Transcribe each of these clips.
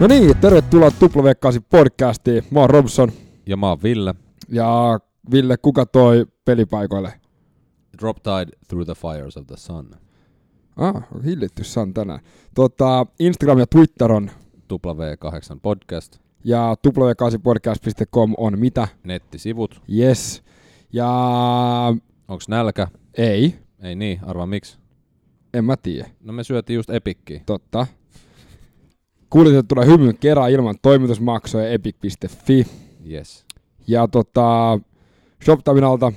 No niin, tervetuloa Tuplavekkasi podcastiin. Mä oon Robson Ja mä oon Ville. ja Ville, kuka toi pelipaikoille? Drop Tide Through the Fires of the Sun. Ah, on hillitty San tänään. Tota, Instagram ja Twitter on W8 Podcast. ja w8podcast.com on mitä? Nettisivut. Yes. Ja Onks nälkä? ei, Ei niin, arvaa miksi. en mä tiedä. No me syötiin just Epikkiä. Totta. Kuulit, että tulee hymyn kerran ilman toimitusmaksoja epic.fi. Yes. Ja tota, ShopTaminalta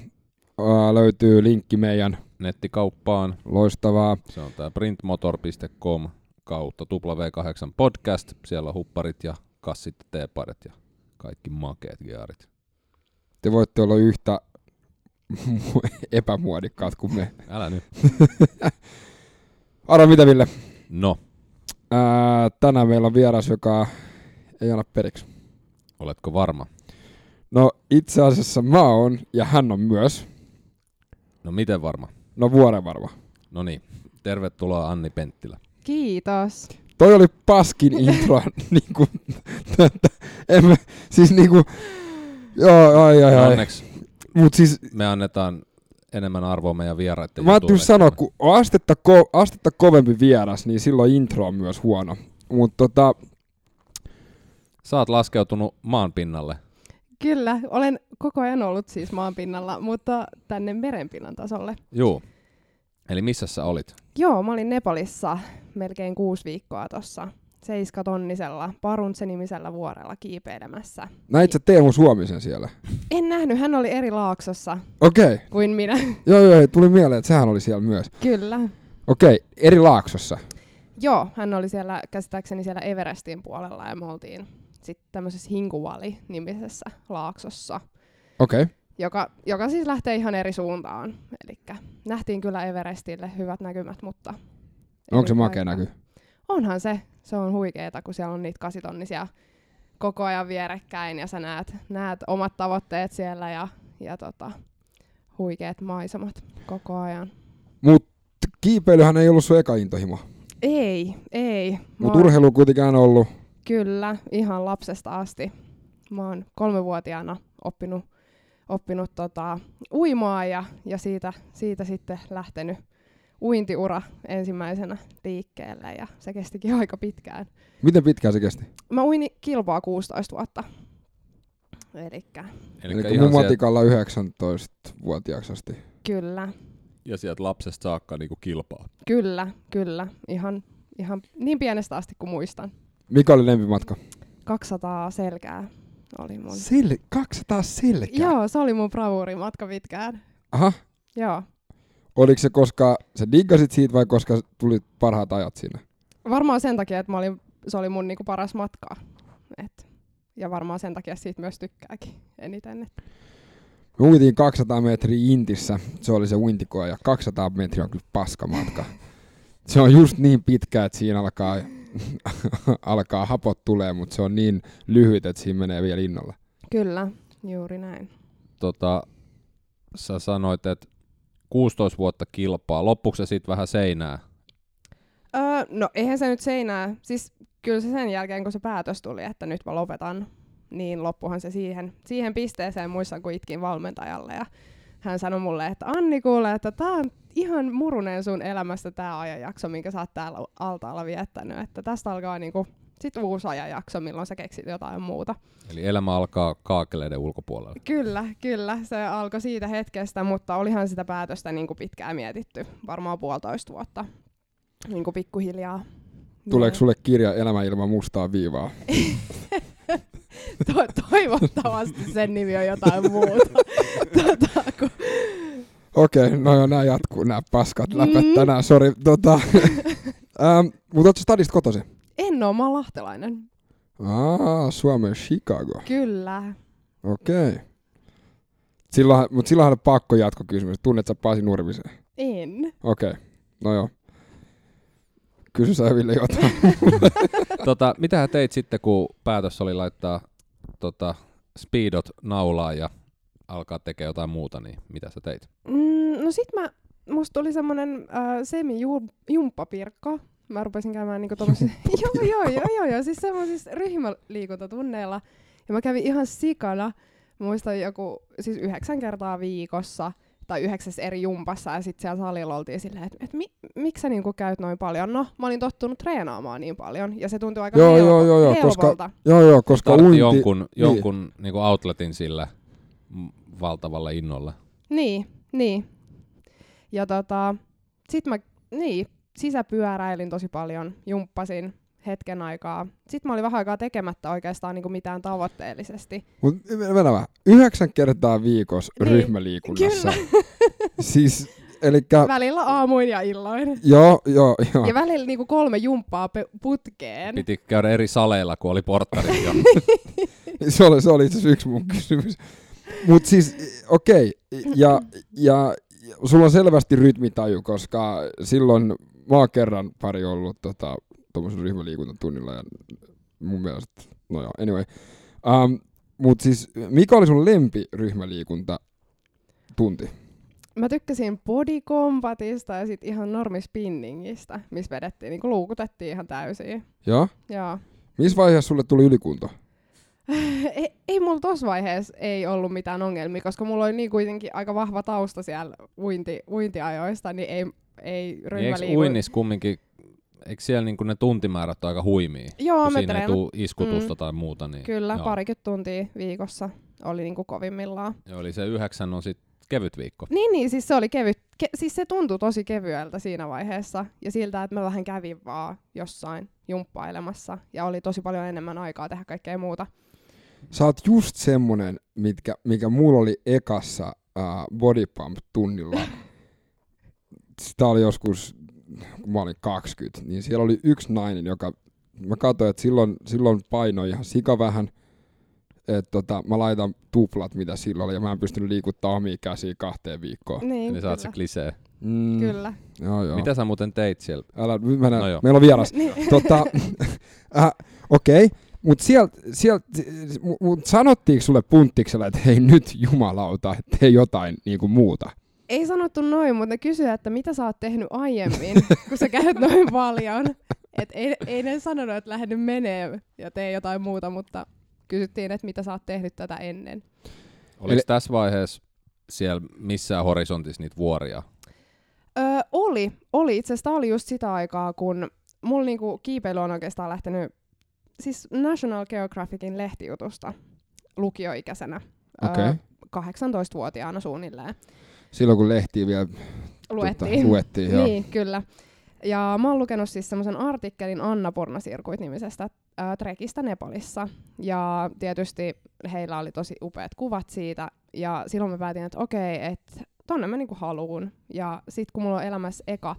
ää, löytyy linkki meidän Nettikauppaan. loistavaa Se on tää printmotor.com kautta W8 Podcast. Siellä on hupparit ja kassit ja teeparit ja kaikki makeet gearit. te voitte olla yhtä epämuodikkaat kuin me. Älä nyt. Arva mitä, Ville? No, Ää, tänään meillä on vieras, joka ei anna periksi. oletko varma? No itse asiassa mä oon, ja hän on myös. No miten varma? No vuoren varma. No niin. Tervetuloa Anni Penttilä. Kiitos. Toi oli paskin intro. niinku, en mä, siis niinku, joo, ai, ai, ai. Onneksi Mut siis me annetaan enemmän arvoa meidän vieraiden Mä ajattelin sanoa, kun on astetta, ko- astetta kovempi vieras, niin silloin intro on myös huono. Mutta tota, Sä oot laskeutunut maan pinnalle. Kyllä, olen koko ajan ollut siis maan pinnalla, mutta tänne merenpinnan tasolle. Juu. Eli missä sä olit? Joo, mä olin Nepalissa melkein kuusi viikkoa tuossa seiskatonnisella Paruntse-nimisellä vuorella kiipeilemässä. näit sä Teemu Suomisen siellä? En nähnyt, hän oli eri laaksossa okay. kuin minä. joo joo, tuli mieleen, että sehän oli siellä myös. Kyllä. Okei, okay. eri laaksossa. Joo, hän oli siellä käsittääkseni siellä Everestin puolella ja me oltiin sitten tämmöisessä Hinguvali-nimisessä laaksossa. Okei, okay. joka, joka siis lähtee ihan eri suuntaan. Eli nähtiin kyllä Everestille hyvät näkymät, mutta... onko se makea näky? Onhan se. Se on huikeeta, kun siellä on niitä kasitonnisia koko ajan vierekkäin ja sä näet, näet omat tavoitteet siellä ja, ja tota, huikeat maisemat koko ajan. Mut kiipeilyhän ei ollut sun eka intohimo. Ei, ei. Mä Mut oon- urheilu kuitenkin aina ollut. Kyllä, ihan lapsesta asti. Mä oon kolmevuotiaana oppinut, oppinut tota, uimaa ja, ja siitä, siitä sitten lähtenyt uintiura ensimmäisenä liikkeelle ja se kestikin aika pitkään. Miten pitkään se kesti? Mä uin kilpaa 16 vuotta. Elikkä Eli Eli ihan matikalla 19-vuotiaaksi asti. kyllä, ja sieltä lapsesta saakka niinku kilpaa. kyllä, kyllä. Ihan, ihan niin pienestä asti kuin muistan. Mikä oli lempimatka? 200 selkää oli mun. Sel- 200 selkää. Joo, se oli mun bravuurimatka pitkään. Aha. Joo. Oliko se koska sä diggasit siitä vai koska tuli parhaat ajat siinä? Varmaan sen takia, että mä olin, se oli mun niinku paras matka. Et, ja varmaan sen takia siitä myös tykkääkin eniten. Et. Me uitiin 200 metriä Intissä, se oli se uintikoa, ja 200 metriä on kyllä paskamatka. Se on just niin pitkä, että siinä alkaa, alkaa hapot tulee, mutta se on niin lyhyt, että siinä menee vielä innolla. Kyllä, juuri näin. Tota, sä sanoit, että 16 vuotta kilpaa. Loppuuko se sitten vähän seinää? Öö, no eihän se nyt seinää. Siis kyllä se sen jälkeen, kun se päätös tuli, että nyt mä lopetan, niin loppuhan se siihen, siihen pisteeseen muistan, kun itkin valmentajalle. Ja hän sanoi mulle, että Anni kuule, että tää on ihan murunen sun elämästä tää ajanjakso, minkä sä oot täällä altaalla viettänyt. Että tästä alkaa niinku sit uusi ajanjakso, milloin sä keksit jotain muuta. Eli elämä alkaa kaakeleiden ulkopuolella. Kyllä, kyllä. Se alkoi siitä hetkestä, mutta olihan sitä päätöstä niin kuin pitkään mietitty. Varmaan puolitoista vuotta. Niin kuin pikkuhiljaa. Tuleeko sulle kirja Elämä ilman mustaa viivaa? To- toivottavasti sen nimi on jotain muuta. tota, kun... Okei, okay, no joo, nää jatkuu, nämä paskat läpät Mm. tänään, sori. Tota, ähm, mutta ootko stadista kotosi? En oo, mä oon lahtelainen. Aa, Suomen Chicago. Kyllä. Okei. Okay. Silloin, mutta silloinhan on pakko jatkokysymys. Tunnet sä Pasi Nurmisen? En. Okei, okay. no joo. Kysy sä Ville jotain. tota, mitä teit sitten, kun päätös oli laittaa tota, speedot naulaan ja alkaa tekemään jotain muuta, niin mitä sä teit? Mm, no sit mä, musta tuli semmonen äh, semi-jumppapirkka. Mä rupesin käymään niinku tommosissa, joo, joo, joo, joo, joo, siis semmoisissa ryhmäliikuntatunneilla. Ja mä kävin ihan sikana, mä muistan joku, siis yhdeksän kertaa viikossa, tai yhdeksäs eri jumpassa, ja sitten siellä salilla oltiin silleen, että et mi, miksi sä niinku käyt noin paljon? No, mä olin tottunut treenaamaan niin paljon, ja se tuntui aika Joo, helpo, joo, joo, joo, koska-. Joo, joo, koska Tartti uinti... jonkun, jonkun niin. outletin sillä valtavalla innolla. Niin, niin. Ja tota, sit mä, niin, sisäpyöräilin tosi paljon, jumppasin hetken aikaa. Sitten mä olin vähän aikaa tekemättä oikeastaan niinku mitään tavoitteellisesti. Mut venä vähän. Yhdeksän kertaa viikossa Niin, ryhmäliikunnassa. siis, elikkä... Välillä aamuin ja illoin. Joo, joo, joo. Ja välillä niinku kolme jumppaa pe- putkeen. Piti käydä eri saleilla, kun oli porttarit jo. Se oli, se oli itse asiassa yksi mun kysymys. Mut siis, okei, okay. ja, ja, ja sulla on selvästi rytmitaju, koska silloin mä oon kerran pari ollut tota, tuommoisella ryhmäliikuntatunnilla ja mun mielestä, no joo, anyway. Um, mut siis, mikä oli sun lempi ryhmäliikunta tunti? Mä tykkäsin body combatista ja sit ihan normispinningistä, missä vedettiin, niinku luukutettiin ihan täysin. Joo? Joo. Missä vaiheessa sulle tuli ylikunto? ei, ei mulla tossa vaiheessa ei ollut mitään ongelmia, koska mulla oli niin kuitenkin aika vahva tausta siellä uinti, uintiajoista, niin ei, ei niin eikö ryhmäliiku... uinnis kumminkin, eikö siellä niinku ne tuntimäärät ole aika huimia? Joo, kun me siinä ei treenat... tule iskutusta Mm. tai muuta. Niin, Kyllä, joo. parikymmentä tuntia viikossa oli niinku kovimmillaan. Joo, eli se yhdeksän on sitten kevyt viikko. Niin, niin, siis se oli kevyt. Ke- siis se tuntui tosi kevyeltä siinä vaiheessa. Ja siltä, että mä vähän kävin vaan jossain jumppailemassa. Ja oli tosi paljon enemmän aikaa tehdä kaikkea muuta. Sä oot just semmonen, mitkä, mikä mulla oli ekassa uh, body pump tunnilla. Sitä oli joskus, kun mä olin 20, niin siellä oli yksi nainen, joka, mä katsoin, että silloin, silloin painoi ihan sika vähän, että tota, mä laitan tuplat, mitä silloin oli, ja mä en pystynyt liikuttaa omia käsiä kahteen viikkoon. Niin, Eli sä oot se kyllä. klisee. Mm, kyllä. Joo, joo. Mitä sä muuten teit siellä? Älä, mennä, No joo. meillä on vieras. Niin. tota, äh, Okei, okay. mutta sieltä, sielt, mut sanottiinko sulle punttiksella, että hei nyt jumalauta, tee jotain niinku muuta? Ei sanottu noin, mutta ne kysyivät, että mitä sä oot tehnyt aiemmin, kun sä käyt noin paljon. Et ei, ei ne sanonut, että lähde menee ja tee jotain muuta, mutta kysyttiin, että mitä sä oot tehnyt tätä ennen. Oliko Eli- tässä vaiheessa siellä missään horisontissa niitä vuoria? Öö, oli, oli. Itse asiassa oli just sitä aikaa, kun mulla niinku kiipeily on oikeastaan lähtenyt siis National Geographicin lehtijutusta lukioikäisenä. Okei. Öö, 18-vuotiaana suunnilleen. Silloin kun lehtiä vielä Luettiin. Tota, luettiin joo. Niin, kyllä. Ja mä oon lukenut siis semmoisen artikkelin Anna Purna-sirkuit-nimisestä ää, trekistä Nepalissa. Ja tietysti heillä oli tosi upeat kuvat siitä. Ja silloin mä päätin, että okei, että tonne mä niinku haluun. Ja sit kun mulla on elämässä eka,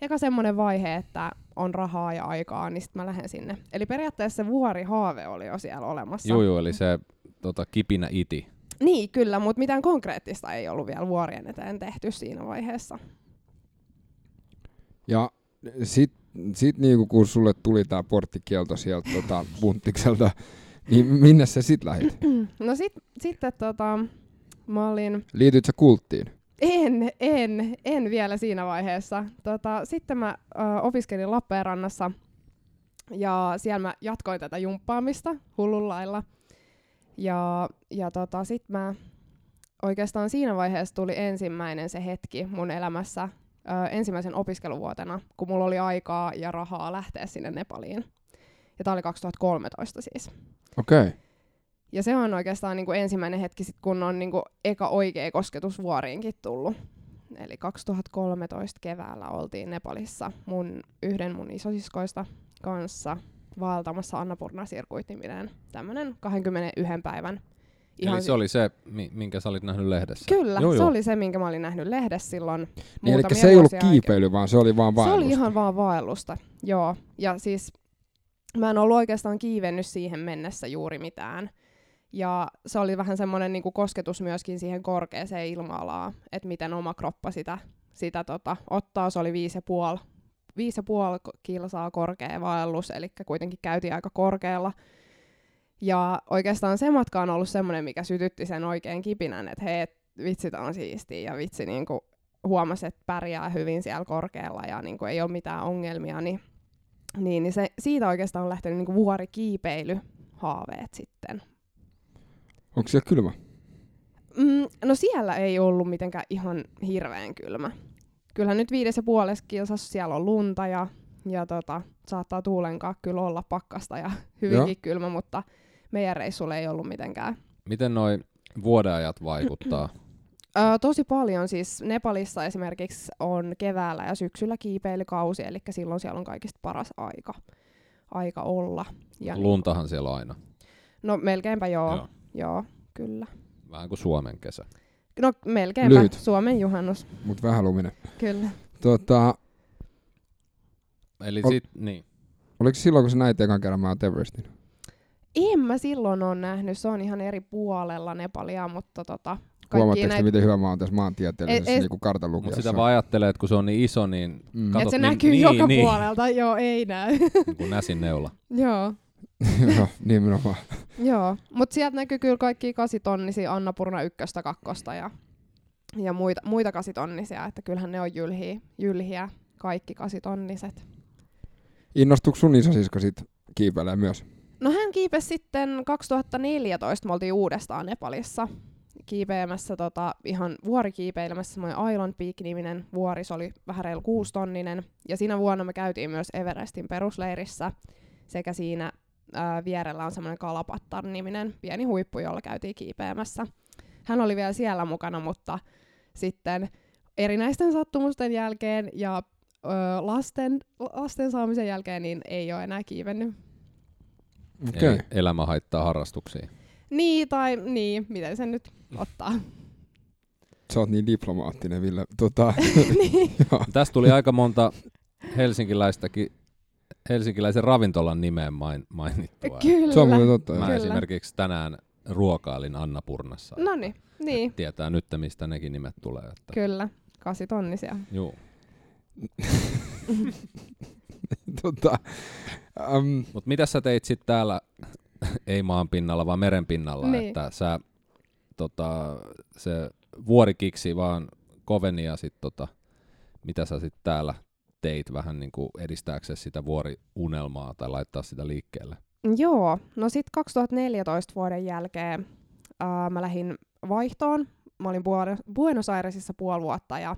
eka semmoinen vaihe, että on rahaa ja aikaa, niin sit mä lähden sinne. Eli periaatteessa se vuorihaave oli jo siellä olemassa. Juu, juu, eli se tota, kipinä iti. Niin, kyllä, mutta mitään konkreettista ei ollut vielä vuorien eteen tehty siinä vaiheessa. Ja sit, sit niinku kun sulle tuli tää porttikielto sieltä tota, punttikselta, niin minne sä sit lähit? No sit, sitten tota, mä olin Liityit sä kulttiin? En, en, en vielä siinä vaiheessa. Tota, sitten mä ö, opiskelin Lappeenrannassa ja siellä mä jatkoin tätä jumppaamista hullun lailla. Ja, ja tota, sitten mä oikeastaan siinä vaiheessa tuli ensimmäinen se hetki mun elämässä ö, ensimmäisen opiskeluvuotena, kun mulla oli aikaa ja rahaa lähteä sinne Nepaliin. Ja tää oli 2013 siis. Okei. Okay. Ja se on oikeastaan niin kuin ensimmäinen hetki, sit, kun on niin kuin eka oikea kosketus vuoriinkin tullut. Eli 2013 keväällä oltiin Nepalissa mun, yhden mun isosiskoista kanssa vaeltamassa Annapurna Sirkuit-niminen tämmönen 21 päivän. Ihan Eli se oli se, mi- minkä sä olit nähnyt lehdessä. Kyllä, Joo, se joo. oli se, minkä mä olin nähnyt lehdessä silloin Niin, eli se ei ollut kiipeily, vaan se oli vaan Se vaellusta. oli ihan vaan vaellusta, joo. Ja siis mä en ollut oikeastaan kiivennyt siihen mennessä juuri mitään. Ja se oli vähän semmoinen niinku kosketus myöskin siihen korkeaseen ilma-alaan, että miten oma kroppa sitä, sitä tota, ottaa. Se oli viisi ja puoli, viisi ja puoli kilsaa korkea vaellus, eli kuitenkin käytiin aika korkealla. Ja oikeastaan se matka on ollut semmoinen, mikä sytytti sen oikein kipinän, että hei, vitsi, tää on siistiä ja vitsi niinku huomasi, että pärjää hyvin siellä korkealla ja niin kuin ei ole mitään ongelmia, niin Niin, niin se, siitä oikeastaan on lähtenyt niinku vuorikiipeilyhaaveet sitten. Onko siellä kylmä? Mm, no siellä ei ollut mitenkään ihan hirveän kylmä. Kyllähän nyt viides ja puolessa kilsassa siellä on lunta ja, ja tota, saattaa tuulenkaan kyllä olla pakkasta ja hyvinkin Joo. kylmä, mutta meidän reissulla ei ollut mitenkään. Miten noi vuodeajat vaikuttaa? Öö, tosi paljon siis Nepalissa esimerkiksi on keväällä ja syksyllä kiipeilykausi, eli silloin siellä on kaikista paras aika, aika olla. Ja niin- Luntahan siellä on aina. no melkeinpä Joo. joo. joo, kyllä. Vähän kuin Suomen kesä. No melkeinpä Lyhyt. Suomen juhannus, Mutta vähän luminen. kyllä. Tota, Eli Ol- sit, niin. oliko silloin, kun sä näit ekan kerran Mount Everestin? En mä silloin ole nähnyt, se on ihan eri puolella Nepalia, mutta tota, Huomaatteko näitä... miten hyvä mä oon tässä maantieteellisessä Ei- ei- niinku kartan Mutta sitä vaan ajattelee, että kun se on niin iso, niin Mm. katot Et se niin, näkyy niin, joka niin, puolelta, joo, ei näy. niin kuin näsin neula. joo, Joo, nimenomaan. joo. Mutta sieltä näkyy kyllä kaikki kasitonnisia Annapurna ykköstä, kakkosta ja, ja muita, muita kasitonnisia, että kyllähän ne on jylhiä, jylhiä kaikki kasitonniset. Innostuiko sun isosisko sit kiipeilee myös? No hän kiipesi sitten 2014, me oltiin uudestaan Nepalissa kiipeämässä tota, ihan vuorikiipeilemässä, semmoinen Island Peak-niminen vuori, se oli vähän reilu kuustonninen. Ja siinä vuonna me käytiin myös Everestin perusleirissä sekä siinä ää, vierellä on semmoinen Kalapattar-niminen pieni huippu, jolla käytiin kiipeämässä. Hän oli vielä siellä mukana, mutta sitten erinäisten sattumusten jälkeen ja ö, lasten, lasten saamisen jälkeen niin ei ole enää kiivennyt. Okei. Eli elämä haittaa harrastuksia. Niin, tai niin, miten sen nyt ottaa. Sä oot niin diplomaattinen, Ville. Tota, niin. Tästä tuli aika monta helsinkiläistäkin, helsinkiläisen ravintolan nimeen main, mainittua. Kyllä. Se on muuten totta. Mä joo. Kyllä. esimerkiksi tänään ruokailin Annapurnassa. No niin, niin, Tietää nyt, mistä nekin nimet tulee. Että, kyllä. Kasitonnisia. juu. tota, um, Mut mitä sä teit sitten täällä, ei maan pinnalla, vaan meren pinnalla, Niin. että sä, tota, se vuorikiksi vaan koveni ja sit tota, mitä sä sitten täällä teit vähän niin kuin edistääksesi sitä vuoriunelmaa tai laittaa sitä liikkeelle? Joo, no sitten 2014 vuoden jälkeen ää, mä lähdin vaihtoon. Mä olin Buenos Airesissa puoli vuotta ja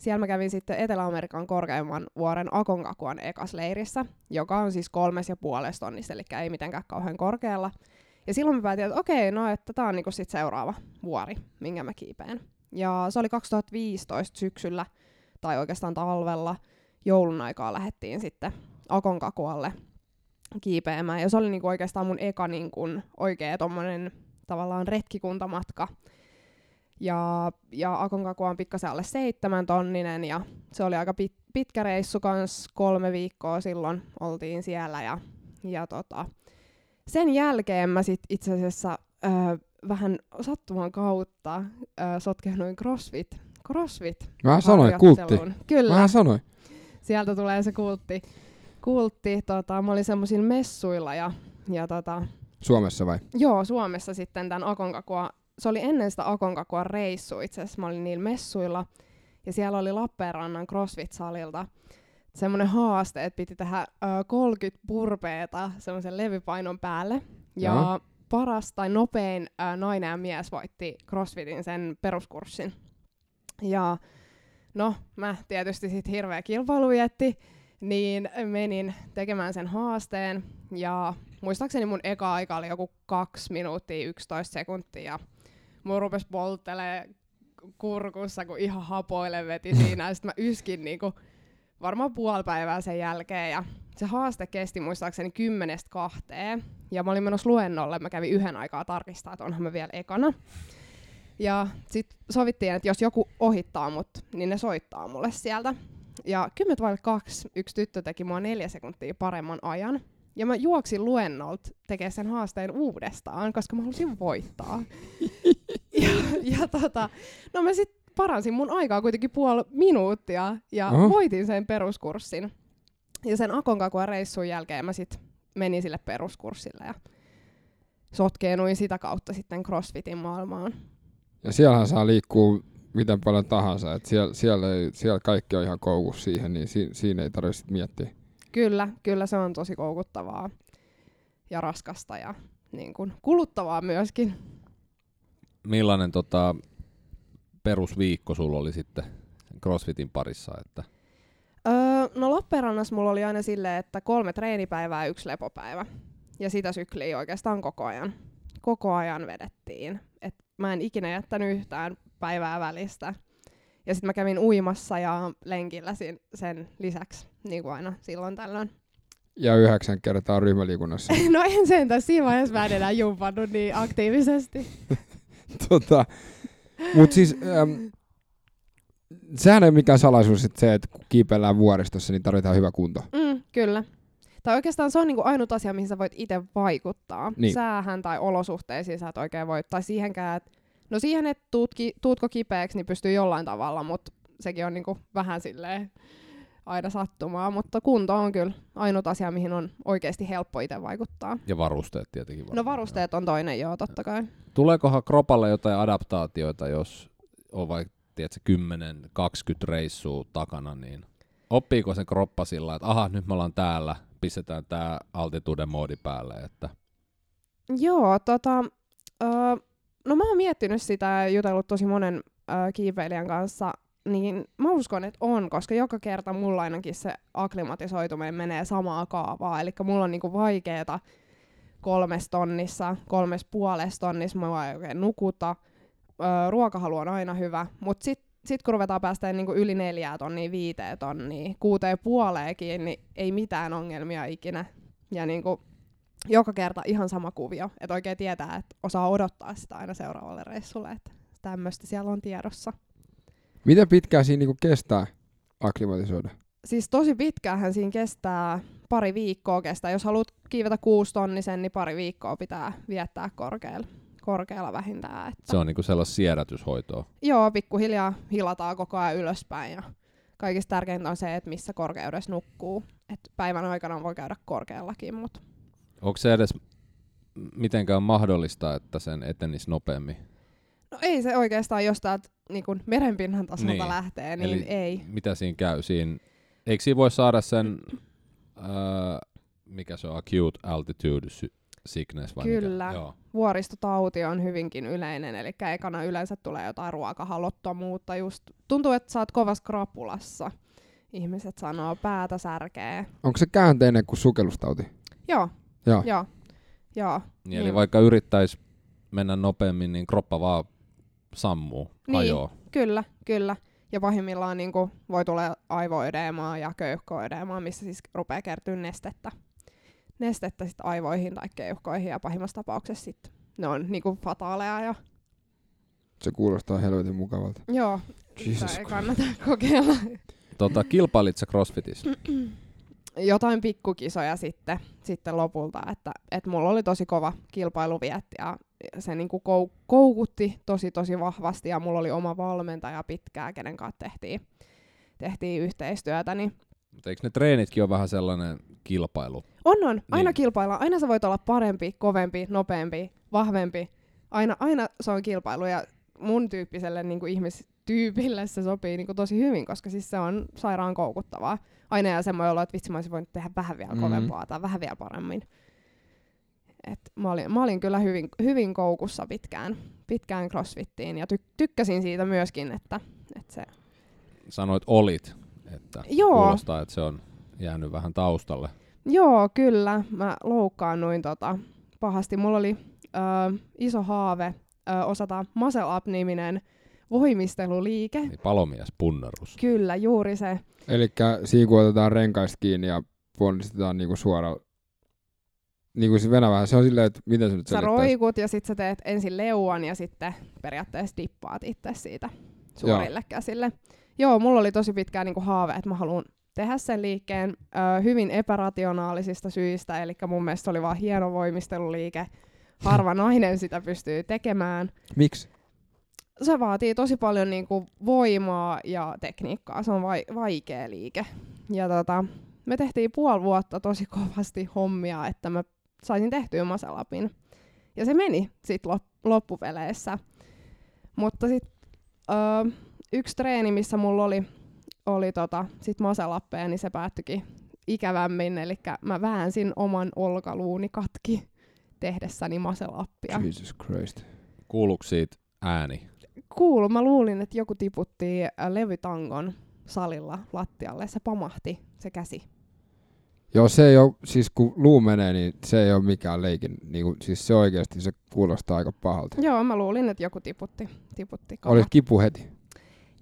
siellä mä kävin sitten Etelä-Amerikan korkeimman vuoren Akonkakuan ekas leirissä, joka on siis kolmes ja puolesta tonnista, eli ei mitenkään kauhean korkealla. Ja silloin mä päätin, että okei, no että tää on niinku sit seuraava vuori, minkä mä kiipeen. Ja se oli 2015 syksyllä, tai oikeastaan talvella, joulun aikaa lähdettiin sitten Akonkakualle kiipeämään. Ja se oli niinku oikeastaan mun eka niinku oikea tommonen tavallaan retkikuntamatka. Ja, ja Aconcagua on pikkasen alle seitsemän tonninen ja se oli aika pit, pitkä reissu kans kolme viikkoa silloin oltiin siellä ja, ja tota, sen jälkeen mä sit itse asiassa ö, vähän sattuman kautta ö, sotkehduin CrossFit, CrossFit mä sanoin, kultti. Kyllä Mä sanoin. Sieltä tulee se kultti. kultti tota, mä olin semmoisilla messuilla ja, ja tota, Suomessa vai? joo, Suomessa sitten tämän Akonkakua, se oli ennen sitä Akonkakua reissu itse asiassa, mä olin niillä messuilla ja siellä oli Lappeenrannan CrossFit-salilta semmoinen haaste, että piti tehdä ö, 30 purpeeta semmoisen levypainon päälle ja Joo. paras tai nopein ö, nainen ja mies voitti CrossFitin sen peruskurssin. Ja no, mä tietysti sit hirveä kilpailuvietti, niin menin tekemään sen haasteen. Ja muistaakseni mun eka aika oli joku 2 minuuttia 11 sekuntia. Ja mun rupes polttelee kurkussa, kun ihan hapoille veti siinä. Ja sit mä yskin niinku varmaan puoli päivää sen jälkeen. Ja se haaste kesti muistaakseni kymmenestä kahteen. Ja mä olin menossa luennolle. Mä kävin yhden aikaa tarkistaa, että onhan mä vielä ekana. Ja sitten sovittiin, että jos joku ohittaa mut, niin ne soittaa mulle sieltä. Ja 10 vaille kaksi yksi tyttö teki mua neljä sekuntia paremman ajan. Ja mä juoksin luennolta tekemään sen haasteen uudestaan, koska mä halusin voittaa. ja, ja tota, no mä sit paransin mun aikaa kuitenkin puoli minuuttia ja Oho. voitin sen peruskurssin. Ja sen Akonkakua reissun jälkeen mä sit menin sille peruskurssille ja sotkeenuin sitä kautta sitten CrossFitin maailmaan. Ja siellähän saa liikkua miten paljon tahansa. Et siellä, siellä, ei, siellä kaikki on ihan koukussa siihen, niin si, siinä ei tarvitse sit miettiä. Kyllä, kyllä se on tosi koukuttavaa ja raskasta ja niin kuin kuluttavaa myöskin. Millainen tota, perusviikko sulla oli sitten CrossFitin parissa? Että Öö, no Lappeenrannassa mulla oli aina silleen, että kolme treenipäivää ja yksi lepopäivä. Ja sitä sykliä oikeastaan koko ajan. Koko ajan vedettiin. Mä en ikinä jättänyt yhtään päivää välistä. Ja sitten mä kävin uimassa ja lenkillä sin- sen lisäksi, niin kuin aina silloin tällöin. Ja yhdeksän kertaa ryhmäliikunnassa. no en sentään, siinä vaiheessa mä en enää jumpannut niin aktiivisesti. tota, mut siis, äm, sehän ei ole mikään salaisuus että se, että kun kiipeillään vuoristossa, niin tarvitaan hyvä kunto. Mm, kyllä. Tai oikeastaan se on niinku ainut asia, mihin sä voit itse vaikuttaa. Niin. Säähän tai olosuhteisiin sä et oikein voi. Tai siihenkään, että no siihen, että tuut ki- tuutko kipeäksi, niin pystyy jollain tavalla, mutta sekin on niinku vähän silleen aina sattumaa. Mutta kunto on kyllä ainut asia, mihin on oikeasti helppo itse vaikuttaa. ja varusteet tietenkin. No varmaan. varusteet on toinen, joo, totta kai. Tuleekohan kropalle jotain adaptaatioita, jos on vaikka tiedätkö, 10-20 reissua takana, niin oppiiko sen kroppa sillä, että aha, nyt me ollaan täällä, pistetään tää altitude moodi päälle, että Joo, tota, öö, no mä oon miettinyt sitä ja jutellut tosi monen öö, kiipeilijän kanssa, niin mä uskon, että on, koska joka kerta mulla ainakin se akklimatisoituminen menee samaa kaavaa, eli mulla on niinku vaikeeta kolmes tonnissa, kolmes puolessa tonnissa, mä ei oikein nukuta, öö, ruokahalu on aina hyvä, mutta sitten sit kun ruvetaan päästä niinku yli neljää tonnia, viiteen tonnia, kuuteen puoleenkin, niin ei mitään ongelmia ikinä. Ja niinku, joka kerta ihan sama kuvio, että oikein tietää, että osaa odottaa sitä aina seuraavalle reissulle, että tämmöistä siellä on tiedossa. Miten pitkään siinä niinku kestää akklimatisoida? Siis tosi pitkäänhän siinä kestää pari viikkoa kestää. Jos haluat kiivetä kuusi tonnisen, niin pari viikkoa pitää viettää korkealla, korkealla vähintään. Että se on niinku sellaista siedätyshoitoa. Joo, pikkuhiljaa hilataan koko ajan ylöspäin ja kaikista tärkeintä on se, että missä korkeudessa nukkuu. Et päivän aikana voi käydä korkeallakin, mutta Onko se edes mitenkään mahdollista, että sen etenisi nopeammin? no ei se oikeastaan jostain niin kun merenpinnan tasolta Niin. lähtee, niin Eli ei. Mitä siinä käy? Siinä, eikö siinä voi saada sen, ää, mikä se on, acute altitude sy- sickness vai Kyllä. Mikä? Joo. Vuoristotauti on hyvinkin yleinen, eli ekana yleensä tulee jotain ruokahalottomuutta. Just tuntuu, että sä oot kovassa krapulassa. Ihmiset sanoo päätä särkee. Onko se käänteinen kuin sukellustauti? Joo, Joo. joo, joo. Niin, eli Niin. vaikka yrittäisi mennä nopeammin, niin kroppa vaan sammuu, Niin. hajoaa. Kyllä, kyllä. Ja pahimmillaan niin kuin, voi tulla aivoedeemaa ja keuhkoedeemaa, missä siis rupeaa kertyä nestettä. Nestettä sit aivoihin tai keuhkoihin ja pahimmassa tapauksessa sit ne on niin kuin fataaleja. Ja, Se kuulostaa helvetin mukavalta. joo, Jesus sitä ei kannata kokeilla. Tota, kilpailit sä CrossFitissa? Jotain pikkukisoja sitten, sitten lopulta, että, että mulla oli tosi kova kilpailuvietti ja se niin kuin kou- koukutti tosi tosi vahvasti ja mulla oli oma valmentaja pitkään, kenen kanssa tehtiin, tehtiin yhteistyötä, niin Mutta eikö ne treenitkin ole vähän sellainen kilpailu? On, on. Aina Niin. kilpaillaan. Aina sä voit olla parempi, kovempi, nopeampi, vahvempi. Aina, aina se on kilpailu ja mun tyyppiselle niin kuin ihmistyypille se sopii niin kuin tosi hyvin, koska siis se on sairaan koukuttavaa. Aina ja semmoinen olo, että vitsi mä olisin voinut tehdä vähän vielä Mhm. kovempaa tai vähän vielä paremmin. Et mä, olin, mä olin kyllä hyvin, hyvin koukussa pitkään, pitkään crossfittiin ja ty, tykkäsin siitä myöskin, että, että se... Sanoit olit, että Joo. kuulostaa, että se on jäänyt vähän taustalle. Joo, kyllä. Mä loukkaannuin tota, pahasti. Mulla oli ö, iso haave ö, osata Muscle Up-niminen voimisteluliike. Niin palomies punnerus. Kyllä, juuri se. Eli siinä kun otetaan renkaista kiinni ja ponnistetaan niinku suoraan. Niin kuin se venä vähän. Se on silleen, että miten se nyt Sä roikut ja sit sä teet ensin leuan ja sitten periaatteessa dippaat itse siitä suorille käsille. Joo, mulla oli tosi pitkään niinku haave, että mä haluan tehdä sen liikkeen ö, hyvin epärationaalisista syistä, eli mun mielestä se oli vaan hieno voimisteluliike. Harva nainen sitä pystyy tekemään. Miksi? se vaatii tosi paljon niinku voimaa ja tekniikkaa. Se on vai- vaikea liike. Ja tota, me tehtiin puoli vuotta tosi kovasti hommia, että mä saisin tehtyä maselapin. Ja se meni sitten lop- loppupeleissä. Mutta sitten yksi treeni, missä mulla oli, oli tota, sit maselappeja, niin se päättyikin ikävämmin, eli mä väänsin oman olkaluuni katki tehdessäni maselappia. Jesus Christ. Kuuluuko siitä ääni? Kuulu, mä luulin, että joku tiputti äh, levytangon salilla lattialle, se pamahti, se käsi. Joo, se ei ole, siis kun luu menee, niin se ei ole mikään leikin, niin kuin, siis se oikeasti se kuulostaa aika pahalta. Joo, mä luulin, että joku tiputti. tiputti Olis kipu heti.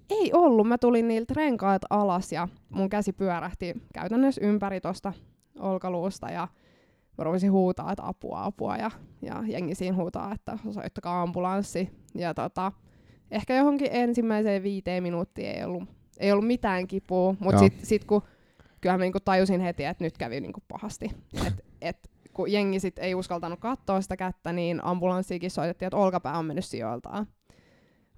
Ei ollut, mä tulin niiltä renkaat alas ja mun käsi pyörähti käytännössä ympäri tosta olkaluusta ja mä rupesin huutaa, että apua, apua ja, ja jengi siinä huutaa, että soittakaa ambulanssi. Ja tota, ehkä johonkin ensimmäiseen viiteen minuuttiin ei ollut, ei ollut mitään kipua, mutta sitten sit kun kyllähän mä niinku tajusin heti, että nyt kävi niinku pahasti. Et, et, kun jengi sit ei uskaltanut katsoa sitä kättä, niin ambulanssiikin soitettiin, että olkapää on mennyt sijoiltaan.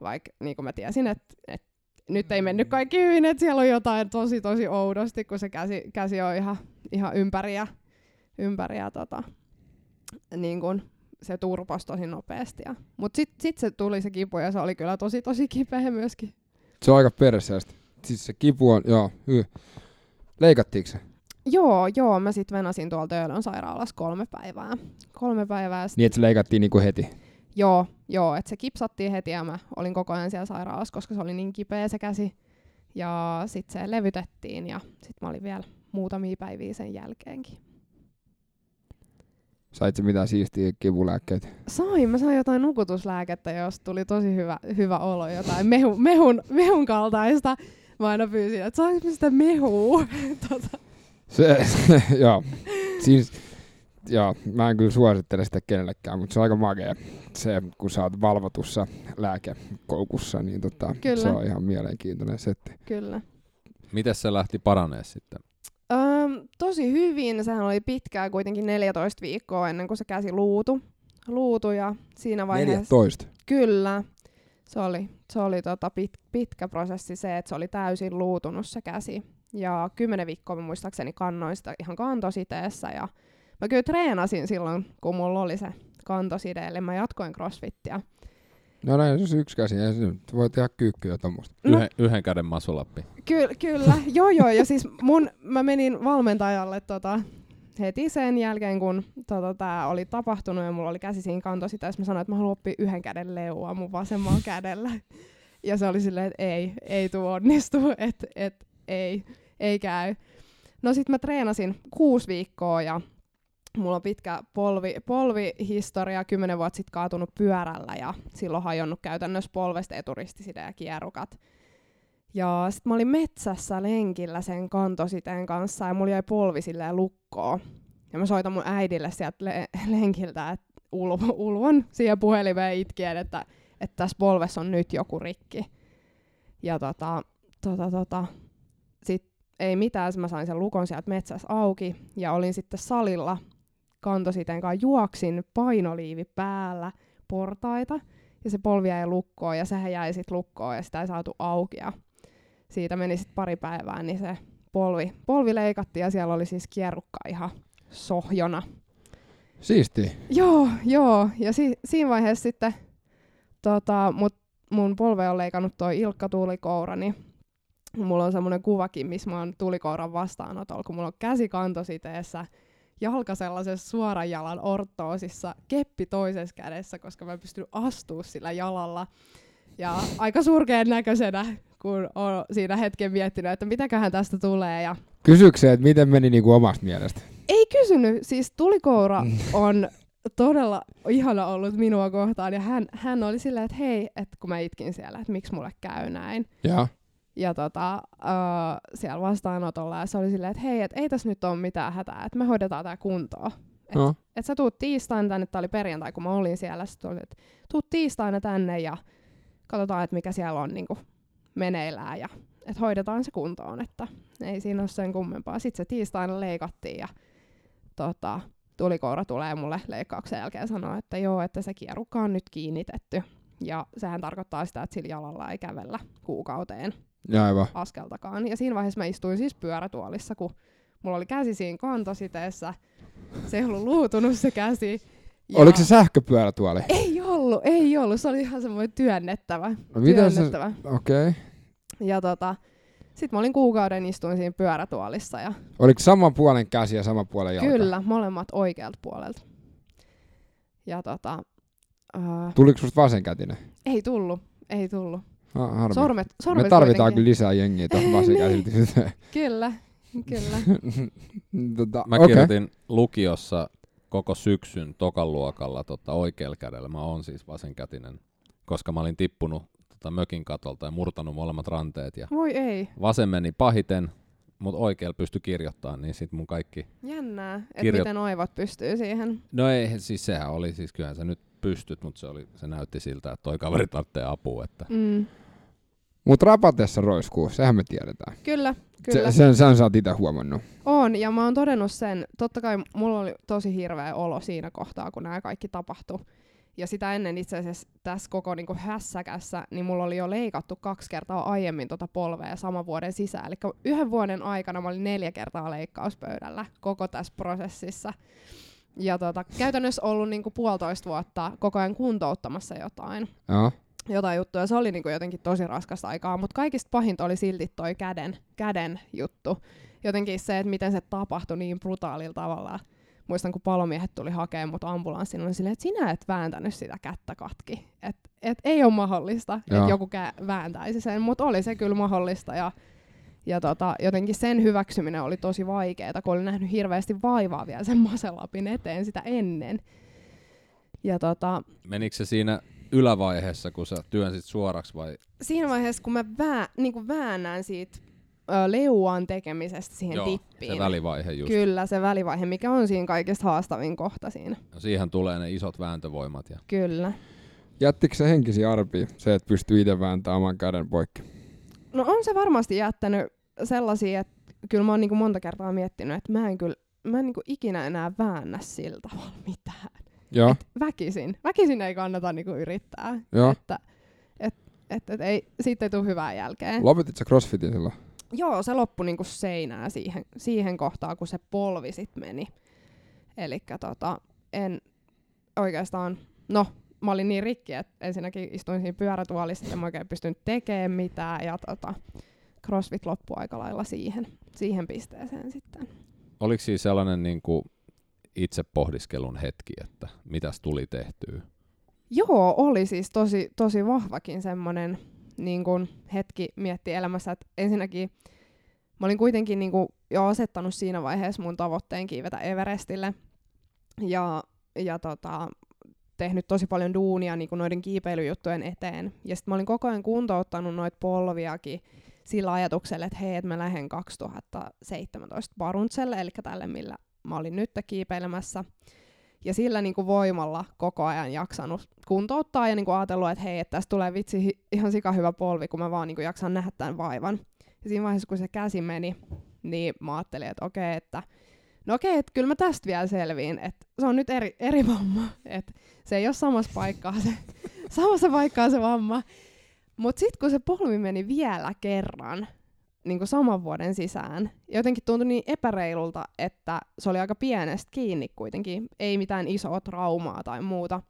Vaikka niin mä tiesin, että et, nyt ei mennyt kaikki hyvin, että siellä on jotain tosi tosi oudosti, kun se käsi, käsi on ihan, ihan ympäriä, ympäriä tota, niin kun se turpos tosi nopeasti. Ja, mut sitten sit se tuli se kipu ja se oli kyllä tosi tosi kipeä myöskin. Se on aika perseestä. Siis se kipu on, joo, hy. Leikattiinko se? Joo, joo, mä sitten venasin tuolta Töölön sairaalassa kolme päivää. Kolme päivää. Niin, että se leikattiin niinku heti? Joo, joo, että se kipsattiin heti ja mä olin koko ajan siellä sairaalassa, koska se oli niin kipeä se käsi. Ja sitten se levytettiin ja sitten mä olin vielä muutamia päiviä sen jälkeenkin. Sait se mitään siistiä kivulääkkeitä? Sain, mä sain jotain nukutuslääkettä, jos tuli tosi hyvä, hyvä olo, jotain mehu, mehun, mehun kaltaista. Mä aina pyysin, että saanko sitä mehua? tota. Se, joo. Siis, joo, mä en kyllä suosittele sitä kenellekään, mutta se on aika magea. Se, kun sä oot valvotussa lääkekoukussa, niin tota, Kyllä. se on ihan mielenkiintoinen setti. Kyllä. Miten se lähti paranee sitten? Öm, tosi hyvin. Sehän oli pitkää kuitenkin 14 viikkoa ennen kuin se käsi luutu. Luutu ja siinä vaiheessa... 14. Kyllä. Se oli, se oli tota pit, pitkä prosessi se, että se oli täysin luutunut se käsi. Ja kymmenen viikkoa mä muistaakseni kannoin sitä ihan kantositeessä. Ja mä kyllä treenasin silloin, kun mulla oli se kantoside, eli mä jatkoin crossfittiä. No näin, on yksi käsi. Nyt voi tehdä kyykkyä tuommoista. No. Yhden, yhden käden masulappi. Ky- kyllä, joo joo, ja siis mun, mä menin valmentajalle tota, heti sen jälkeen, kun tota, tämä oli tapahtunut ja mulla oli käsi siinä kantositeessä, mä sanoin, että mä haluan oppia yhden käden leua mun vasemmalla kädellä. Ja se oli silleen, että ei, ei tuu onnistu, että et, ei, ei käy. No sit mä treenasin kuusi viikkoa ja mulla on pitkä polvi, polvihistoria, kymmenen vuotta sitten kaatunut pyörällä ja silloin hajonnut käytännössä polvesta eturistiside ja kierrukat. Ja sitten mä olin metsässä lenkillä sen kantositeen kanssa ja mulla jäi polvi silleen lukkoon. Ja mä soitan mun äidille sieltä le- lenkiltä, että ulv- ulvon siihen puhelimeen itkien, että, että tässä polvessa on nyt joku rikki. Ja tota, tota, tota, sit ei mitään, mä sain sen lukon sieltä metsässä auki ja olin sitten salilla kantositeen kanssa, juoksin painoliivi päällä portaita ja se polvi jäi lukkoon ja sehän jäi sitten lukkoon ja sitä ei saatu auki ja siitä meni sitten pari päivää, niin se polvi, polvi leikattiin ja siellä oli siis kierrukka ihan sohjona. Siisti. Joo, joo. Ja si- siinä vaiheessa sitten tota, mut, mun polve on leikannut toi Ilkka Tulikoura, niin mulla on semmoinen kuvakin, missä mä oon Tulikouran vastaanotolla, kun mulla on käsi kantositeessä, jalka sellaisessa suoran jalan ortoosissa, keppi toisessa kädessä, koska mä en pystynyt astua sillä jalalla. Ja aika surkeen näköisenä, kun on siinä hetken miettinyt, että mitäköhän tästä tulee. Ja Kysyykö se, että miten meni niinku omasta mielestä? ei kysynyt, siis Tulikoura on todella ihana ollut minua kohtaan ja hän, hän oli silleen, että hei, että kun mä itkin siellä, että miksi mulle käy näin. Joo. Ja tota, uh, siellä vastaanotolla ja se oli silleen, että hei, että ei tässä nyt ole mitään hätää, että me hoidetaan tää kuntoon. Että No. et sä tuut tiistaina tänne, tää oli perjantai, kun mä olin siellä, sitten oli, että tuut tiistaina tänne ja katsotaan, että mikä siellä on niinku meneillään ja että hoidetaan se kuntoon, että ei siinä ole sen kummempaa. Sitten se tiistaina leikattiin ja tota, tulikoura tulee mulle leikkauksen jälkeen sanoa, että joo, että se kierukka on nyt kiinnitetty. Ja sehän tarkoittaa sitä, että sillä jalalla ei kävellä kuukauteen aivan. askeltakaan. Ja siinä vaiheessa mä istuin siis pyörätuolissa, kun mulla oli käsi siinä kantositeessä. Se ei ollut luutunut se käsi. Ja Oliko se sähköpyörätuoli? Ei ollut, ei ollut. Se oli ihan semmoinen työnnettävä. No mitä se... työnnettävä. Okei. Okay. Ja tota, Sitten mä olin kuukauden istuin siinä pyörätuolissa ja Oliko sama puolen käsi ja sama puolen jalka? kyllä, molemmat oikealta puolelta. Ja tota, uh, Tuliko susta vasenkätinen? ei tullut, ei tullut. Ah, harmi. Sormet, sormet Me tarvitaan kyllä lisää jengiä tuohon vasenkätisyyteen. Kyllä, kyllä. tota, Mä okei. kirjoitin lukiossa koko syksyn tokan luokalla tota, oikealla kädellä. Mä oon siis vasenkätinen, koska mä olin tippunut tota, mökin katolta ja murtanut molemmat ranteet. Ja Voi ei, vasen meni pahiten, mutta oikealla pystyi kirjoittamaan, niin sit mun kaikki... jännää, että Kirjo- miten oivat pystyy siihen. No ei, siis sehän oli, siis kyllähän sä nyt pystyt, mutta se, oli, se näytti siltä, että toi kaveri tarvitsee apua. Että. Mm. Mut rapatessa roiskuu, sehän me tiedetään. Kyllä, kyllä. Se, sen, sen sä oot itse huomannut. On, ja mä oon todennut sen. Totta kai mulla oli tosi hirveä olo siinä kohtaa, kun nämä kaikki tapahtui. Ja sitä ennen itse asiassa tässä koko niinku hässäkässä, niin mulla oli jo leikattu kaksi kertaa aiemmin tota polvea saman vuoden sisään. Eli yhden vuoden aikana mä olin neljä kertaa leikkauspöydällä koko tässä prosessissa. Ja tota, käytännössä ollut niinku puolitoista vuotta koko ajan kuntouttamassa jotain Joo. jotain juttuja. Se oli niinku jotenkin tosi raskasta aikaa, mutta kaikista pahinta oli silti toi käden, käden juttu. Jotenkin se, että miten se tapahtui niin brutaalilla tavalla. Muistan, kun palomiehet tuli hakemaan mut ambulanssin, oli silleen, että sinä et vääntänyt sitä kättä katki. Et, et ei ole mahdollista, että joku kä- vääntäisi sen, mutta oli se kyllä mahdollista. Ja, ja tota, jotenkin sen hyväksyminen oli tosi vaikeaa, kun olin nähnyt hirveästi vaivaa vielä sen maselapin eteen sitä ennen. Ja tota, Menikö se siinä ylävaiheessa, kun sä työnsit suoraksi vai siinä vaiheessa, kun mä vää, niin kuin väännän siitä ö, leuan tekemisestä siihen Joo, tippiin. se välivaihe just? Kyllä, se välivaihe, mikä on siinä kaikista haastavin kohta siinä. No siihen tulee ne isot vääntövoimat. Ja... Kyllä. Jättikö se henkisiä arpia, se, että pystyy itse vääntämään oman käden poikki? No on se varmasti jättänyt sellaisia, että kyllä mä oon niin kuin monta kertaa miettinyt, että mä en kyllä mä en niin kuin ikinä enää väännä sillä tavalla mitään. Joo, Et väkisin. Väkisin ei kannata niin kuin yrittää. joo. Että et, et, et ei, siitä ei tule hyvää jälkeen. Lopetit sä crossfitin silloin? Joo, se loppui niinku seinään siihen, siihen kohtaan, kun se polvi sit meni. Eli tota, en oikeastaan, no mä olin niin rikki, että ensinnäkin istuin siinä pyörätuolissa, ja mä oikein pystynyt tekemään mitään, ja tota, crossfit loppui aika lailla siihen, siihen pisteeseen sitten. Oliko siis sellainen niin kuin itse pohdiskelun hetki, että mitäs tuli tehtyä? Joo, oli siis tosi, tosi vahvakin semmoinen niin kun hetki miettiä elämässä, että ensinnäkin mä olin kuitenkin niin kun jo asettanut siinä vaiheessa mun tavoitteen kiivetä Everestille ja, ja tota, tehnyt tosi paljon duunia niin kun noiden kiipeilyjuttujen eteen. Ja sitten mä olin koko ajan kuntouttanut noita polviakin sillä ajatuksella, että hei, että mä lähden 2017 Baruntselle, eli tälle, millä mä olin nyt kiipeilemässä ja sillä niin kuin voimalla koko ajan jaksanut kuntouttaa ja niin kuin ajatellut, että hei, että tästä tulee vitsi ihan sika hyvä polvi, kun mä vaan niin kuin jaksan nähdä tämän vaivan. Ja siinä vaiheessa, kun se käsi meni, niin mä ajattelin, että okei, että no okei, että kyllä mä tästä vielä selviin, että se on nyt eri, eri vamma, että se ei ole samassa paikkaa se, samassa paikkaa se vamma. Mutta sitten kun se polvi meni vielä kerran, niin kuin saman vuoden sisään. Jotenkin tuntui niin epäreilulta, että se oli aika pienestä kiinni kuitenkin. Ei mitään isoa traumaa tai muuta.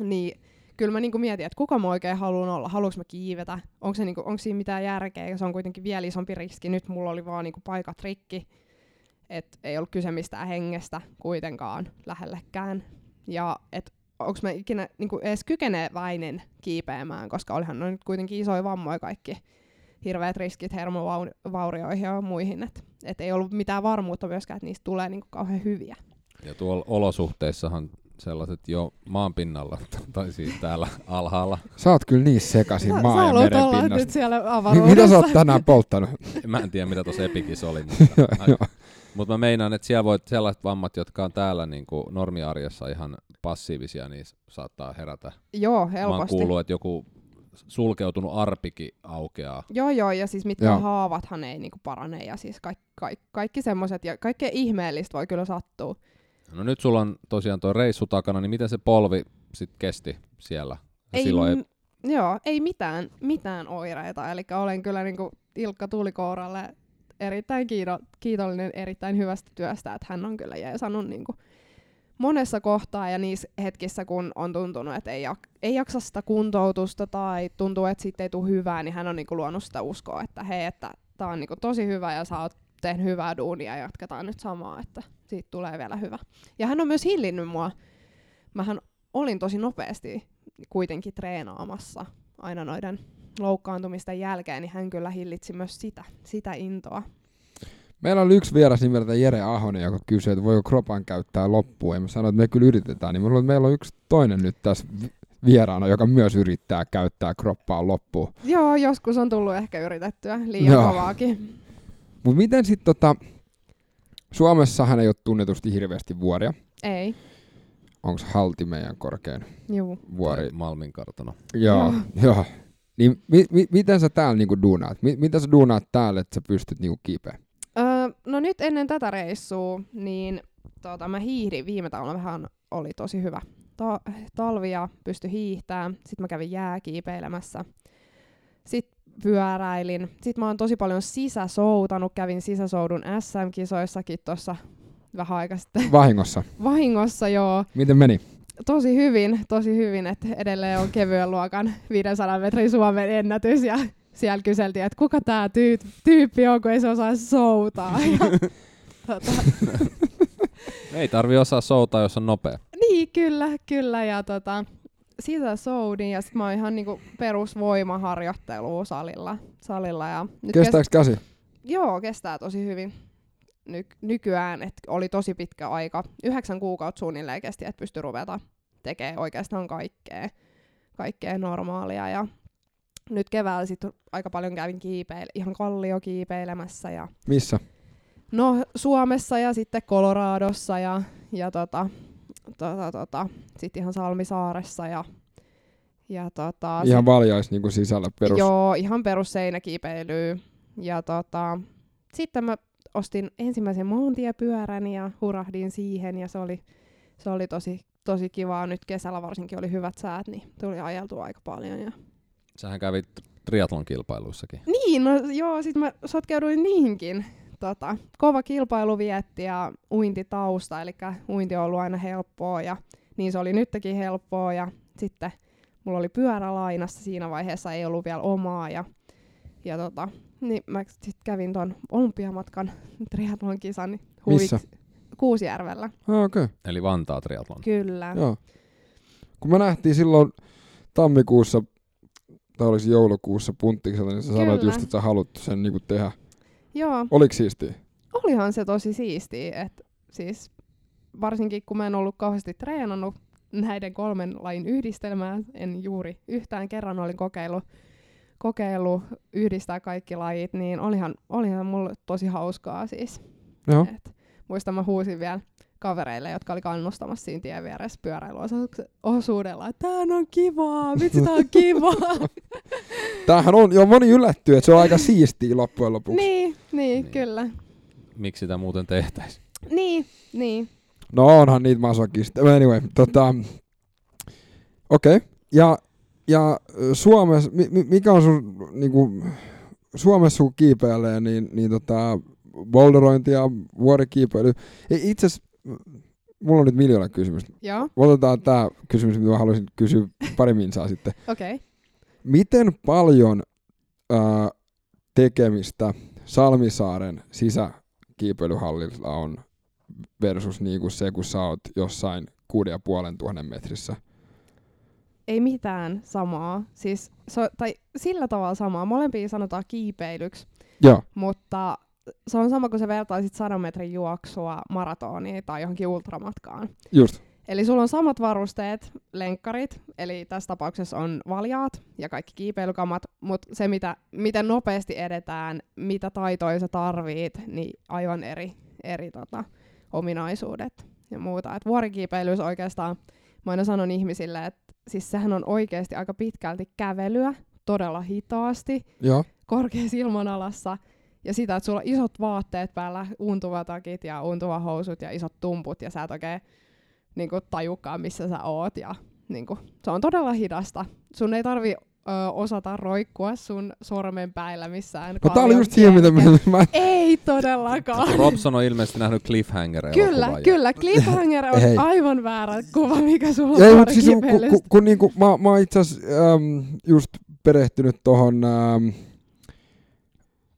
Niin kyllä mä niinku mietin, että kuka mä oikein haluan olla. Haluanko mä kiivetä? Onko, se niinku, onko siinä mitään järkeä? Se on kuitenkin vielä isompi riski. Nyt mulla oli vaan niinku paikat rikki. Et ei ollut kyse mistään hengestä kuitenkaan lähellekään. Ja et onko mä ikinä niinku edes kykeneväinen kiipeämään, koska olihan ne nyt kuitenkin isoja vammoja kaikki hirveät riskit hermovaurioihin ja muihin. Että et ei ollut mitään varmuutta myöskään, että niistä tulee niinku kauhean hyviä. Ja tuolla olosuhteissahan sellaiset jo maan pinnalla, tai siis täällä alhaalla. Sä oot kyllä niin sä maa ja meren olla pinnasta. nyt siellä avaruudessa. mitä sä oot tänään polttanut? Mä en tiedä, mitä tuossa Epikissa oli, mutta, mutta mä meinaan, että siellä voit sellaiset vammat, jotka on täällä niin kuin normiarjessa ihan passiivisia, niin saattaa herätä. Joo, Mä oon helposti. kuullut, että joku sulkeutunut arpikin aukeaa. Joo, joo, ja siis mitkä Joo. haavathan ei niinku parane, ja siis kaikki, kaikki, kaikki semmoiset, ja kaikkea ihmeellistä voi kyllä sattua. No nyt sulla on tosiaan tuo reissu takana, niin miten se polvi sitten kesti siellä? Ja Ei, silloin m- Joo, ei mitään, mitään oireita, eli olen kyllä niinku Ilkka Tulikouralle erittäin kiito, kiitollinen erittäin hyvästä työstä, että hän on kyllä jeesannut niinku monessa kohtaa ja niissä hetkissä, kun on tuntunut, että ei, jak- ei jaksa sitä kuntoutusta tai tuntuu, että siitä ei tule hyvää, niin hän on niinku luonut sitä uskoa, että hei, että tää on niinku tosi hyvä ja sä oot tehnyt hyvää duunia ja jatketaan nyt samaa, että siitä tulee vielä hyvä. Ja hän on myös hillinnyt mua. Mähän olin tosi nopeasti kuitenkin treenaamassa aina noiden loukkaantumisten jälkeen, niin hän kyllä hillitsi myös sitä, sitä intoa. Meillä oli yksi vieras nimeltä Jere Ahonen, joka kysyi, että voiko kropan käyttää loppuun. Ja mä sanoin, että me kyllä yritetään. Niin mä luulen, että meillä on yksi toinen nyt tässä vi- vieraana, joka myös yrittää käyttää kroppaa loppuun. Joo, joskus on tullut ehkä yritettyä liian Joo. kovaakin. Mutta miten sitten tota, Suomessahan ei ole tunnetusti hirveästi vuoria. Ei, Onko Halti meidän korkein juu. vuori? Tai Malmin kartano. Joo, joo. Niin mi- mi- miten sä täällä niinku duunaat? Mi- mitä sä duunaat täällä, että sä pystyt niinku kiipeä? Öö, no nyt ennen tätä reissua, niin tota, mä hiihdin viime talvena vähän oli tosi hyvä ta- talvi ja pysty hiihtämään. Sitten mä kävin jääkiipeilemässä. Sitten pyöräilin. Sitten mä oon tosi paljon sisäsoutanut. Kävin sisäsoudun SM-kisoissakin tuossa vähän aika sitten Vahingossa. vahingossa joo. Miten meni? Tosi hyvin, tosi hyvin, että edelleen on kevyen luokan 500 metrin Suomen ennätys ja siellä kyseltiin, että kuka tämä tyy- tyyppi on, kun ei se osaa soutaa. Ja, tota, Ei tarvi osaa soutaa, jos on nopea. niin, kyllä, kyllä. Ja tota, sitä soudin ja sitten mä oon ihan niinku perusvoimaharjoittelua salilla. salilla ja nyt Kestääks käsi? Joo, kestää tosi hyvin Ny- nykyään, että oli tosi pitkä aika. Yhdeksän kuukautta suunnilleen kesti, että pystyi ruveta tekemään oikeastaan kaikkea, kaikkea normaalia. Ja nyt keväällä sitten aika paljon kävin kiipeile, ihan kallio kiipeilemässä ja Missä? no Suomessa ja sitten Coloradossa ja, ja tota, tota, tota, sitten ihan Salmisaaressa ja, ja tota, Ihan valjais niinku sisällä perus. Joo, ihan perus seinäkiipeilyä. Ja tota, sitten mä ostin ensimmäisen maantiepyörän ja hurahdin siihen ja se oli, se oli tosi, tosi kivaa. Nyt kesällä varsinkin oli hyvät säät, niin tuli ajeltua aika paljon. Ja... Sähän kävit triatlon kilpailuissakin. Niin, no joo, sit mä sotkeuduin niihinkin. Tota, kova kilpailu vietti ja uintitausta, eli uinti on ollut aina helppoa ja niin se oli nytkin helppoa ja sitten mulla oli pyörä lainassa siinä vaiheessa, ei ollut vielä omaa ja, ja tota, niin mä sit kävin ton olympiamatkan triathlon kisan niin Missä? Kuusijärvellä. Ah, okei. Okay. Eli Vantaa triatlon. Kyllä. Joo. Kun me nähtiin silloin tammikuussa, tai olisi joulukuussa punttiksella, niin sä sanoit Kyllä. just, että sä haluat sen niinku tehdä. Joo, Oliko siistiä? olihan se tosi siistiä, että siis varsinkin kun mä en ollut kauheasti treenannut näiden kolmen lajin yhdistelmää, en juuri yhtään kerran olin kokeillut, kokeillut yhdistää kaikki lajit, niin olihan, olihan mulle tosi hauskaa siis. Joo. Et, muistan mä huusin vielä kavereille, jotka oli kannustamassa siinä tien vieressä pyöräilyosuudella, että tää on kivaa, vitsi tää on kivaa. Tämähän on, jo moni yllättyy, että se on aika siistiä loppujen lopuksi. niin, niin, Niin. kyllä. Miksi sitä muuten tehtäisiin? Niin, niin. No onhan niitä masokista. Anyway, tota, okei. Okay. Ja, ja Suomessa, mi, mi- mikä on sun, niinku, Suomessa sun kiipeilee, niin, niin tota, boulderointi ja vuorikiipeily. Ei, Itse asiassa, mulla on nyt miljoona kysymystä. Joo, Otetaan tämä kysymys, mitä haluaisin kysyä pari minsaa sitten. okei. Okay. Miten paljon ää, tekemistä Salmisaaren sisäkiipeilyhallilla on versus niinku se, kun sä oot jossain kuuden ja puolen tuhannen metrissä? Ei mitään samaa. Siis, so, tai sillä tavalla samaa. Molempia sanotaan kiipeilyksi, Joo, mutta se on sama kuin sä vertaisit 100 metrin juoksua maratoniin tai johonkin ultramatkaan. just. Eli sulla on samat varusteet, lenkkarit, eli tässä tapauksessa on valjaat ja kaikki kiipeilykamat, mutta se, mitä, miten nopeasti edetään, mitä taitoja sä tarvit, niin aivan eri, eri tota, ominaisuudet ja muuta. Et vuorikiipeilyys oikeastaan, mä aina sanon ihmisille, että siis sehän on oikeasti aika pitkälti kävelyä, todella hitaasti, Joo, korkeassa ilmanalassa, ja sitä, että sulla on isot vaatteet päällä, untuvatakit ja untuvahousut ja isot tumput, ja sä et oikein niin kuin, tajukaan, missä sä oot. Ja, niin kuin, se on todella hidasta. Sun ei tarvi ö, osata roikkua sun sormenpäillä missään. no tää oli just siihen, mitä mä, mä Ei todellakaan. Robson on ilmeisesti nähnyt Cliffhanger Kyllä, kyllä. Cliffhanger on Hei. aivan väärä kuva, mikä sulla Ei, on mutta siis kun, kun, kun, niinku, mä, mä oon itse asiassa ähm, just perehtynyt tohon ähm,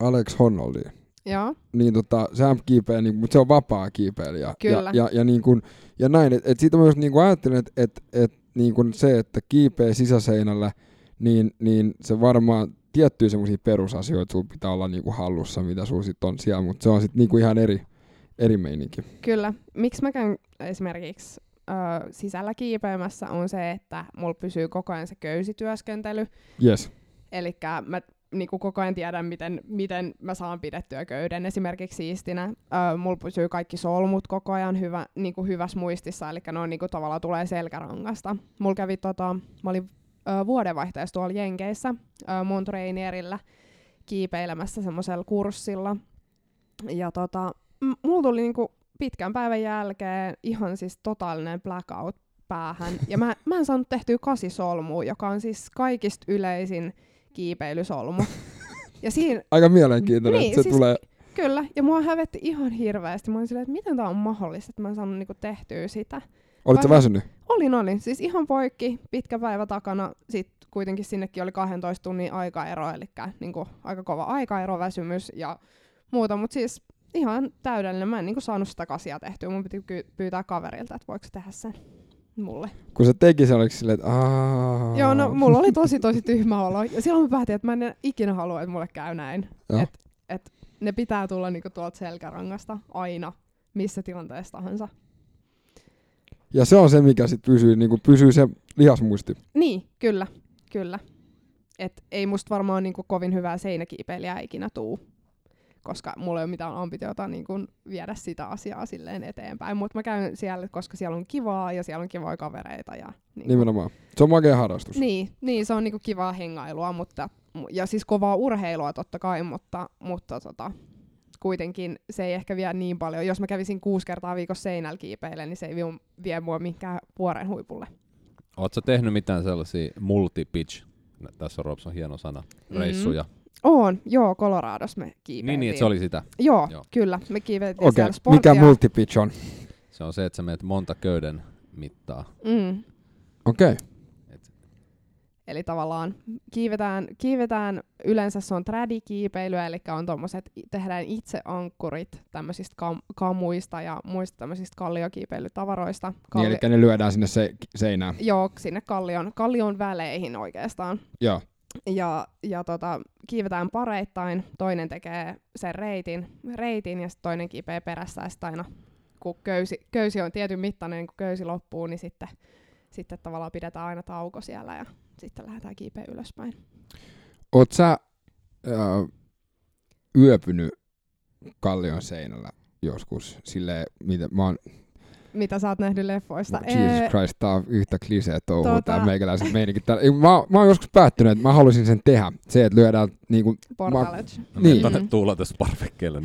Alex Honnoldin. Joo, Niin tota, sehän kiipeää, niin, mutta se on vapaa kiipeilijä. Kyllä. Ja, ja, ja, niin kun, ja näin, että et siitä mä myös niin ajattelin, että et, et, niin kun se, että kiipeä sisäseinällä, niin, niin se varmaan tiettyjä semmoisia perusasioita sulla pitää olla niin kuin hallussa, mitä sulla sit on siellä, mutta se on sitten niin kuin ihan eri, eri meininki. kyllä. Miksi mä käyn esimerkiksi ö, sisällä kiipeämässä on se, että mulla pysyy koko ajan se köysityöskentely. Yes. Eli mä niin kuin koko ajan tiedän, miten, miten mä saan pidettyä köyden esimerkiksi siistinä. Öö, mulla pysyy kaikki solmut koko ajan hyvä, niin kuin hyvässä muistissa, eli ne on niin kuin tavallaan tulee selkärangasta. Mulla kävi tota, mä olin öö, vuodenvaihteessa tuolla Jenkeissä Montreinierillä kiipeilemässä semmoisella kurssilla. Ja tota, m- mulla tuli niinku pitkän päivän jälkeen ihan siis totaalinen blackout päähän. Ja mä, mä en saanut tehtyä kasisolmua, joka on siis kaikista yleisin kiipeilysolmu. Ja siinä, Aika mielenkiintoinen, Niin, että se siis- tulee... kyllä, ja mua hävetti ihan hirveästi. Mä olin silleen, että miten tää on mahdollista, että mä en saanut niinku tehtyä sitä. Olit sä Aivan. väsynyt? Olin, olin. Siis ihan poikki, pitkä päivä takana. Sitten kuitenkin sinnekin oli 12 tunnin aikaero, eli niinku aika kova aikaero, väsymys ja muuta. Mutta siis ihan täydellinen. Mä en niinku saanut sitä kasia tehtyä. Mun piti pyytää kaverilta, että voiko tehdä sen mulle. Kun se teki, se oliko silleen, että aah. Joo, no mulla oli tosi tosi tyhmä olo. Ja silloin mä päätin, että mä en ikinä halua, että mulle käy näin. Joo. Et, et ne pitää tulla niinku tuolta selkärangasta aina, missä tilanteessa tahansa. Ja se on se, mikä sit pysyy, niin kuin pysyy se lihasmuisti. Niin, kyllä, kyllä. Et ei musta varmaan niinku kovin hyvää seinäkiipeilijää ikinä tuu, koska mulla ei ole mitään ambitiota niinku viedä sitä asiaa silleen eteenpäin. Mutta mä käyn siellä, koska siellä on kivaa ja siellä on kivoja kavereita. Ja, niinku, Nimenomaan. Se on makea harrastus. Niin, niin, se on niinku kivaa hengailua, mutta, mu- ja siis kovaa urheilua totta kai, mutta, mutta tota, kuitenkin se ei ehkä vie niin paljon. Jos mä kävisin kuusi kertaa viikossa seinällä kiipeille, niin se ei vie, vie mua mihinkään vuoren huipulle. Oletko tehnyt mitään sellaisia multi-pitch, tässä on Robson hieno sana, Mhm. reissuja? On, joo, Colorados me kiipeiltiin. Niin, niin, että se oli sitä. Joo, Joo. kyllä. Me kiiveiltiin Okei, okay. siellä mikä multipitch on? Se on se, että sä menet monta köyden mittaa. Mm. Okei. Okay. Eli tavallaan kiivetään, kiivetään, yleensä se on trädikiipeilyä, eli on tommoset, tehdään itse ankkurit tämmöisistä kam- kamuista ja muista tämmöisistä kalliokiipeilytavaroista. Niin, eli ne lyödään sinne se, seinään. Joo, sinne kallion, kallion väleihin oikeastaan. Joo. Ja, ja tota, kiivetään pareittain, toinen tekee sen reitin, reitin ja sit toinen kiipeää perässä ja sit aina kun köysi, köysi on tietyn mittainen, niin kun köysi loppuu, niin sitten, sitten tavallaan pidetään aina tauko siellä ja sitten lähdetään kiipeä ylöspäin. Oot sä äh, yöpynyt kallion seinällä joskus? Silleen, mitä mä oon, Mitä sä oot nähnyt leffoista? Jesus Christ, tää on yhtä klisee touhua tota- tää meikäläisen meininki. Tää, mä, mä oon joskus päättynyt, että mä haluaisin sen tehdä. Se, että lyödään niinku, Portaledge. No Niin. niin. tonne tuuletus parvekkeelle.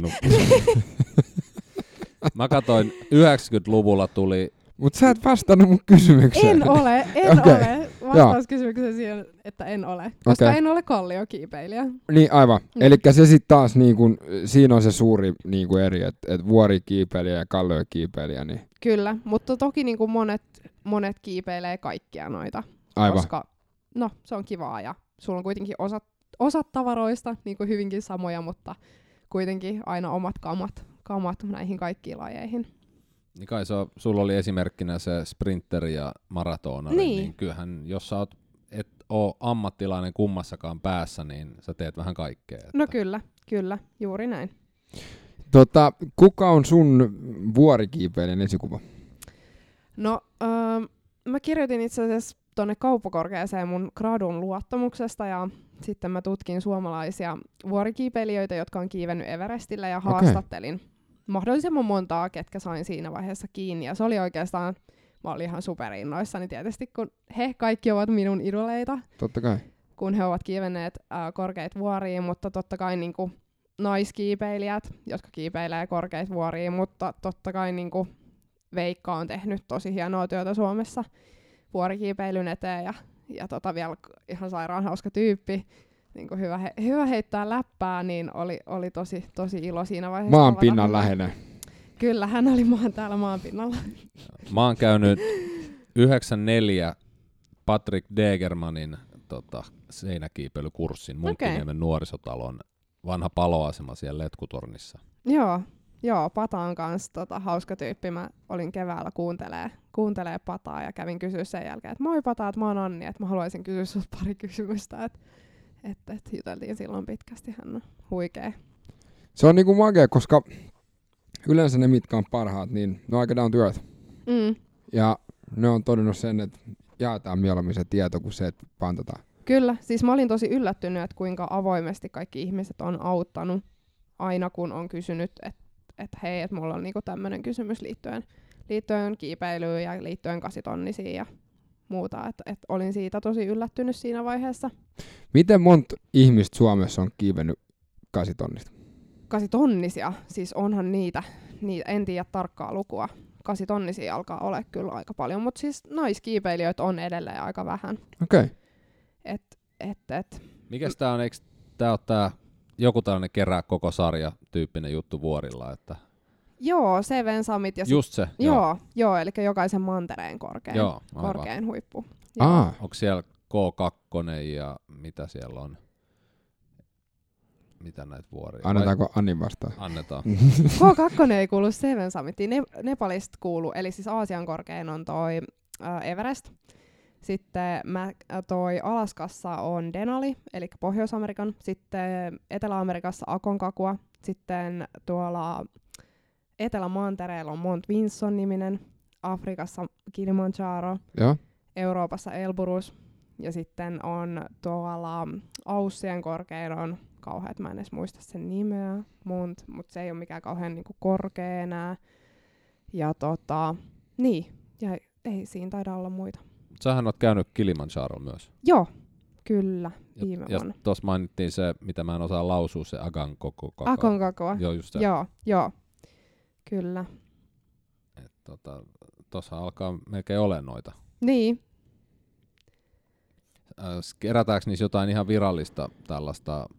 Mä katsoin, 90-luvulla tuli, mut sä et vastannut mun kysymykseen. En ole, en okay. ole. Vastaus kysymykseen siihen, että en ole. Koska Okei. en ole kalliokiipeilijä. Niin aivan. Mm. Eli se sitten taas, niin kun, siinä on se suuri niin kun eri, että et vuorikiipeilijä ja kalliokiipeilijä, niin Kyllä, mutta toki niin kuin monet, monet kiipeilee kaikkia noita. aivan. Koska no, se on kivaa ja sulla on kuitenkin osat, osat tavaroista niin kuin hyvinkin samoja, mutta kuitenkin aina omat kamat, kamat näihin kaikkiin lajeihin. Niin kai se on, sulla oli esimerkkinä se sprinteri ja maratonari, Niin. niin. kyllähän jos sä oot, et oo ammattilainen kummassakaan päässä, niin sä teet vähän kaikkea. Että No kyllä, kyllä, juuri näin. Tota, kuka on sun vuorikiipeilijän esikuva? No, öö, mä kirjoitin itse asiassa tuonne kauppakorkeaseen mun gradun luottamuksesta ja sitten mä tutkin suomalaisia vuorikiipeilijöitä, jotka on kiivennyt Everestillä ja haastattelin mahdollisimman montaa, ketkä sain siinä vaiheessa kiinni. Ja se oli oikeastaan, mä olin ihan superinnoissani tietysti, kun he kaikki ovat minun idoleita, Totta kai. kun he ovat kiivenneet äh, korkeita vuoria, mutta totta kai niin kuin, naiskiipeilijät, jotka kiipeilee korkeita vuoria, mutta totta kai niin kuin, Veikka on tehnyt tosi hienoa työtä Suomessa vuorikiipeilyn eteen ja, ja tota vielä ihan sairaan hauska tyyppi. Niin kuin hyvä, he, hyvä heittää läppää, niin oli, oli tosi, tosi ilo siinä vaiheessa. Maan pinnan läheinen. Kyllä, hän oli maan täällä maan pinnalla. Mä oon käynyt 94 Patrick Degermanin tota, seinäkiipeilykurssin Munkkiniemen nuorisotalon vanha paloasema siellä Letkutornissa. Joo, joo, Pata on kans tota, hauska tyyppi. Mä olin keväällä kuuntelee, kuuntelee Pataa ja kävin kysyä sen jälkeen, että moi Pata, että mä oon Anni, että mä haluaisin kysyä sulta pari kysymystä. Että et, et, juteltiin silloin pitkästi, hän on huikea. Se on niinku makea, koska yleensä ne, mitkä on parhaat, niin ne on aika down to earth. Mm. Ja ne on todennut sen, että jaetaan mieluummin se tieto kuin se, että pantataan. Kyllä, siis mä olin tosi yllättynyt, että kuinka avoimesti kaikki ihmiset on auttanut aina kun on kysynyt, että et hei, että mulla on niinku tämmöinen kysymys liittyen, liittyen kiipeilyyn ja liittyen kasitonnisiin ja muuta. Että et olin siitä tosi yllättynyt siinä vaiheessa. Miten monta ihmistä Suomessa on kiivennyt kasitonnista? Kasitonnisia, siis onhan niitä, niitä en tiedä tarkkaa lukua. Kasitonnisia alkaa olla kyllä aika paljon, mutta siis naiskiipeilijöitä on edelleen aika vähän. Okei. Okay. Et, et, et. Mikäs tää on, eikö tää on tää joku tällainen kerää koko sarja tyyppinen juttu vuorilla, että Joo, Seven Summit ja sit, just se. joo, joo, joo eli jokaisen mantereen korkein, Joo, aivan. korkein huippu. Joo. Aa, Onko siellä K2 ja mitä siellä on? Mitä näitä vuoria? Vai- annetaanko Annin vastaan? Annetaan. K2 ei kuulu Seven Summitiin, ne, Nepalista kuuluu, eli siis Aasian korkein on toi äh, Everest. Sitten mä, äh, toi Alaskassa on Denali, eli Pohjois-Amerikan. Sitten Etelä-Amerikassa Aconcagua. Sitten tuolla Etelä-Mantereella on Mount Vinson-niminen. Afrikassa Kilimanjaro. Joo. Euroopassa Elburus. Ja sitten on tuolla Aussien korkein on kauheat, mä en edes muista sen nimeä, Mount, mutta se ei ole mikään kauhean niinku korkea enää. Ja tota, niin, ja ei siinä taida olla muita. Sähän oot käynyt Kilimanjaro myös. Joo, kyllä, Ja, viime ja vuonna. tuossa mainittiin se, mitä mä en osaa lausua, se Agan koko koko. Akonkakoa. Joo, just se. Joo, joo, kyllä. Et, tota, tuossa alkaa melkein ole noita. Niin, Äh, kerätäänkö niissä jotain ihan virallista tällaista?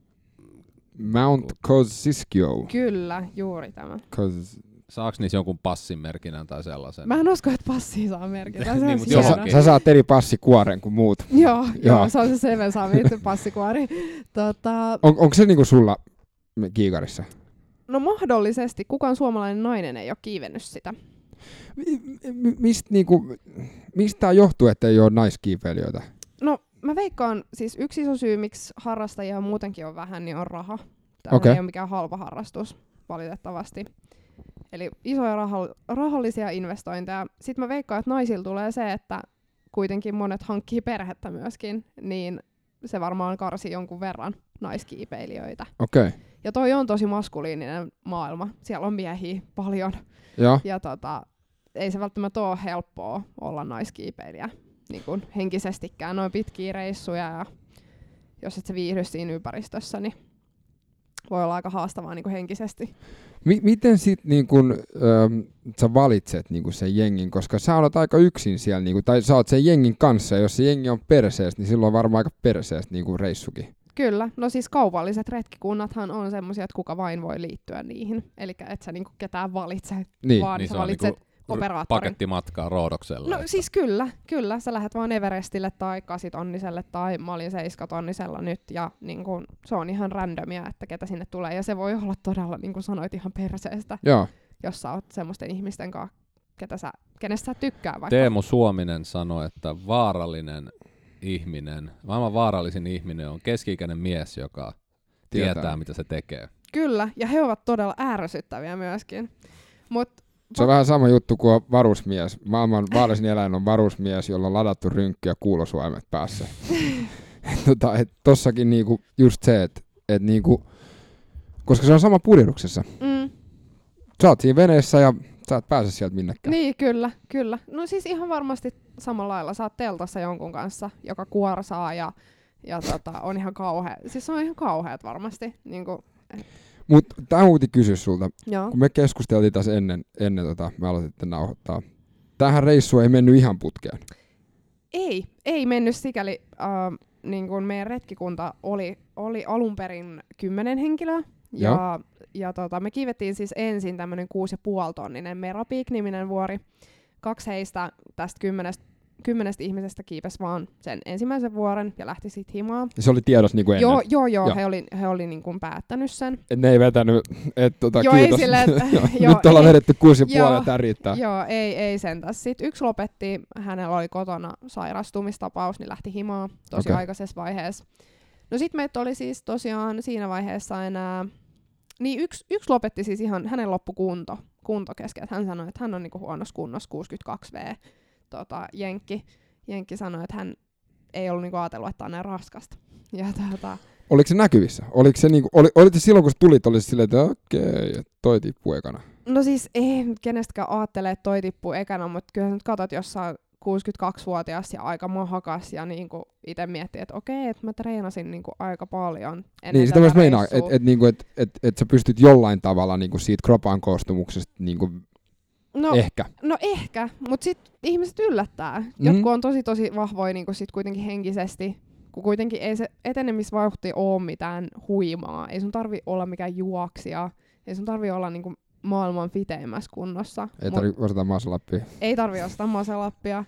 Mount Kosciuszko. kyllä, juuri tämä. Kos... Saaks niissä jonkun passinmerkinnän tai sellaisen? Mä en usko, että passia saa merkitä. Se Niin, on mut siis Sä, sä saat eri passikuoren kuin muut. Joo, Joo. joo, se on se Seven Summit passikuori. Tota, On, onko se niinku sulla kiikarissa? No mahdollisesti, kukaan suomalainen nainen ei ole kiivennyt sitä. Mi- mi- Mistä niinku, mistä tää johtuu, että ei ole naiskiipeilijöitä? No mä veikkaan, siis yksi iso syy, miksi harrastajia muutenkin on vähän, niin on raha. Tämä Okei. ei ole mikään halpa harrastus, valitettavasti. Eli isoja raho- rahallisia investointeja. Sitten mä veikkaan, että naisilla tulee se, että kuitenkin monet hankkii perhettä myöskin, niin se varmaan karsi jonkun verran naiskiipeilijöitä. Okei, okay. Ja toi on tosi maskuliininen maailma. Siellä on miehiä paljon. joo. Ja tota, ei se välttämättä ole helppoa olla naiskiipeilijä niin kuin henkisestikään. Noin pitkiä reissuja ja jos et sä viihdy siinä ympäristössä, niin voi olla aika haastavaa niin kuin henkisesti. Mi- miten sit niin kun, öm, sä valitset niin kun sen jengin, koska sä olet aika yksin siellä, niin kun, tai sä oot sen jengin kanssa, ja jos se jengi on perseestä, niin silloin on varmaan aika perseestä niin kun reissukin. Kyllä, no siis kaupalliset retkikunnathan on semmoisia, että kuka vain voi liittyä niihin. Eli et sä niinku ketään valitse, Niin, vaan niin sä valitset niinku operaattorin. pakettimatkaa Roodokselle. No että- siis kyllä, kyllä. Sä lähdet vaan Everestille tai kasitonniselle tai mä olin seiskatonnisella nyt ja niin kun, se on ihan randomia, että ketä sinne tulee. Ja se voi olla todella, niin kuin sanoit, ihan perseestä, Joo, jos sä oot semmoisten ihmisten kanssa, ketä sä, kenestä sä tykkää vaikka. Teemu Suominen sanoi, että vaarallinen ihminen, maailman vaarallisin ihminen on keski-ikäinen mies, joka tietää, Tietää. mitä se tekee. Kyllä, ja he ovat todella ärsyttäviä myöskin. Mut se on vähän sama juttu kuin on varusmies. Maailman vaarallisin eläin on varusmies, jolla on ladattu rynkki ja kuulosuoimet päässä. Tota, et tossakin niinku just se, että et niinku, koska se on sama purjehduksessa. mm, Sä oot siinä veneessä ja sä et pääse sieltä minnekään. Niin, kyllä, kyllä. No siis ihan varmasti samalla lailla. Sä oot teltassa jonkun kanssa, joka kuorsaa ja, ja tota, on ihan kauhea. Siis on ihan kauheat varmasti. Niin kuin, Mut tää huuti kysyä sulta, joo. kun me keskusteltiin tässä ennen, ennen tota, me aloititte nauhoittaa. Tähän reissu ei mennyt ihan putkeen. Ei, ei mennyt sikäli. Äh, niin kuin meidän retkikunta oli, oli alun perin kymmenen henkilöä. Ja, ja tota, me kiivettiin siis ensin tämmöinen kuusi ja puoli tonninen Merapeak-niminen vuori. Kaksi heistä tästä kymmenestä kymmenestä ihmisestä kiipesi vaan sen ensimmäisen vuoren ja lähti sitten himaan. Se oli tiedossa niin kuin ennen. Joo, joo, joo, Joo. he oli, he oli niin kuin päättänyt sen. Et ne ei vetänyt, että tota, Joo, ei kiitos. silleen, että- Joo, joo, Nyt ollaan ei. vedetty kuusi ja Joo, ja tää riittää. Joo, ei, ei sentäs. Sitten yksi lopetti, hänellä oli kotona sairastumistapaus, niin lähti himaan tosi okay. aikaisessa vaiheessa. No sitten meitä oli siis tosiaan siinä vaiheessa enää, niin yksi, yksi lopetti siis ihan, hänen loppu kunto, kesken. Hän sanoi, että hän on niinku huonossa kunnossa 62V. Tota, Jenkki, Jenkki sanoi, että hän ei ollut niinku ajatellut, että on näin raskasta. Ja tota, Oliko se näkyvissä? Oliko se niinku, oli, olit se silloin, kun tulit, oli silleen, että okei, okay, toi tippuu ekana. No siis ei kenestäkään ajattele, että toi tippuu ekana, mutta kyllä sä nyt katsot jossain 62-vuotias ja aika mahakas ja niinku itse miettii, että okei, että mä treenasin niinku aika paljon ennen Niin, sitä myös meinaa, että et, niinku, et, et, et sä pystyt jollain tavalla niinku siitä kropan koostumuksesta niinku no, ehkä. no ehkä, mutta sitten ihmiset yllättää. Mhm. Jotkut on tosi tosi vahvoja niinku sit kuitenkin henkisesti, kun kuitenkin ei se etenemisvauhti ole mitään huimaa. Ei sun tarvi olla mikään juoksija, ei sun tarvi olla niinku maailman fiteimmässä kunnossa. Ei Mut- tarvitse osata maasalappia. ei tarvi ostaa masalappia.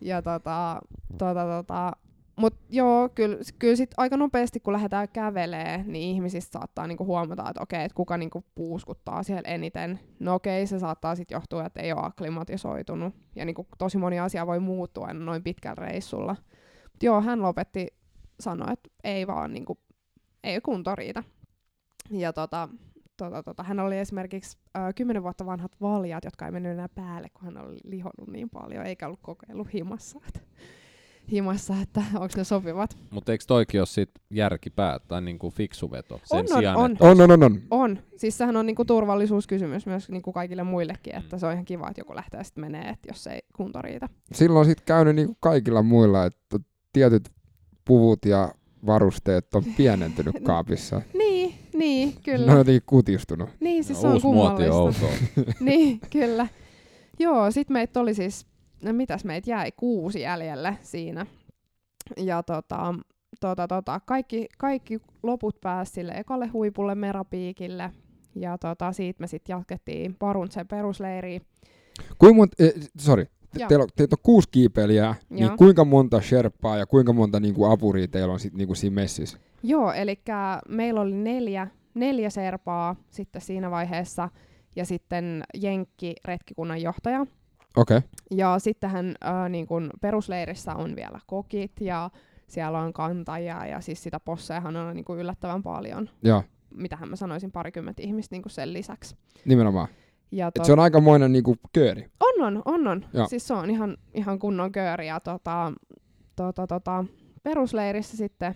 Ja tota, tota, tota, mut joo, kyllä, kyllä sit aika nopeasti kun lähdetään kävelee, niin ihmisistä saattaa niinku huomata, että okei, että kuka niinku puuskuttaa siellä eniten. No okei, se saattaa sitten johtua, että ei ole akklimatisoitunut. Ja niinku tosi moni asia voi muuttua noin pitkällä reissulla. Mut joo, hän lopetti, sanoi, että ei vaan niinku, ei kunto riitä. Ja tota, tota, tota, hän oli esimerkiksi 10 vuotta vanhat valjat, jotka ei mennyt enää päälle, kun hän oli lihonnut niin paljon, eikä ollut kokeillut himassa, että, himassa, että onko ne sopivat. Mutta eikö toikin ole sit järkipää tai niinku fiksu veto sen On, on, sijaan, on. että On, on, on, on. On. Siis sehän on niinku turvallisuuskysymys myös niinku kaikille muillekin, että se on ihan kiva, että joku lähtee sitten menee, että jos ei kunto riitä. Silloin on sitten käynyt niinku kaikilla muilla, että tietyt puvut ja varusteet on pienentynyt kaapissa. Niin, niin, Ne kyllä. on jotenkin kutistunut. Niin, siis se on uusi muoti on kummallista. niin, kyllä. Joo, sit meitä oli siis, no mitäs meitä jäi, kuusi jäljelle siinä. Ja tota, tota, tota, kaikki, kaikki loput pääsi sille ekalle huipulle Merapiikille. Ja tota, siitä me sitten jatkettiin Paruntsen perusleiriin. Kuinka monta, eh, sorry, teillä on, teitä on kuusi kiipeilijää, niin kuinka monta sherpaa ja kuinka monta niinku apuria teillä on sit niinku siinä messissä? Joo, eli meillä oli neljä, neljä serpaa sitten siinä vaiheessa. Ja sitten Jenkki, retkikunnan johtaja. Okei, okay. Ja sittenhän äh, niin kun perusleirissä on vielä kokit ja siellä on kantajia ja siis sitä posseahan on niin kuin yllättävän paljon. joo, Mitähän mä sanoisin, parikymmentä ihmistä niin kuin sen lisäksi. nimenomaan. Ja Et to- se on aikamoinen niinku kööri. on, on, on, on. Joo. Siis se on ihan, ihan kunnon kööri. Ja tota, tota, tota, perusleirissä sitten,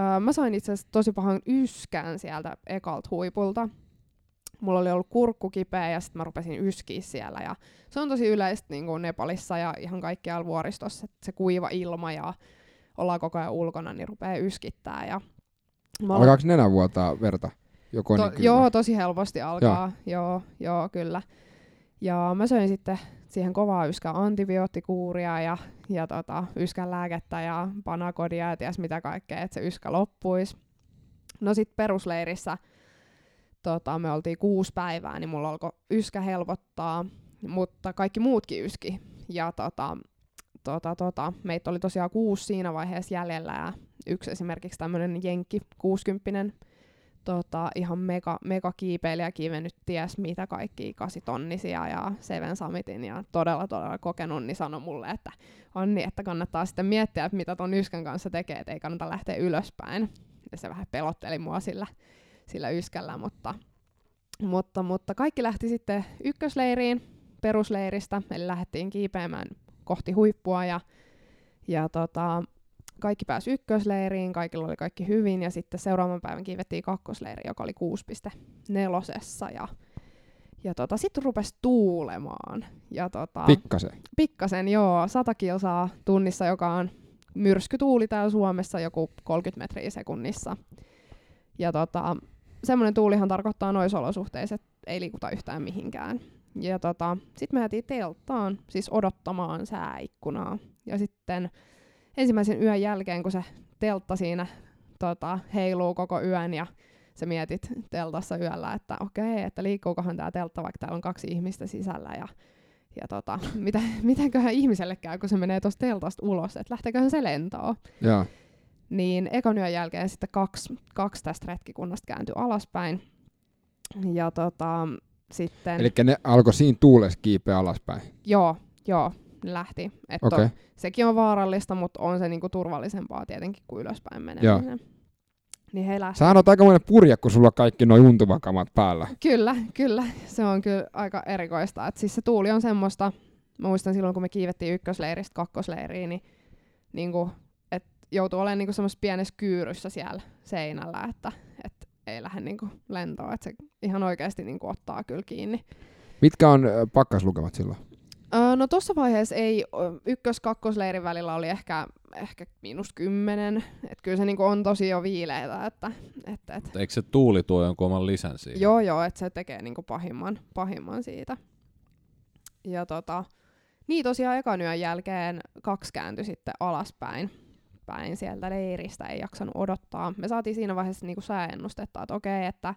öö, mä sain itse asiassa tosi pahan yskän sieltä ekalta huipulta. Mulla oli ollut kurkku kipeä ja sitten mä rupesin yskiä siellä. Ja se on tosi yleistä niin kuin Nepalissa ja ihan kaikkialla vuoristossa, että se kuiva ilma ja ollaan koko ajan ulkona, niin rupeaa yskittää. Ja mä Alkaako nenä vuotaa verta? Joko To, niin joo, tosi helposti alkaa. Joo. joo, joo, kyllä. Ja mä söin sitten siihen kovaa yskän antibioottikuuria ja, ja tota, yskän lääkettä ja panakodia ja ties mitä kaikkea, että se yskä loppuisi. No sit perusleirissä tota, me oltiin kuusi päivää, niin mulla alkoi yskä helpottaa, mutta kaikki muutkin yski. Ja tota, tota, tota, meitä oli tosiaan kuusi siinä vaiheessa jäljellä ja yksi esimerkiksi tämmöinen jenkki, 60 tota, ihan mega, mega kiipeilijä kiivennyt ties mitä kaikki kasitonnisia ja Seven Summitin ja todella todella kokenut, niin sanoi mulle, että Anni, että kannattaa sitten miettiä, että mitä ton yskän kanssa tekee, että ei kannata lähteä ylöspäin. Ja se vähän pelotteli mua sillä, sillä yskällä, mutta, mutta, mutta kaikki lähti sitten ykkösleiriin perusleiristä, eli lähdettiin kiipeämään kohti huippua ja, ja tota, kaikki pääsi ykkösleiriin, kaikilla oli kaikki hyvin, ja sitten seuraavan päivän kiivettiin kakkosleiri, joka oli 6.4. Ja, ja tota, sitten rupesi tuulemaan. Ja tota, Pikkasen. pikkasen, joo, 100 kilsaa tunnissa, joka on myrskytuuli täällä Suomessa, joku 30 metriä sekunnissa. Ja tota, semmoinen tuulihan tarkoittaa noissa olosuhteissa, että ei liikuta yhtään mihinkään. Ja tota, sitten me jäätiin telttaan, siis odottamaan sääikkunaa. Ja sitten ensimmäisen yön jälkeen, kun se teltta siinä tota, heiluu koko yön ja sä mietit teltassa yöllä, että okei, että liikkuukohan tämä teltta, vaikka täällä on kaksi ihmistä sisällä ja, ja tota, mitä, mitenköhän ihmiselle käy, kun se menee tuosta teltasta ulos, että lähteeköhän se lentoon. Joo. Niin ekan yön jälkeen sitten kaksi, kaksi tästä retkikunnasta kääntyi alaspäin. Ja tota, sitten... Eli ne alkoi siinä tuulessa kiipeä alaspäin. Joo, joo, lähti. Että okay. sekin on vaarallista, mutta on se niinku turvallisempaa tietenkin kuin ylöspäin meneminen. Niin he lähti. Sähän on aikamoinen purja, kun sulla on kaikki nuo untuvakamat päällä. Kyllä, kyllä. Se on kyllä aika erikoista. Et siis se tuuli on semmoista, mä muistan silloin kun me kiivettiin ykkösleiristä kakkosleiriin, niin, niin kuin, et joutui olemaan niin semmoisessa pienessä kyyryssä siellä seinällä, että et ei lähde niin kuin lentoon. Et se ihan oikeasti niin kuin ottaa kyllä kiinni. Mitkä on pakkaslukemat silloin? Öö, no tuossa vaiheessa ei, ykkös-kakkosleirin välillä oli ehkä, ehkä miinus kymmenen. Et kyllä se niinku on tosi jo viileitä. Että, et, et. Eikö se tuuli tuo jonkun oman lisän siihen? Joo, joo, että se tekee niinku pahimman, pahimman siitä. Ja tota, niin tosiaan ekan yön jälkeen kaksi kääntyi sitten alaspäin päin sieltä leiristä, ei jaksanut odottaa. Me saatiin siinä vaiheessa niinku sääennustetta, että okei, että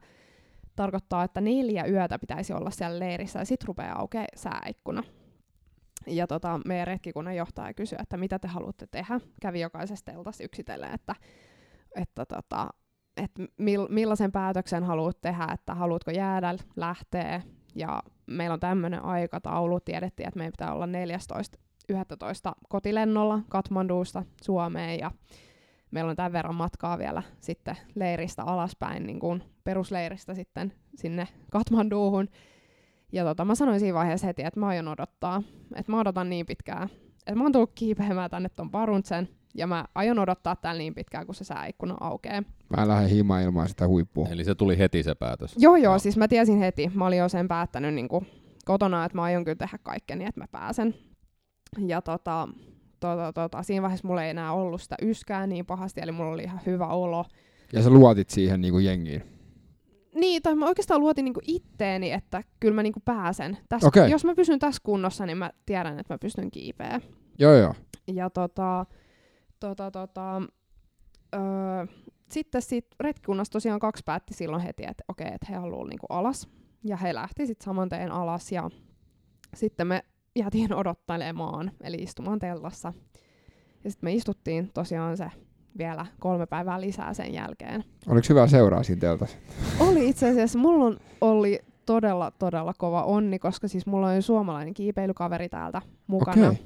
tarkoittaa, että neljä yötä pitäisi olla siellä leirissä ja sitten rupeaa aukeaa sääikkuna. Ja tota, meidän retkikunnan johtaja kysyi, että mitä te haluatte tehdä. Kävi jokaisesta teltasta yksitellen, että, että tota, että mil, millaisen päätöksen haluat tehdä, että haluatko jäädä, lähteä. Ja meillä on tämmöinen aikataulu. Tiedettiin, että meidän pitää olla 14.11. kotilennolla Katmandusta Suomeen ja meillä on tämän verran matkaa vielä sitten leiristä alaspäin, niin kuin perusleiristä sitten sinne Katmanduuhun. Ja tota, mä sanoin siinä vaiheessa heti, että mä aion odottaa. Että mä odotan niin pitkään. Että mä oon tullut kiipeämään tänne ton Paruntsen. Ja mä aion odottaa täällä niin pitkään, kun se sääikkuna aukeaa. Mä lähden himaan ilman sitä huippua. Eli se tuli heti se päätös. Joo, joo, siis mä tiesin heti. Mä olin jo sen päättänyt niin kuin kotona, että mä aion kyllä tehdä kaikkeni, että mä pääsen. Ja tota, tota, tota, siinä vaiheessa mulla ei enää ollut sitä yskää niin pahasti, eli mulla oli ihan hyvä olo. Ja sä luotit siihen niin kuin jengiin. Niin, tai mä oikeastaan luotin niinku itteeni, että kyllä mä niinku pääsen. Täs, Okei. Jos mä pysyn tässä kunnossa, niin mä tiedän, että mä pystyn kiipeä. Joo, joo. Ja tota, tota, tota, öö, sitten siitä retkikunnasta tosiaan kaksi päätti silloin heti, että okei, että he haluaa niinku alas. Ja he lähti sitten saman tien alas ja sitten me jäätiin odottelemaan, eli istumaan tellassa. Ja sitten me istuttiin tosiaan se vielä kolme päivää lisää sen jälkeen. Oliko hyvä seuraa siinä teltassa? Oli itse asiassa, mulla on, oli todella, todella kova onni, koska siis mulla on suomalainen kiipeilykaveri täältä mukana. Okei.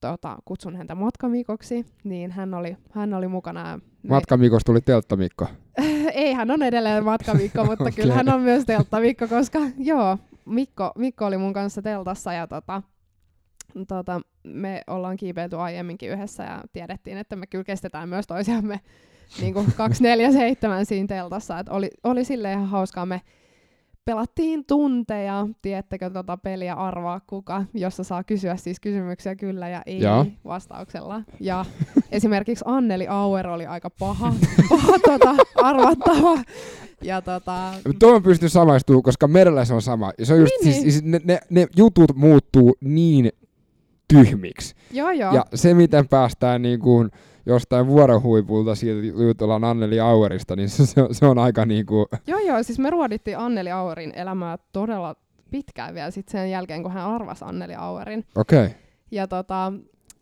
Tota, kutsun häntä Matkamikoksi, niin hän oli, hän oli mukana. Matkamikosta tuli telttamikko. ei, hän on edelleen Matkamikko, mutta Okei. kyllä hän on myös telttamikko, koska joo, Mikko, Mikko oli mun kanssa teltassa ja tota, tota, me ollaan kiipeilty aiemminkin yhdessä ja tiedettiin, että me kyllä kestetään myös toisiamme niin kuin 247 siinä teltassa. Et oli, oli silleen ihan hauskaa. Me pelattiin tunteja, tiettekö tota peliä arvaa kuka, jossa saa kysyä siis kysymyksiä kyllä ja ei Joo. vastauksella. Ja esimerkiksi Anneli Auer oli aika paha, paha tota, arvattava. Ja tota, Tuohon pystyy samaistumaan, koska merellä se on sama. Ja se on just, Niin, siis, siis ne, ne, ne, jutut muuttuu niin tyhmiksi. joo joo. Ja se, miten päästään niin kuin jostain vuorohuipulta siitä jutellaan Anneli Auerista, niin se, se, on- aika niin kuin, Joo, joo, siis me ruodittiin Anneli Auerin elämää todella pitkään vielä sit sen jälkeen, kun hän arvasi Anneli Auerin. okei. Okay. Ja, tota,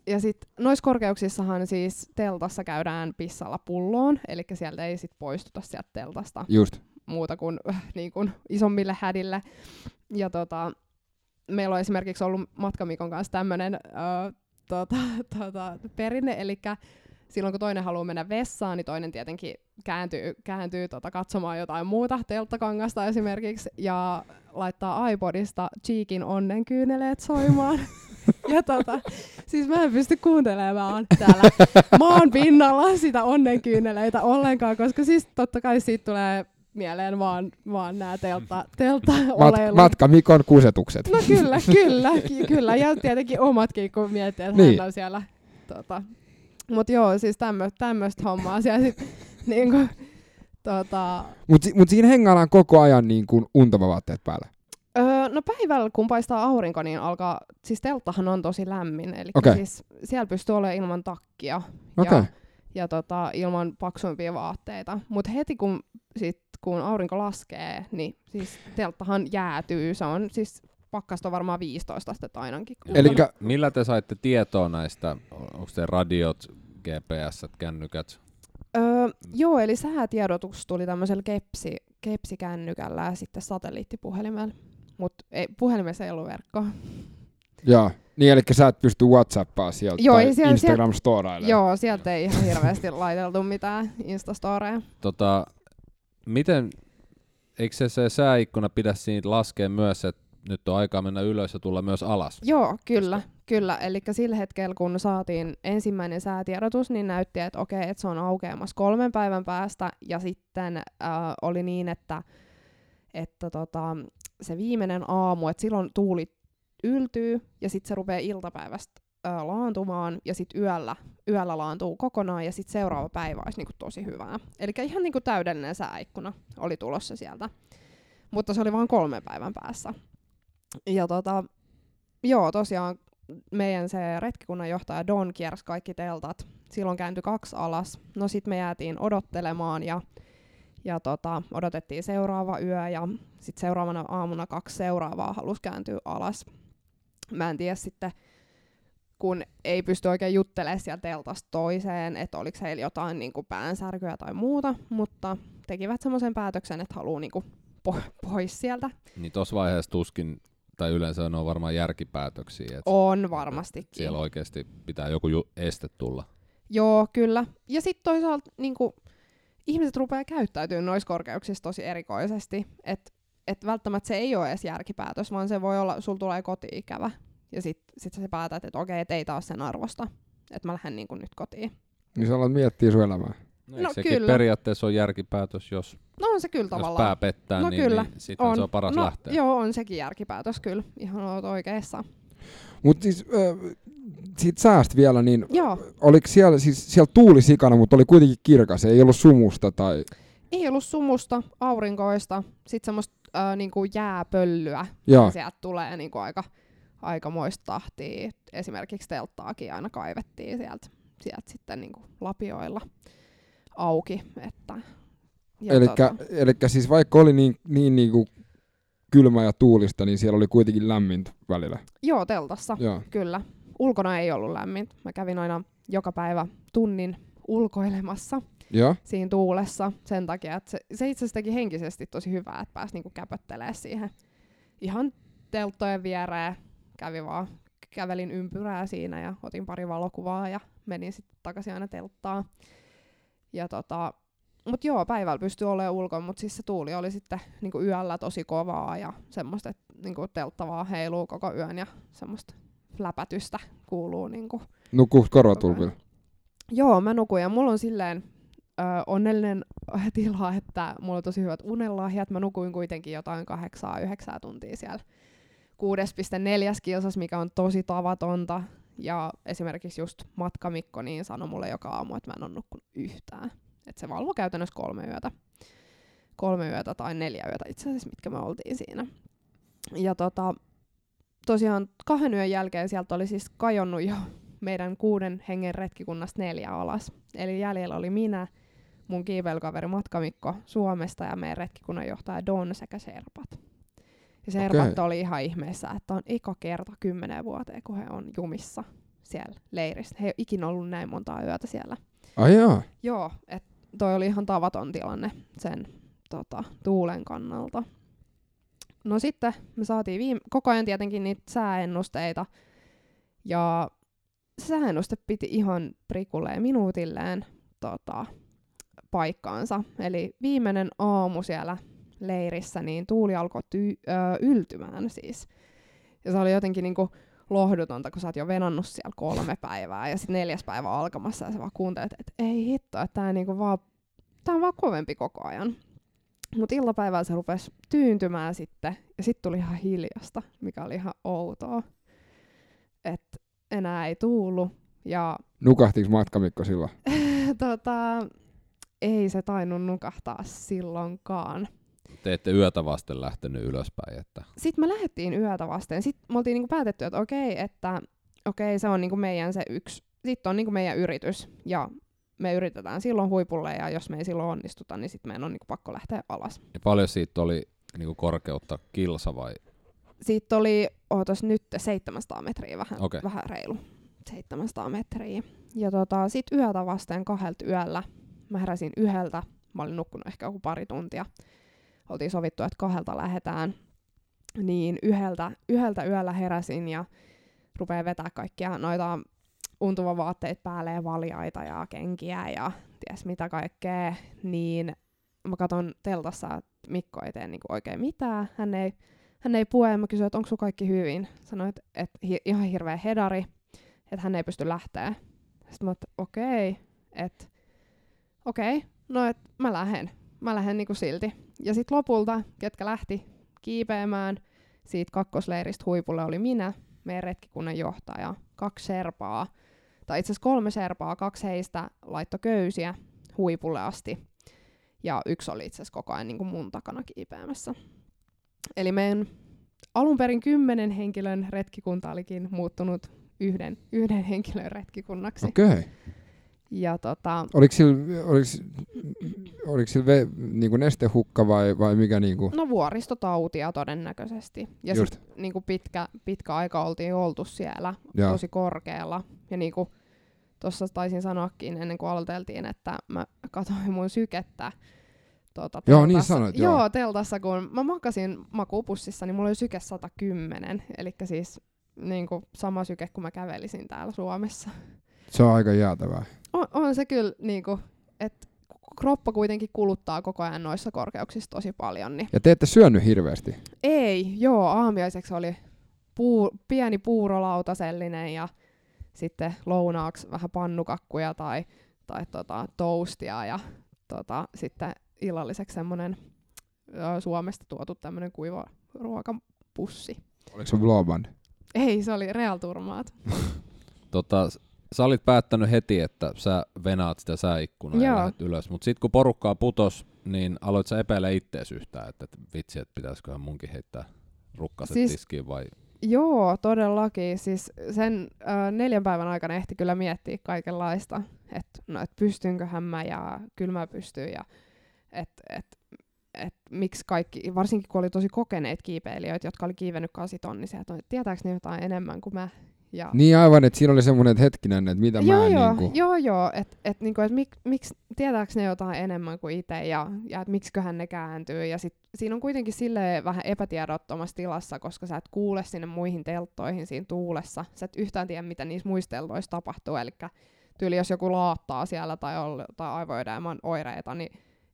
ja sitten noissa korkeuksissahan siis teltassa käydään pissalla pulloon, eli sieltä ei sit poistuta sieltä teltasta Just. muuta kuin, äh, niin kuin isommille hädille. Ja tota, meillä on esimerkiksi ollut Matkamikon kanssa tämmöinen äh, tota, tota, perinne, eli silloin kun toinen haluaa mennä vessaan, niin toinen tietenkin kääntyy, kääntyy tota, katsomaan jotain muuta, telttakangasta esimerkiksi, ja laittaa iPodista Cheekin onnenkyyneleet soimaan. Ja tota, siis mä en pysty kuuntelemaan täällä maan pinnalla sitä onnenkyyneleitä ollenkaan, koska siis totta kai siitä tulee mieleen vaan, vaan nämä teltta, teltta Mat, matka Mikon kusetukset. No kyllä, kyllä, ky- kyllä. Ja tietenkin omatkin, kun miettii, että Niin. hän on siellä. Tota. Mut joo, siis tämmöistä hommaa siellä sit, niinku, tota, Mutta mut siinä hengaillaan koko ajan niin kuin untavavaatteet päällä. öö, no päivällä kun paistaa aurinko, niin alkaa, siis telttahan on tosi lämmin, eli Okei. siis siellä pystyy olemaan ilman takkia Okei. ja, ja tota, ilman paksuimpia vaatteita. Mutta heti kun, sit, kun aurinko laskee, niin siis telttahan jäätyy, se on siis pakkasta on varmaan 15 astetta ainakin. Elikkä- Millä te saitte tietoa näistä? Onko te radiot, GPS, kännykät? Öö, joo, eli säätiedotus tuli tämmöisellä kepsi, kepsikännykällä ja sitten satelliittipuhelimella. Mutta puhelimessa ei ollut verkkoa. Joo. Niin, eli sä et pysty Whatsappaa sieltä Joo, tai ei siellä- Instagram storailemaan. Joo, sieltä ei ihan hirveästi laiteltu mitään Instastoreja. Tota, miten, eikö se, se sääikkuna pidä siinä laskea myös, että nyt on aikaa mennä ylös ja tulla myös alas? Joo, kyllä, kyllä. Eli sillä hetkellä, kun saatiin ensimmäinen säätiedotus, niin näytti, että okei, että se on aukeamassa kolmen päivän päästä. Ja sitten äh, oli niin, että, että tota, se viimeinen aamu, että silloin tuuli yltyy ja sitten se rupeaa iltapäivästä äh, laantumaan ja sitten yöllä, yöllä laantuu kokonaan ja sitten seuraava päivä olisi niinku tosi hyvää. Eli ihan niinku täydellinen sääikkuna oli tulossa sieltä. Mutta se oli vain kolmen päivän päässä. Ja tota, joo, tosiaan meidän se retkikunnan johtaja Don kiersi kaikki teltat. Silloin kääntyi kaksi alas. No sit me jäätiin odottelemaan ja, ja tota, odotettiin seuraava yö ja sit seuraavana aamuna kaksi seuraavaa halusi kääntyä alas. Mä en tiedä sitten, kun ei pysty oikein juttelemaan sieltä teltasta toiseen, että oliko heillä jotain niin kuin päänsärkyä tai muuta, mutta tekivät semmoisen päätöksen, että haluaa niin kuin po- pois sieltä. Niin tuossa vaiheessa tuskin, tai yleensä ne on varmaan järkipäätöksiä, että On varmastikin. siellä oikeasti pitää joku ju- este tulla. Joo, kyllä. Ja sitten toisaalta niin kuin, ihmiset rupeaa käyttäytymään noissa korkeuksissa tosi erikoisesti. Että et välttämättä se ei ole edes järkipäätös, vaan se voi olla, sulla tulee koti-ikävä. Ja sitten sit sä päätät, että okei, et ei taas sen arvosta. Että mä lähden niin kuin nyt kotiin. Niin sä alat miettiä sun elämää. No, No sekin kyllä. periaatteessa on järkipäätös, jos, No on se kyllä jos tavallaan. pää pettää, No niin, kyllä, niin sitten se on paras no, lähteä. Joo, on sekin järkipäätös kyllä. Ihan oot oikeassa. Mutta siis äh, siitä säästä vielä, niin Joo, oliko siellä, siis siellä tuuli sikana, mutta oli kuitenkin kirkas, ei ollut sumusta tai... ei ollut sumusta, aurinkoista, sitten semmoista äh, niinku jääpöllyä, Joo, sieltä tulee niinku aika, aikamoista tahtia. Esimerkiksi telttaakin aina kaivettiin sieltä, sieltä sitten niinku lapioilla auki. Että, ja eli tota, siis vaikka oli niin, niin niinku kylmä ja tuulista, niin siellä oli kuitenkin lämmintä välillä. joo, teltassa, Joo. kyllä. Ulkona ei ollut lämmin. Mä kävin aina joka päivä tunnin ulkoilemassa Joo, siinä tuulessa sen takia, että se, se itse asiassa teki henkisesti tosi hyvää, että pääsi niinku käpöttelemään siihen ihan telttojen viereen. Kävi vaan, kävelin ympyrää siinä ja otin pari valokuvaa ja menin sitten takaisin aina telttaan. Ja tota, mut joo, päivällä pystyi olemaan ulkona, mutta siis se tuuli oli sitten niinku yöllä tosi kovaa ja semmoista, että niinku teltta vaan heiluu koko yön ja semmoista läpätystä kuuluu niinku nukuuko korvatulpilla? Joo, mä nukuin ja mulla on silleen ö, onnellinen tila, että mulla on tosi hyvät unenlahjat. Mä nukuin kuitenkin jotain kahdeksaa, yhdeksää tuntia siellä 6,4 kilsas, mikä on tosi tavatonta. Ja esimerkiksi just matkamikko niin sanoi mulle joka aamu, että mä en ole nukkunut yhtään. Että se valvoi käytännössä kolme yötä. Kolme yötä tai neljä yötä itse asiassa, mitkä me oltiin siinä. Ja tota, tosiaan kahden yön jälkeen sieltä oli siis kajonnut jo meidän kuuden hengen retkikunnasta neljä alas. Eli jäljellä oli minä, mun kiipeilykaveri Matkamikko Suomesta ja meidän retkikunnan johtaja Don sekä Serpat. Ja Serpat Okei. oli ihan ihmeessä, että on eka kerta kymmenen vuoteen, kun he on jumissa siellä leirissä. He ei ole ikinä ollut näin montaa yötä siellä. Ai jaa. Joo, että toi oli ihan tavaton tilanne sen tota, tuulen kannalta. No sitten me saatiin viime, koko ajan tietenkin niitä sääennusteita. Ja se sääennuste piti ihan prikulleen minuutilleen tota, paikkaansa. Eli viimeinen aamu siellä leirissä, niin tuuli alkoi ty- ö, yltymään siis. Ja se oli jotenkin niinku lohdutonta, kun sä oot jo venannut siellä kolme päivää ja sitten neljäs päivä on alkamassa ja sä vaan kuuntelet, että ei hitto, että tää, niinku vaan, tää on vaan kovempi koko ajan. Mutta iltapäivällä se rupesi tyyntymään sitten ja sitten tuli ihan hiljasta, mikä oli ihan outoa. Että enää ei tuulu ja Nukahtiiko matkamikko silloin? tota, ei se tainnut nukahtaa silloinkaan. Te ette yötä vasten lähtenyt ylöspäin, että Sitten me lähdettiin yötä vasten. Sitten me oltiin niinku päätetty, että okei, että okei, se on niinku meidän se yksi, sitten on niinku meidän yritys ja me yritetään silloin huipulle ja jos me ei silloin onnistuta, niin sitten meidän on niinku pakko lähteä alas. ja paljon siitä oli niinku korkeutta kilsa vai siitä oli, ootas nyt 700 metriä, vähän, Okei. vähän reilu. 700 metriä. Ja tota, sit yötä vasten kahdelta yöllä, mä heräsin yhdeltä, mä olin nukkunut ehkä joku pari tuntia. Oltiin sovittu, että kahdelta lähetään. Niin yhdeltä, yhdeltä yöllä heräsin ja rupeaa vetää kaikkia noita untuva vaatteet päälle ja valjaita ja kenkiä ja ties mitä kaikkea. Niin mä katon teltassa, että Mikko ei tee niinku oikein mitään. Hän ei, hän ei pue ja mä kysyin, että onko kaikki hyvin. Sanoin, että, että hi- ihan hirveä hedari, että hän ei pysty lähteä. Sitten mä että okei, että okei, no et mä lähden. Mä lähden niinku silti. Ja sitten lopulta, ketkä lähti kiipeämään siitä kakkosleiristä huipulle oli minä, meidän retkikunnan johtaja, kaksi serpaa, tai itse asiassa kolme serpaa, kaksi heistä laittoi köysiä huipulle asti. Ja yksi oli itse asiassa koko ajan niin kuin mun takana kiipeämässä. Eli meidän alun perin kymmenen henkilön retkikunta olikin muuttunut yhden, yhden henkilön retkikunnaksi. Okei. Okay. Ja tota, Oliko sillä, oliko, oliko sillä ve, niinku nestehukka vai, vai mikä niinku? no vuoristotautia todennäköisesti. Ja Just. sit, niin kuin pitkä, pitkä aika oltiin oltu siellä Joo. tosi korkealla. Ja niin kuin tuossa taisin sanoakin ennen kuin aloiteltiin, että mä katsoin mun sykettä tuota, Joo, niin sanoit, joo. joo. teltassa, kun mä makasin makuupussissa, niin mulla oli syke 110, eli siis niin kuin sama syke kuin mä kävelisin täällä Suomessa. Se on aika jäätävää. On, on se kyllä, niin kuin, että kroppa kuitenkin kuluttaa koko ajan noissa korkeuksissa tosi paljon, niin Ja te ette syönyt hirveästi. ei, joo, aamiaiseksi oli puu, pieni puurolautasellinen ja sitten lounaaksi vähän pannukakkuja tai, tai tota, toastia ja tota, sitten illalliseksi semmoinen Suomesta tuotu tämmöinen kuiva ruokapussi. Oliko se Blåband? Ei, se oli Real Turmaat. Tota, sä olit päättänyt heti, että sä venaat sitä sääikkunaa ja lähdet ylös, mutta sitten kun porukkaa putos, niin aloit sä epäillä ittees yhtään, että, vitsi, että pitäisiköhän munkin heittää rukkaset Siis- tiskiin vai Joo, todellakin. Siis sen ö, neljän päivän aikana ehti kyllä miettiä kaikenlaista, että no, et pystynköhän mä ja kyllä mä pystyn ja että et, et, miksi kaikki, varsinkin kun oli tosi kokeneet kiipeilijöitä, jotka oli kiivennyt kasitonnisia, että tietääkö ne jotain enemmän kuin mä. Ja, Niin aivan, että siinä oli semmoinen että hetkinen, että mitä joo, mä en joo, niinku... joo, joo, että et, niinku, et mik, miksi, tietääkö ne jotain enemmän kuin itse ja, ja että miksiköhän ne kääntyy. Ja sit, siinä on kuitenkin sille vähän epätiedottomassa tilassa, koska sä et kuule sinne muihin telttoihin siinä tuulessa. Sä et yhtään tiedä, mitä niissä muissa teltoissa tapahtuu. Eli tyyli, jos joku laattaa siellä tai on tai aivoidäämän oireita, niin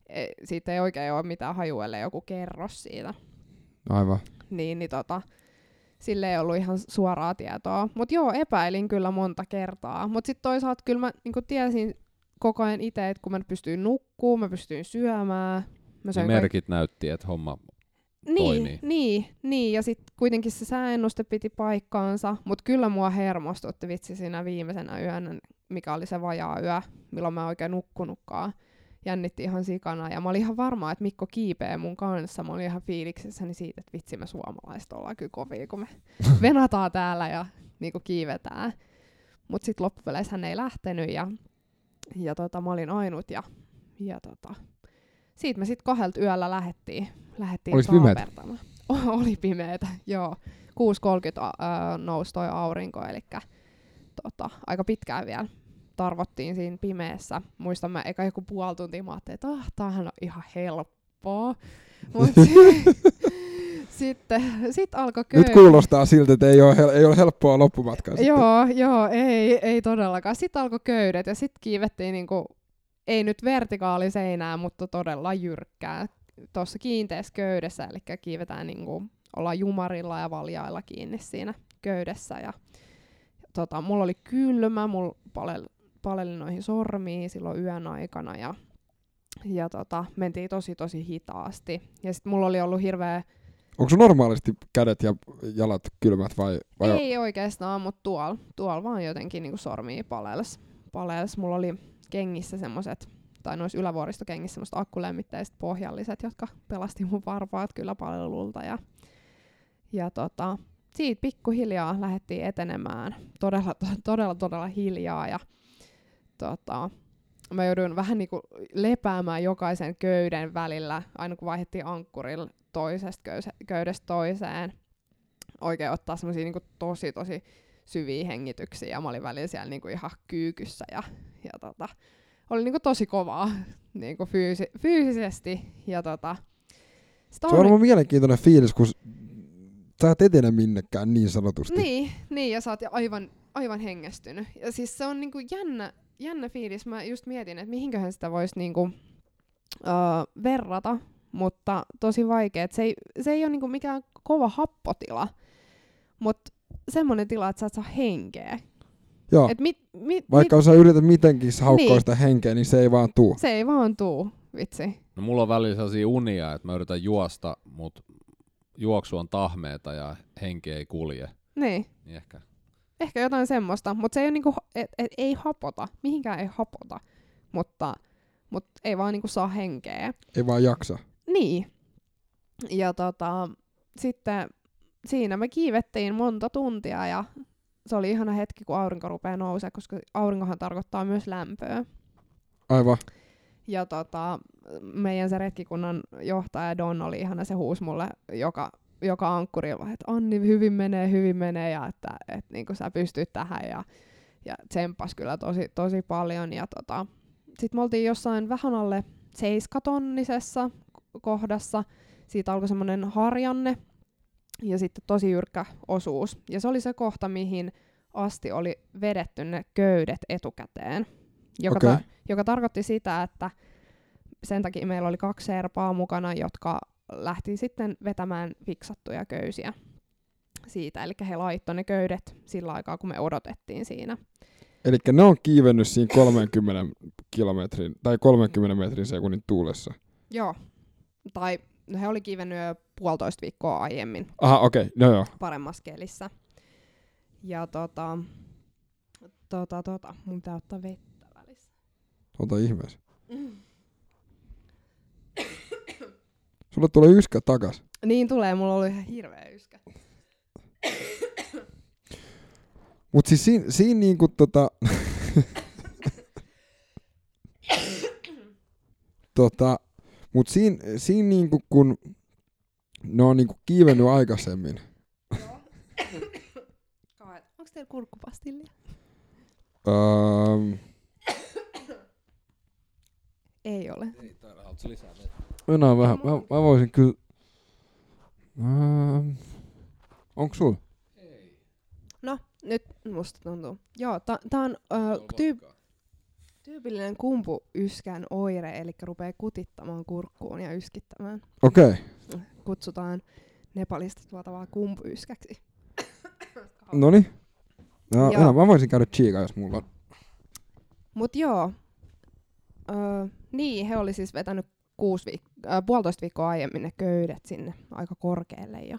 e, siitä ei oikein ole mitään hajua, ellei joku kerro siitä Aivan. niin, niin tota, sille ei ollut ihan suoraa tietoa. Mutta joo, epäilin kyllä monta kertaa. Mutta sitten toisaalta kyllä mä niinku tiesin koko ajan itse, että kun mä pystyin nukkuu, mä pystyin syömään. Mä söin merkit näytti, että homma niin, toimii. niin, niin, ja sitten kuitenkin se sääennuste piti paikkaansa, mutta kyllä mua hermostutti vitsi siinä viimeisenä yönä, mikä oli se vajaa yö, milloin mä oikein nukkunutkaan. Jännitti ihan sikana, ja mä olin ihan varma, että Mikko kiipee mun kanssa. Mä olin ihan fiiliksessäni siitä, että vitsi me suomalaiset ollaan kyllä kovia, kun me venataan täällä ja niinku kiivetään. Mutta sitten loppupeleissä hän ei lähtenyt, ja, ja tota, mä olin ainut, ja, ja tota, siitä me sitten kahdelta yöllä lähettiin, lähettiin Olis pimeätä? taapertamaan. Oli pimeetä, joo. 6.30 äh, nousi toi aurinko, eli tota, aika pitkään vielä tarvottiin siinä pimeässä. Muistan mä eka joku puoli tuntia, mä ajattelin, että ah, tämähän on ihan helppoa. Mut sitten sit alkoi Nyt köy- kuulostaa siltä, että ei ole, hel- ei ole helppoa loppumatkaa. Joo, joo, ei, ei todellakaan. Sitten alkoi köydet ja sitten kiivettiin niinku, ei nyt vertikaaliseinää, mutta todella jyrkkää. Tuossa kiinteässä köydessä, eli kiivetään niinku, ollaan jumarilla ja valjailla kiinni siinä köydessä. Ja, tota, mulla oli kylmä, mulla paleli, paleli noihin sormiin silloin yön aikana ja, ja tota, mentiin tosi tosi hitaasti. Ja sitten mulla oli ollut hirveä Onko normaalisti kädet ja jalat kylmät vai, vai Ei oikeastaan, mutta tuolla tuol vaan jotenkin niinku sormia palels. palels. Mulla oli kengissä semmoset, tai noissa ylävuoristokengissä semmoset akkulämmitteiset pohjalliset, jotka pelasti mun varpaat kyllä palelulta. Ja, ja tota, siitä pikkuhiljaa lähdettiin etenemään todella, to- todella, todella hiljaa. Ja, tota, mä jouduin vähän niinku lepäämään jokaisen köyden välillä, aina kun vaihdettiin ankkurilla toisesta köys- köydestä toiseen. oikein ottaa semmoisia niinku tosi tosi syviä hengityksiä ja mä olin välillä siellä niinku ihan kyykyssä ja, ja tota, oli niinku tosi kovaa niinku fyysi- fyysisesti ja tota, Se on varmaan mielenkiintoinen fiilis, kun sä et etene minnekään niin sanotusti. Niin, niin, ja sä oot aivan, aivan hengästynyt. Ja siis se on niinku jännä, jännä fiilis. Mä just mietin, että mihinköhän sitä voisi niinku, öö, verrata, mutta tosi vaikea. Et Se ei, se ei ole niinku mikään kova happotila, mutta semmoinen tila, että sä et saa henkeä. Joo, Et mit, mit, vaikka sä yrität mitenkin haukkoa Niin. sitä henkeä, niin se ei vaan tuu. mit, se ei vaan tuu, vitsi. No mulla on välillä sellaisia unia, että mä yritän juosta, mutta juoksu on tahmeeta ja henki ei kulje. Niin, Niin ehkä. Ehkä jotain semmoista, mutta se ei, ole niinku, et, et, ei hapota, mihinkään ei hapota, mutta, mutta ei vaan niinku saa henkeä. Ei vaan jaksa. Niin. Ja tota, sitten siinä me kiivettiin monta tuntia ja se oli ihana hetki, kun aurinko rupeaa nousemaan, koska aurinkohan tarkoittaa myös lämpöä. Aivan. Ja tota, meidän se retkikunnan johtaja Don oli ihana, se huusi mulle joka, joka ankkurilla, että Anni, hyvin menee, hyvin menee, ja että et, niinku sä pystyt tähän, ja, ja tsemppas kyllä tosi, tosi paljon. Ja tota, sitten me oltiin jossain vähän alle seiskatonnisessa kohdassa, siitä alkoi semmoinen harjanne, ja sitten tosi jyrkkä osuus. Ja se oli se kohta, mihin asti oli vedetty ne köydet etukäteen. Joka, Okei. ta- joka tarkoitti sitä, että sen takia meillä oli kaksi serpaa mukana, jotka lähti sitten vetämään fiksattuja köysiä siitä. Eli he laittoi ne köydet sillä aikaa, kun me odotettiin siinä. Eli ne on kiivennyt siinä 30 kilometrin tai 30 metrin sekunnin tuulessa. Joo. Tai no he oli kivennyt jo puolitoista viikkoa aiemmin Aha, okei. Okay. No joo. paremmassa kelissä. Ja tota, tota, tota, mun pitää ottaa vettä välissä. Ota ihmeessä. Sulle tulee yskä takas. Niin tulee, mulla oli ihan hirveä yskä. Mut siis siinä, siinä niinku tota... tota... Mut siinä, siinä niinku kun ne on niinku kiivennyt aikaisemmin. Onks teillä kurkkupastillia? Öö, Ei ole. Mennään No vähän. Mä, mä voisin kyllä... Öö, onko sul? No, nyt musta tuntuu. Joo, tää, tää on ö, tyyp, tyypillinen kumpuyskän oire, eli rupeaa kutittamaan kurkkuun ja yskittämään. Okei. Okay. Kutsutaan Nepalista tuotavaa kumpuyyskäksi. Noni. No, joo. mä voisin käydä chiikaa, jos mulla on. Mut joo, öö, niin he oli siis vetänyt kuusi viik- äh, puolitoista viikkoa aiemmin ne köydet sinne aika korkealle jo.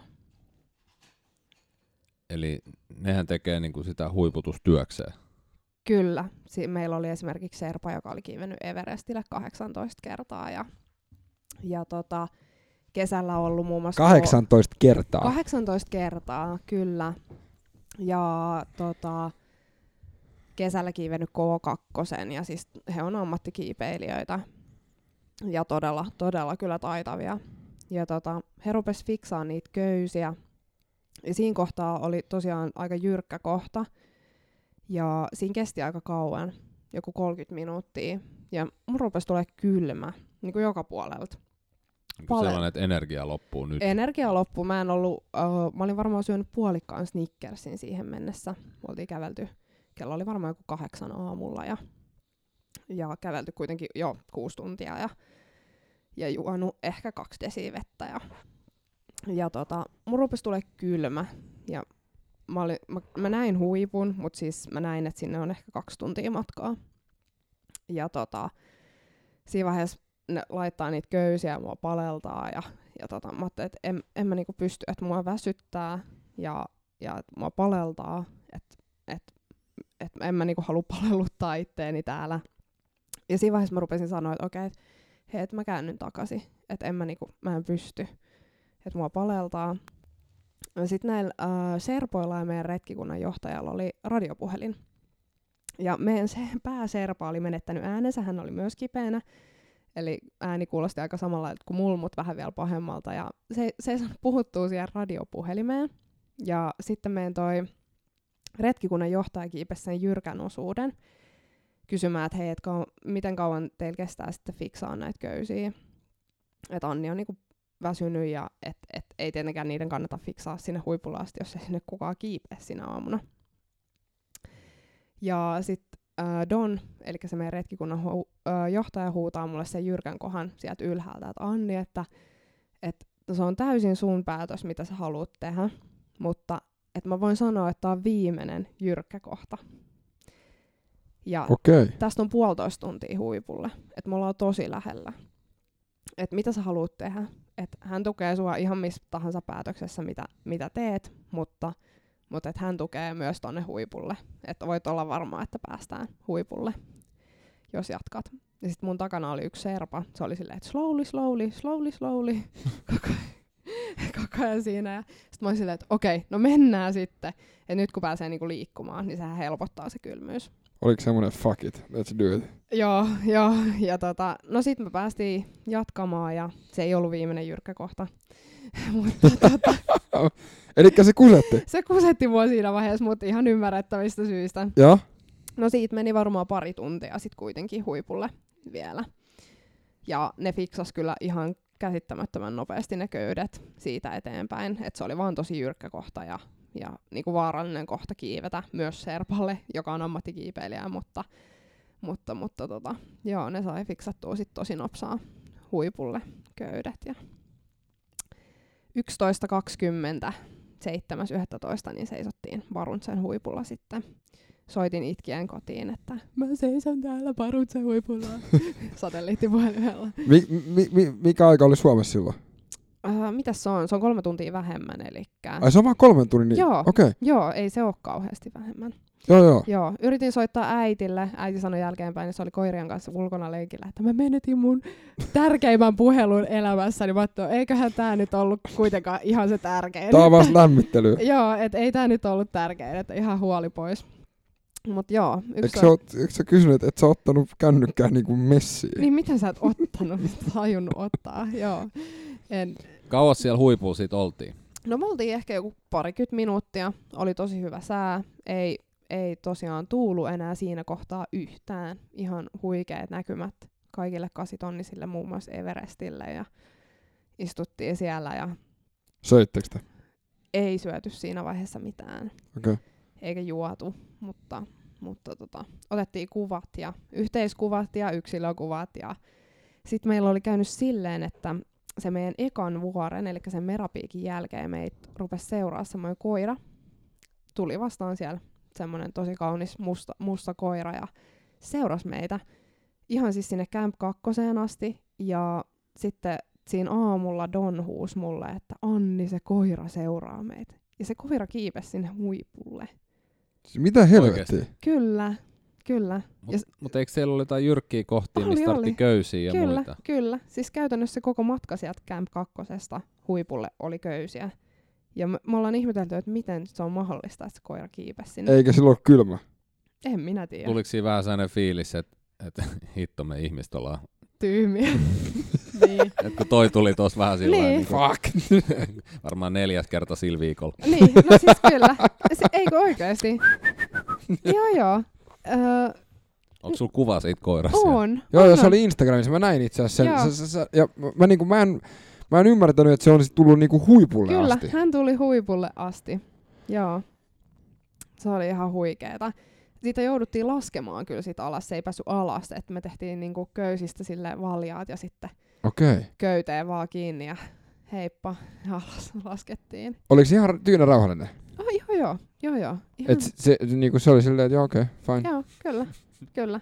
Eli nehän tekee niinku sitä huiputustyökseen. Kyllä, si- meillä oli esimerkiksi Serpa, joka oli kiivennyt Everestille 18 kertaa ja, ja tota, kesällä ollut muun muassa... 18 kertaa. 18 kertaa, kyllä. Ja tota, kesällä kiivennyt K2 ja siis he on ammattikiipeilijöitä ja todella, todella kyllä taitavia. Ja tota, he rupes fiksaa niitä köysiä. Ja siinä kohtaa oli tosiaan aika jyrkkä kohta. Ja siinä kesti aika kauan, joku 30 minuuttia. Ja mun rupesi tulee kylmä, niin kuin joka puolelta. Niinku Paljon. sellainen, että energia loppuu nyt. Energia loppui. Mä en ollut, uh, mä olin varmaan syönyt puolikkaan Snickersin siihen mennessä. Me oltiin kävelty, kello oli varmaan joku kahdeksan aamulla ja, ja kävelty kuitenkin jo kuusi tuntia ja, ja juonut ehkä kaksi desiä vettä. Ja, ja tota, mun rupesi tulee kylmä ja mä, olin, mä, mä näin huipun, mutta siis mä näin, että sinne on ehkä kaksi tuntia matkaa. Ja tota, siinä vaiheessa ne laittaa niitä köysiä mua paleltaa ja, ja tota, mä että en, en mä niinku pysty, että mua väsyttää ja, ja että mua paleltaa, että et, et en mä niinku halua palelluttaa itteeni täällä. Ja siinä vaiheessa mä rupesin sanoa, että okei, okay, että mä käännyn takaisin, että en mä, niinku, mä en pysty, että mua paleltaa. Sitten näillä äh, serpoilla ja meidän retkikunnan johtajalla oli radiopuhelin. Ja meidän se pääserpa oli menettänyt äänensä, hän oli myös kipeänä. Eli ääni kuulosti aika samalla kuin mulla, mutta vähän vielä pahemmalta. Ja se, se ei saanut puhuttua siihen radiopuhelimeen. Ja sitten meidän toi retkikunnan johtaja kiipesi sen jyrkän osuuden kysymään, että hei, et kau- miten kauan teillä kestää sitten fiksaa näitä köysiä. Että Anni on niinku väsynyt ja et, et ei tietenkään niiden kannata fiksaa sinne huipulle asti, jos ei sinne kukaan kiipeä sinä aamuna. Ja sitten äh, Don, eli se meidän retkikunnan hu- äh, johtaja huutaa mulle sen jyrkän kohan sieltä ylhäältä, että Anni, että, että se on täysin sun päätös, mitä sä haluat tehdä, mutta että mä voin sanoa, että tämä on viimeinen jyrkkä kohta. Ja. Okay. tästä on puolitoista tuntia huipulle, että me ollaan tosi lähellä. Että mitä sä haluat tehdä. Että hän tukee sua ihan missä tahansa päätöksessä, mitä, mitä teet, mutta, mutta että hän tukee myös tonne huipulle. Että voit olla varma, että päästään huipulle, jos jatkat. Ja sitten mun takana oli yksi serpa. Se oli silleen, että slowly, slowly, slowly, slowly. koko, ajan- koko ajan siinä. Ja sitten mä olin silleen, että okei, no mennään sitten. Ja nyt kun pääsee niinku liikkumaan, niin sehän helpottaa se kylmyys. Oliko semmoinen fuck it, let's do it? Joo, joo. Ja tota, no sit me päästiin jatkamaan ja se ei ollut viimeinen jyrkkä kohta. mutta tota, Eli se kusetti. se kusetti mua siinä vaiheessa, mutta ihan ymmärrettävistä syistä. Joo. No siitä meni varmaan pari tuntia sit kuitenkin huipulle vielä. Ja ne fiksas kyllä ihan käsittämättömän nopeasti ne köydet siitä eteenpäin. Et se oli vaan tosi jyrkkä kohta ja, ja niinku vaarallinen kohta kiivetä myös Serpalle, joka on ammattikiipeilijä, mutta, mutta, mutta tota, joo, ne sai fiksattua sit tosi nopsaa huipulle köydet. Ja 11.20 7.11. niin seisottiin Varuntsen huipulla sitten. Soitin itkien kotiin, että mä seison täällä Varuntsen huipulla satelliittipuhelimella. Mi- mi- mi- mikä aika oli Suomessa silloin? Uh, mitäs se on? Se on kolme tuntia vähemmän, eli... Ai se on vaan kolmen tunnin niin? Joo. Okay. Joo, ei se ole kauheasti vähemmän. joo joo. Joo, yritin soittaa äitille. Äiti sanoi jälkeenpäin, että se oli koirien kanssa ulkona leikillä, että mä menetin mun tärkeimmän puhelun elämässäni. Mä ajattelin, eiköhän tää nyt ollut kuitenkaan ihan se tärkein. Tää on vasta lämmittely. Joo, et ei tää nyt ollut tärkein, että ihan huoli pois. Mut joo, Eikö yksi sä, oot, eikö sä kysynyt, että sä oot ottanut kännykkää niinku messiin? Niin miten sä et ottanut, mistä tajunnut ottaa, joo. En. Kauas siellä huipulla siitä oltiin. No me oltiin ehkä joku parikymmentä minuuttia, oli tosi hyvä sää, ei, ei tosiaan tuulu enää siinä kohtaa yhtään. Ihan huikeat näkymät kaikille kasitonnisille, muun muassa Everestille ja istuttiin siellä ja Söittekö te? ei syöty siinä vaiheessa mitään. Okei. Okay. eikä juotu, mutta, mutta tota, otettiin kuvat ja yhteiskuvat ja yksilökuvat ja sitten meillä oli käynyt silleen, että se meidän ekan vuoren, eli sen merapiikin jälkeen meitä rupesi seuraa semmoinen koira. Tuli vastaan siellä semmoinen tosi kaunis musta, musta koira ja seurasi meitä ihan siis sinne Camp 2 asti ja sitten siinä aamulla Don huusi mulle, että Anni se koira seuraa meitä. Ja se koira kiipesi sinne huipulle. Mitä helvettiä? Kyllä, kyllä. Mutta s- mut eikö siellä ollut jotain jyrkkiä kohtia, Oli, mistä oli. köysiä ja kyllä, muita? kyllä. Siis käytännössä koko matka sieltä Camp 2 huipulle oli köysiä. Ja me, me ollaan ihmetelty, että miten se on mahdollista, että se koira kiipesi sinne. Eikä silloin ole kylmä. En minä tiedä. Tuliko siinä vähän sellainen fiilis, että, että hitto me ihmiset ollaan. Tyhmiä. niin. Et kun toi tuli tuossa vähän sillä Niin. niin. Fuck. varmaan neljäs kerta sillä viikolla. niin, no siis kyllä. Se, eikö oikeasti? joo, joo. Öö, Onko sulla kuva siitä koirasta? on. Joo, on, joo, se oli Instagramissa. Mä näin itse asiassa Joo. sen. Se, se, se, ja mä, mä, niinku, mä, en, mä en ymmärtänyt, että se on tullut niinku huipulle Kyllä, asti. hän tuli huipulle asti. Joo. Se oli ihan huikeeta. Siitä jouduttiin laskemaan kyllä sit alas, se ei päässyt alas, että me tehtiin niinku köysistä sille valjaat ja sitten. Okay. köyteen vaan kiinni ja heippa ja alas laskettiin. Oliko se ihan tyynä rauhallinen? Ah, joo joo, joo joo. Ihan, Et se, niinku, se oli silleen, että joo, okei, okay, fine. joo, kyllä, kyllä.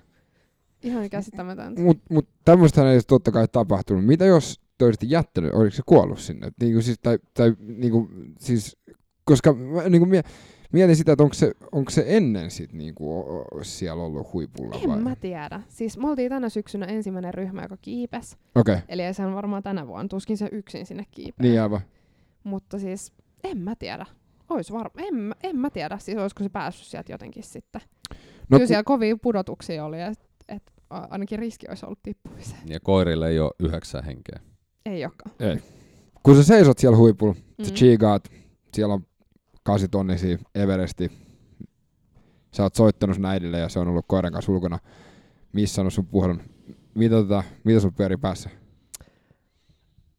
Ihan käsittämätöntä. Mut, mut tämmöistä ei totta kai tapahtunut. Mitä jos te olisitte jättänyt, oliko se kuollut sinne? Niinku siis, tai, tai niinku, siis, koska niinku mie, mietin sitä, että onko se, onko se ennen sit niinku, siellä ollut huipulla En vai? mä tiedä. Siis me oltiin tänä syksynä ensimmäinen ryhmä, joka kiipesi. Okei, okay. Eli ei se on varmaan tänä vuonna. Tuskin se yksin sinne kiipeää. niin aivan. Mutta siis en mä tiedä. Ois varma. En, mä- en mä tiedä, siis olisiko se päässyt sieltä jotenkin sitten. No, Kyllä ku, siellä kovia pudotuksia oli, että et, ainakin riski olisi ollut tippumiseen. Ja koirille ei ole yhdeksän henkeä. Ei olekaan. ei. kun sä seisot siellä huipulla, sä Mm. chigaat, siellä on kasitonnisia Everesti. Sä oot soittanut sun äidille ja se on ollut koiran kanssa ulkona. Missä on sun puhelun? Mitä, tota, mitä sun pyörii päässä?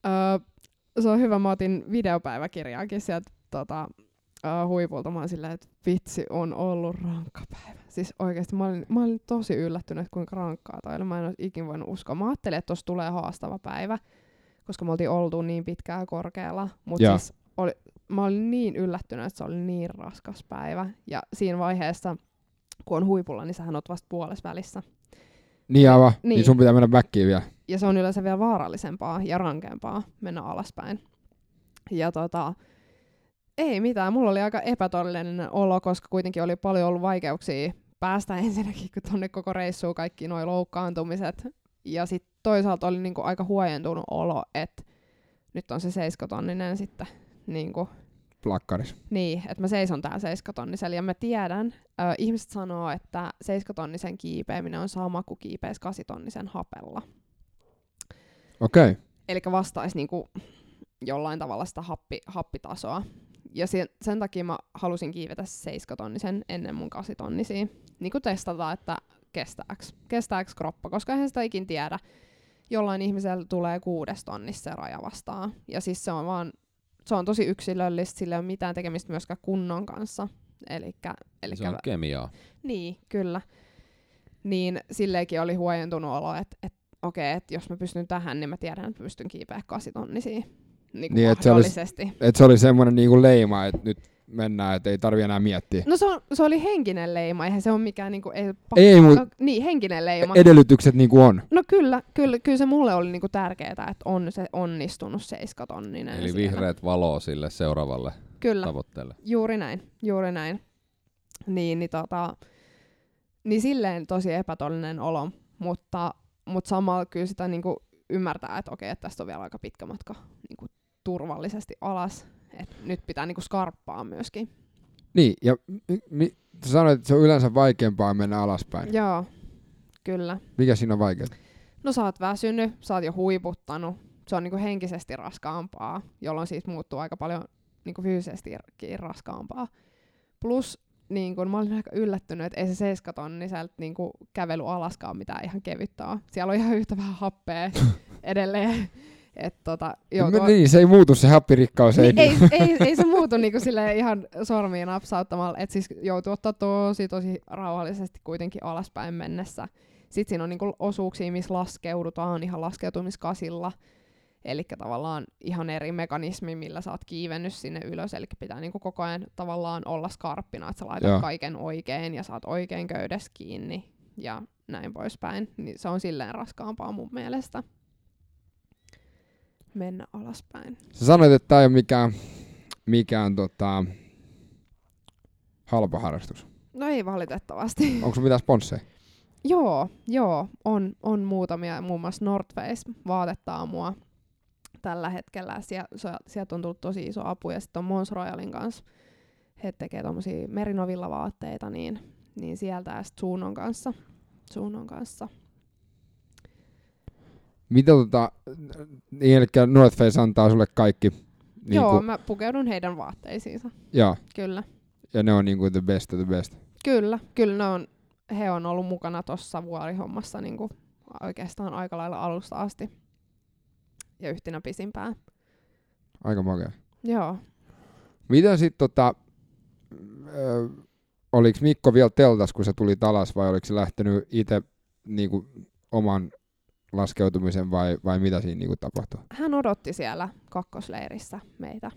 Öö, se on hyvä, mä otin videopäiväkirjaakin sieltä tota, öö, huipulta. Mä silleen, että vitsi, on ollut rankka päivä. Siis oikeesti mä olin, mä olin tosi yllättynyt, että kuinka rankkaa toi oli. Mä en olisi ikin voinut uskoa. Mä ajattelin, että tossa tulee haastava päivä, koska me oltiin oltu niin pitkään korkealla. Mutta siis oli, mä olin niin yllättynyt, että se oli niin raskas päivä. Ja siinä vaiheessa, kun on huipulla, niin sähän oot vasta puolessa välissä. Niin aivan, niin. Niin. sun pitää mennä backiin vielä. ja se on yleensä vielä vaarallisempaa ja rankempaa mennä alaspäin. Ja tota, ei mitään, mulla oli aika epätodellinen olo, koska kuitenkin oli paljon ollut vaikeuksia päästä ensinnäkin, kun tonne koko reissuun kaikki nuo loukkaantumiset. Ja sitten toisaalta oli niinku aika huojentunut olo, että nyt on se seiskatonninen sitten niinku, Plakkaris. niin, että mä seison täällä seiskatonnisella ja mä tiedän, ö, ihmiset sanoo, että seiskatonnisen kiipeäminen on sama kuin kiipeäisi kasitonnisen hapella. Okei. Okay. Eli vastaisi niinku jollain tavalla sitä happi, happitasoa. Ja sen, sen takia mä halusin kiivetä seiskatonnisen ennen mun kasitonnisia. Niin kuin testata, että kestääks, kestääks kroppa, koska eihän sitä ikin tiedä. Jollain ihmisellä tulee kuudes tonnissa se raja vastaan. Ja siis se on vaan, se on tosi yksilöllistä, sillä ei ole mitään tekemistä myöskään kunnon kanssa. Elikkä, elikkä, Se on kemiaa. niin, kyllä. Niin silleenkin oli huojentunut olo, että et, okei, että jos mä pystyn tähän, niin mä tiedän, että mä pystyn kiipeä kasitonnisia. Niin, Niin, et se mahdollisesti. Et se oli semmoinen niinku leima, että nyt mennään, että ei tarvi enää miettiä. No se, on, se oli henkinen leima, eihän se ole mikään niinku, ei, pakko, Ei, mut- Niin, henkinen leima. Edellytykset niinku on. no kyllä, kyllä, kyllä se mulle oli niinku tärkeää, että on se onnistunut seiskatonninen. Eli siellä. vihreät valoo sille seuraavalle Kyllä. tavoitteelle. Juuri näin, juuri näin. Niin, niin, tota, niin silleen tosi epätollinen olo, mutta, mutta samalla kyllä sitä niinku ymmärtää, että okei, että tästä on vielä aika pitkä matka niinku turvallisesti alas. Et nyt pitää niinku skarppaa myöskin. Niin, ja mi- mi- sanoit, että se on yleensä vaikeampaa mennä alaspäin. Joo, kyllä. Mikä siinä on vaikeaa? No sä oot väsynyt, sä oot jo huiputtanut, se on niinku henkisesti raskaampaa, jolloin siitä muuttuu aika paljon niinku fyysisestikin raskaampaa. Plus niin kun, mä olin aika yllättynyt, että ei se seiskatonniselta niin kävely alaskaan mitään ihan kevyttä ole. Siellä on ihan yhtä vähän happea edelleen. Et tota, joo, No Niin, se ei muutu se happirikkaus. Ei, niin, ei, ei, ei, se muutu niinku sille ihan sormiin napsauttamalla, että siis joutuu ottaa tosi tosi rauhallisesti kuitenkin alaspäin mennessä. Sitten siinä on niinku osuuksia, missä laskeudutaan ihan laskeutumiskasilla. Eli tavallaan ihan eri mekanismi, millä sä oot kiivennyt sinne ylös. Eli pitää niinku koko ajan tavallaan olla skarppina, että sä laitat Joo. kaiken oikein ja saat oikein köydessä kiinni ja näin poispäin. Niin se on silleen raskaampaa mun mielestä mennä alaspäin. Sä sanoit, että tää ei ole mikään, mikään tota, halpa harrastus. No ei valitettavasti. Onko sun mitään sponsseja? joo, joo, on, on muutamia, muun muassa North Face vaatettaa mua tällä hetkellä. Sieltä on tullut tosi iso apu ja sitten on Mons Royalin kanssa. He tekee tommosia merinovilla-vaatteita, niin, niin sieltä ja sitten Suunon kanssa. Suunon kanssa. Mitä tota, niin, eli North Face antaa sulle kaikki. Niin joo, kuin, mä pukeudun heidän vaatteisiinsa, joo, kyllä. ja ne on niinku the best of the best. Kyllä, kyllä ne on, he on ollut mukana tuossa vuorihommassa niin kuin oikeastaan aika lailla alusta asti. Ja yhtenä pisimpään. Aika makea. Joo. Mitä sit tota, ö, oliks Mikko vielä teltas, kun sä tulit alas, vai oliko se lähtenyt itse niinku, oman laskeutumisen vai, vai mitä siinä niinku tapahtui? Hän odotti siellä kakkosleirissä meitä.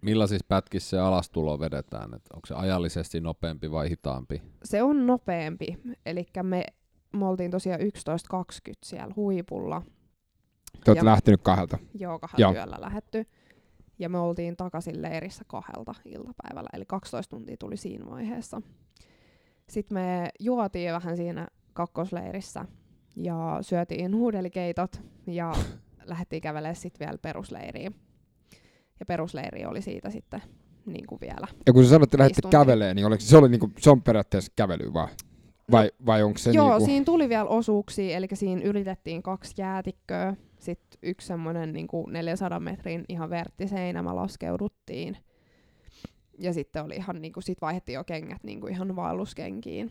Millaisissa pätkissä se alastulo vedetään? Et onko se ajallisesti nopeampi vai hitaampi? Se on nopeampi. Eli me, me oltiin tosiaan 11.20 siellä huipulla. Te olette lähtenyt kahdelta. Joo, kahdella Joo. työllä lähetty. Ja me oltiin takaisin leirissä kahdelta iltapäivällä, eli 12 tuntia tuli siinä vaiheessa. Sitten me juotiin vähän siinä kakkosleirissä ja syötiin huudelikeitot ja lähdettiin kävelemään sitten vielä perusleiriin. Ja perusleiri oli siitä sitten niin kuin vielä. Ja kun sä sanoit, että tuntia. käveleen, niin oliko se, oli niinku, se on periaatteessa kävely vaan? Vai, vai onko se Joo, niinku, siinä tuli vielä osuuksia, eli siinä yritettiin kaksi jäätikköä, sitten yksi semmoinen niin 400 metrin ihan verttiseinä, me laskeuduttiin. ja sitten oli ihan niinku, sit vaihdettiin jo kengät niinku ihan vaelluskenkiin.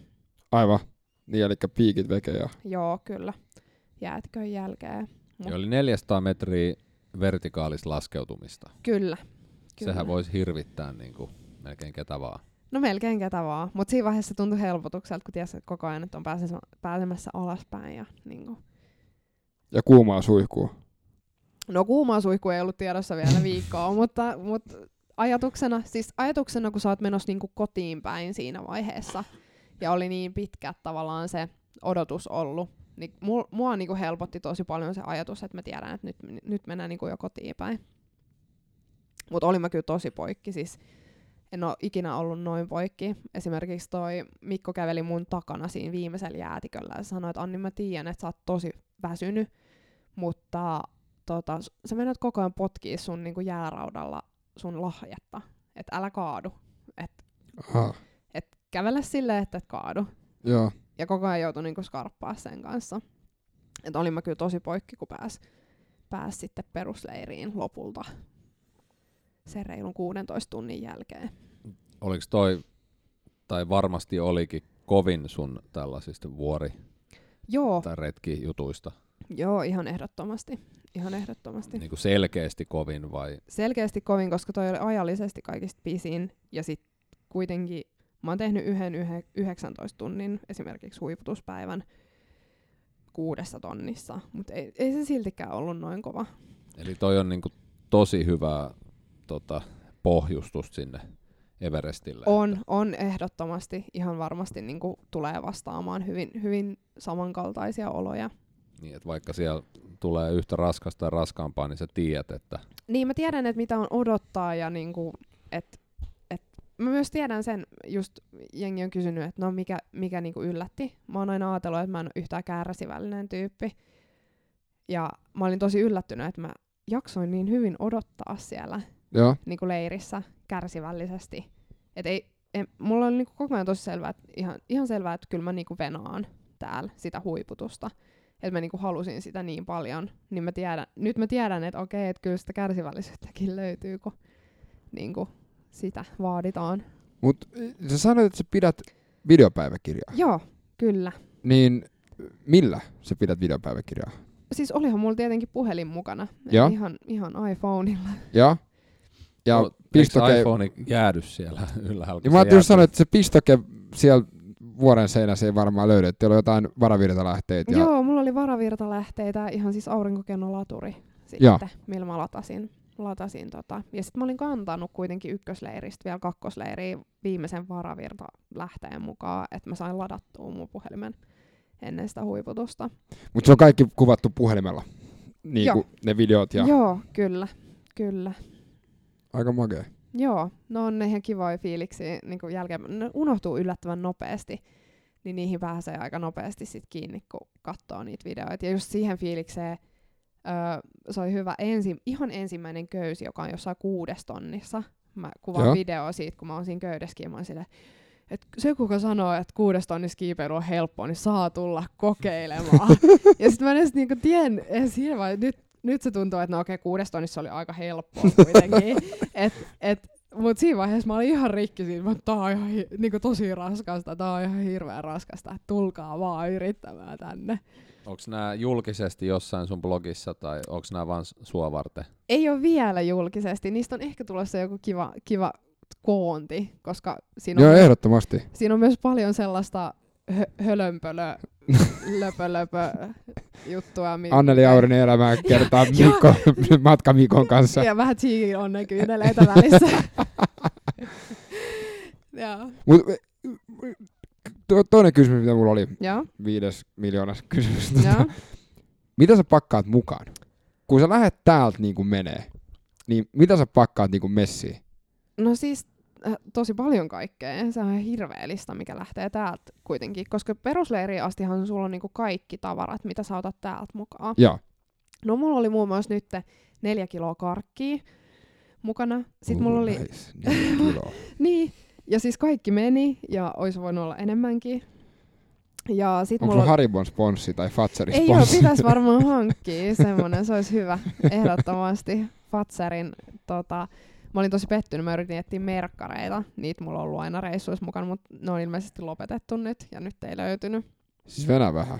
Aivan. Niin, eli piikit veke ja... Joo, kyllä. Jäätikön jälkeen. Mut- Ja oli 400 metriä vertikaalista laskeutumista. Kyllä. kyllä. Sehän voisi hirvittää niin kuin melkein ketä vaan. No melkein ketä vaan, mutta siinä vaiheessa se tuntui helpotukselta, kun tiesi että koko ajan, että on pääsemässä, pääsemässä alaspäin. Ja, niin kuin. Ja kuumaa suihkua. No kuumaa suihku ei ollut tiedossa vielä viikkoa, mutta, mutta ajatuksena, siis ajatuksena, kun sä oot menossa niin kuin kotiin päin siinä vaiheessa, ja oli niin pitkä tavallaan se odotus ollut, niin mua, mua niin kuin helpotti tosi paljon se ajatus, että mä tiedän, että nyt, nyt mennään niin kuin jo kotiin päin. Mutta olin mä kyllä tosi poikki, siis en ole ikinä ollut noin poikki. Esimerkiksi toi Mikko käveli mun takana siinä viimeisellä jäätiköllä ja sanoi, että Anni mä tiedän, että sä oot tosi väsynyt, mutta tota, sä menet koko ajan potkii sun niinku jääraudalla sun lahjetta, että älä kaadu. Et, Aha. Et kävele silleen, että et kaadu. Joo. Ja koko ajan joutui niinku skarppaa sen kanssa. Et olin mä kyllä tosi poikki, kun pääs, pääs sitten perusleiriin lopulta sen reilun 16 tunnin jälkeen. Oliko toi, tai varmasti olikin kovin sun tällaisista vuori- Joo, tai retkijutuista? joo, ihan ehdottomasti. Ihan ehdottomasti. Niin kuin selkeästi kovin vai? Selkeästi kovin, koska toi oli ajallisesti kaikista pisin. Ja sit kuitenkin mä oon tehnyt yhden yhe, 19 tunnin esimerkiksi huiputuspäivän kuudessa tonnissa. Mutta ei, ei se siltikään ollut noin kova. Eli toi on niin kuin tosi hyvä tota, pohjustus sinne Everestille. On, Että, on ehdottomasti ihan varmasti niin tulee vastaamaan hyvin, hyvin samankaltaisia oloja. niin, että vaikka siellä tulee yhtä raskasta ja raskaampaa, niin sä tiedät, että Niin mä tiedän, että mitä on odottaa ja niinku, et, et, mä myös tiedän sen, just jengi on kysynyt, että no mikä, mikä niinku yllätti. Mä oon aina ajatellut, että mä en ole yhtään kärsivällinen tyyppi. Ja mä olin tosi yllättynyt, että mä jaksoin niin hyvin odottaa siellä Joo. niinku leirissä kärsivällisesti. Et ei, ei, mulla oli niinku koko ajan tosi selvää, että ihan, ihan selvää, että kyllä mä niinku venaan täällä sitä huiputusta. Että mä niinku halusin sitä niin paljon. Niin mä tiedän, nyt mä tiedän, että okei, että kyllä sitä kärsivällisyyttäkin löytyy, kun niinku sitä vaaditaan. Mut äh, sä sanoit, että sä pidät videopäiväkirjaa. Joo, kyllä. Niin millä sä pidät videopäiväkirjaa? Siis olihan mulla tietenkin puhelin mukana. Joo. Ihan, ihan iPhoneilla. Ja? Ja O- pistoke... eikö iPhone jäädy siellä ylhäällä? kun Niin mä se ajattelin sanoa, että se pistoke siellä vuoren seinässä ei varmaan löydy. että Teillä on jotain varavirtalähteitä. Ja... Joo, mulla oli varavirtalähteitä, ihan siis aurinkokennolaturi sitten, millä mä latasin. Latasin tota. Ja sitten mä olin kantanut kuitenkin ykkösleiristä vielä kakkosleiriin viimeisen varavirtalähteen mukaan, että mä sain ladattua mun puhelimen ennen sitä huiputusta. Mutta se on kaikki kuvattu puhelimella. Niin kuin ne videot ja Joo, kyllä, kyllä. aika makea. Joo, no on ne ihan kivoja fiiliksiä niin kuin jälkeen. Ne unohtuu yllättävän nopeasti, niin niihin pääsee aika nopeasti sit kiinni, kun katsoo niitä videoita. Ja just siihen fiilikseen öö, se oli hyvä ensi, ihan ensimmäinen köysi, joka on jossain kuudes tonnissa. Mä kuvaan Joo. videoa siitä, kun mä oon siinä köydessäkin, mä oon silleen, että se kuka sanoo, että kuudes tonnissa kiipeily on helppoa, niin saa tulla kokeilemaan. ja sitten mä en edes niinku tien, edes siinä vai, nyt, nyt se tuntuu, että no okei, kuudes tonnissa oli aika helppoa kuitenkin. et, et, mut siinä vaiheessa mä olin ihan rikki siitä, että tää on ihan hi- niinku tosi raskasta, tää on ihan hirveän raskasta, että tulkaa vaan yrittämään tänne. Onko nämä julkisesti jossain sun blogissa tai onko nämä vain sua varten? Ei ole vielä julkisesti, niistä on ehkä tulossa joku kiva, kiva koonti, koska siinä on, Joo, myös, ehdottomasti. siinä on myös paljon sellaista hö- hölönpölö, löpö, löpö juttua. mi- Anneli Aurinen elämää kertaa Mikko, matka Mikon kanssa. Ja vähän cheeky on ne kyyneleitä välissä. Joo. Mut, to, toinen kysymys, mitä mulla oli, Joo, viides miljoonas kysymys. Joo. mitä sä pakkaat mukaan? Kun sä lähdet täältä niin kuin menee, niin mitä sä pakkaat niin kuin messiin? No siis äh, tosi paljon kaikkea. Se on ihan hirveä lista, mikä lähtee täältä kuitenkin. Koska perusleiriin astihan sulla on niinku kaikki tavarat, mitä sä otat täältä mukaan. Joo. No mulla oli muun muassa nyt neljä kiloa karkkia mukana. Sitten mulla oli, Nice. Neljä kiloa. niin, ja siis kaikki meni, ja olisi voinut olla enemmänkin. Ja sit Onko mulla Haribon sponssi tai Fatserin Ei oo, sponssi? pitäisi varmaan hankkia semmonen, se olisi hyvä, ehdottomasti. Fatserin tota, Mä olin tosi pettynyt, mä yritin etsiä merkkareita. Niitä mulla on ollut aina reissuissa mukana, mutta ne on ilmeisesti lopetettu nyt ja nyt ei löytynyt. Siis venä vähän.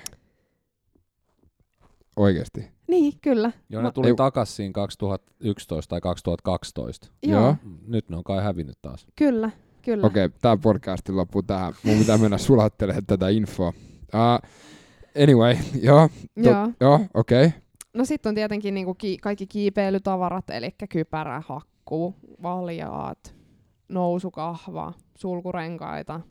Oikeesti. Niin, kyllä. Joo, Mä- ne tuli Ei- takas siinä 2011 tai 2012. Joo, Joo. Nyt ne on kai hävinnyt taas. kyllä, kyllä. Okei, okay, tää podcasti loppuu tähän. Mun pitää mennä sulattelemaan tätä infoa. Uh, anyway, joo, to, Joo. joo okei. Okay. No sitten on tietenkin niinku ki- kaikki kiipeilytavarat, eli kypärä, hakku, valjaat, nousukahva, sulkurenkaita,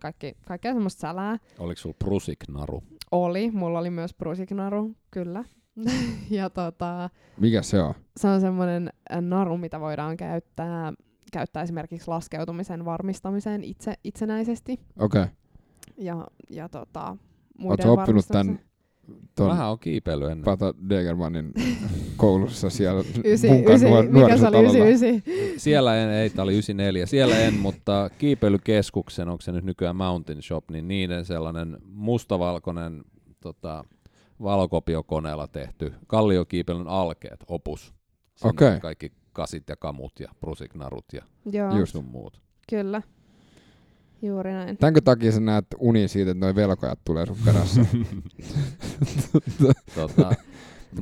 kaikki, kaikkea semmoista sälää. Oliko sulla Prusik-naru? Oli, mulla oli myös prusiknaru, kyllä. ja tota, Mikä se on? se on semmoinen naru, mitä voidaan käyttää, käyttää esimerkiksi laskeutumisen varmistamiseen itse, itsenäisesti. Okei. Okay. Ja, ja tota, Oletko oppinut tän ton Vähän on kiipeily ennen. Pata Degermanin koulussa siellä Ysi, ysi, nuor- mikä se oli, nuorisotalolla? 99? Siellä en, ei, tää oli 94. Siellä en, mutta kiipeilykeskuksen, onko se nyt nykyään Mountain Shop, niin niiden sellainen mustavalkoinen tota, valokopiokoneella tehty kalliokiipeilyn alkeet, opus. Okei. Kaikki kasit ja kamut ja prusiknarut ja Joo, Just. sun muut. kyllä. Juuri näin. Tämänkö takia sä näet uni siitä, että noi velkojat tulee sun perässä? Tota,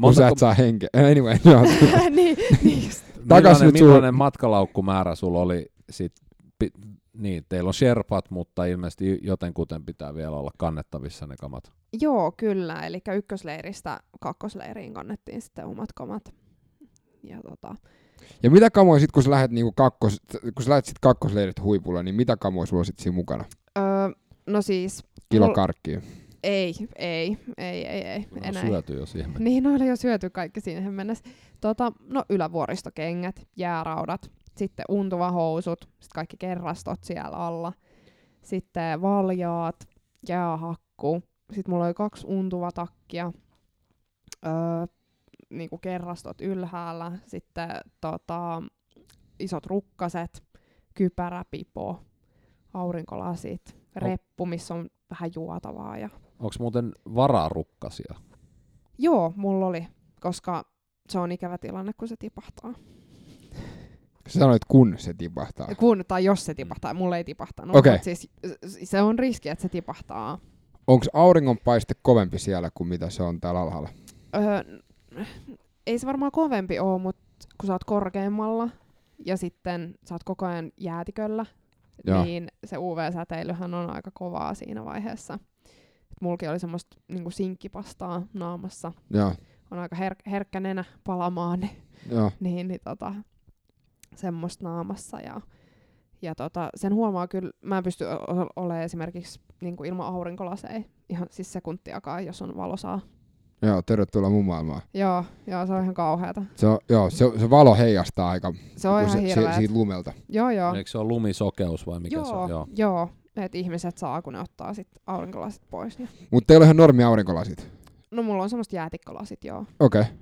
kun sä et saa henkeä. Anyway, joo. niin, niin. Takas millainen, millainen matkalaukkumäärä sulla oli sit, pi, niin, teillä on sherpat, mutta ilmeisesti jotenkuten pitää vielä olla kannettavissa ne kamat. Joo, kyllä. Eli ykkösleiristä kakkosleiriin kannettiin sitten omat kamat. Ja tota, Ja mitä kamoja sit, kun sä lähdet, niinku kakkos, kun sä lähdet sit kakkosleirit huipulle, niin mitä kamoja sulla on sit siinä mukana? öö, no siis, Kilo Mul- karkkia. ei, ei, ei, ei, ei, No, enää. syöty jo siihen. Niin, ne oli jo syöty kaikki siihen mennessä. Tota, no ylävuoristokengät, jääraudat, sitten untuvahousut, sitten kaikki kerrastot siellä alla. Sitten valjaat, jäähakku. Sitten mulla oli kaksi untuvatakkia, öö, niinku kerrastot ylhäällä. Sitten tota, isot rukkaset, kypärä, pipo, aurinkolasit, reppu, missä on vähän juotavaa ja Onko muuten vararukkasia? Joo, mulla oli, koska se on ikävä tilanne, kun se tipahtaa. Sä sanoit, kun se tipahtaa. Kun tai jos se tipahtaa, mulla ei tipahtanut. Mut Siis, se on riski, että se tipahtaa. Onko auringonpaiste kovempi siellä kuin mitä se on täällä alhaalla? Öö, ei se varmaan kovempi ole, mutta kun sä oot korkeammalla ja sitten sä oot koko ajan jäätiköllä, Joo. niin se UV-säteilyhän on aika kovaa siinä vaiheessa. Et mulki oli semmoista niinku sinkkipastaa naamassa. Joo, On aika her- herkkä nenä palamaan, niin joo. niin, niin tota, semmoista naamassa. Ja, ja tota, sen huomaa kyllä, mä en pysty olemaan esimerkiksi niin kuin ilman aurinkolaseja ihan siis sekuntiakaan, jos on valosaa. Joo, tervetuloa mun maailmaan. Joo, joo, se on ihan kauheata. Se, on, joo, se, se valo heijastaa aika Se on kun ihan se, hirveä. siitä lumelta. Joo, joo. Eikö se ole lumisokeus vai mikä joo, se on? joo. joo. että ihmiset saa, kun ne ottaa sit aurinkolasit pois. Ja... Mutta teillä on ihan normi aurinkolasit. No mulla on semmoista jäätikkolasit, joo. Okei. Okay.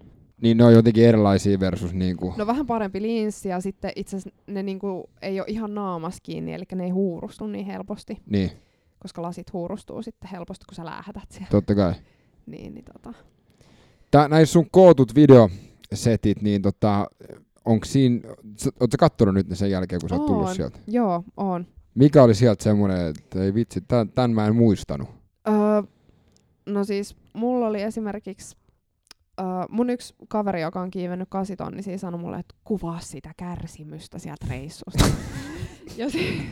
Niin ne on jotenkin erilaisia versus niinku... No vähän parempi linssi ja sitten itse asiassa ne niinku ei ole ihan naamas kiinni, eli ne ei huurustu niin helposti, Niin, koska lasit huurustuu sitten helposti, kun sä lähetät siellä. totta kai. Niin, niin tota. Tää, näissä sun kootut videosetit, niin tota, onko siinä, sä- oot sä kattonut nyt ne sen jälkeen, kun sä oot tullut On. sieltä? Joo, on. Mikä oli sieltä semmoinen, että ei vitsi, tän, tän mä en muistanut. Öö, no siis mulla oli esimerkiksi öö, mun yksi kaveri, joka on kiivennyt kasitonni, siis sanoi mulle, että kuvaa sitä kärsimystä sieltä reissusta. ja si-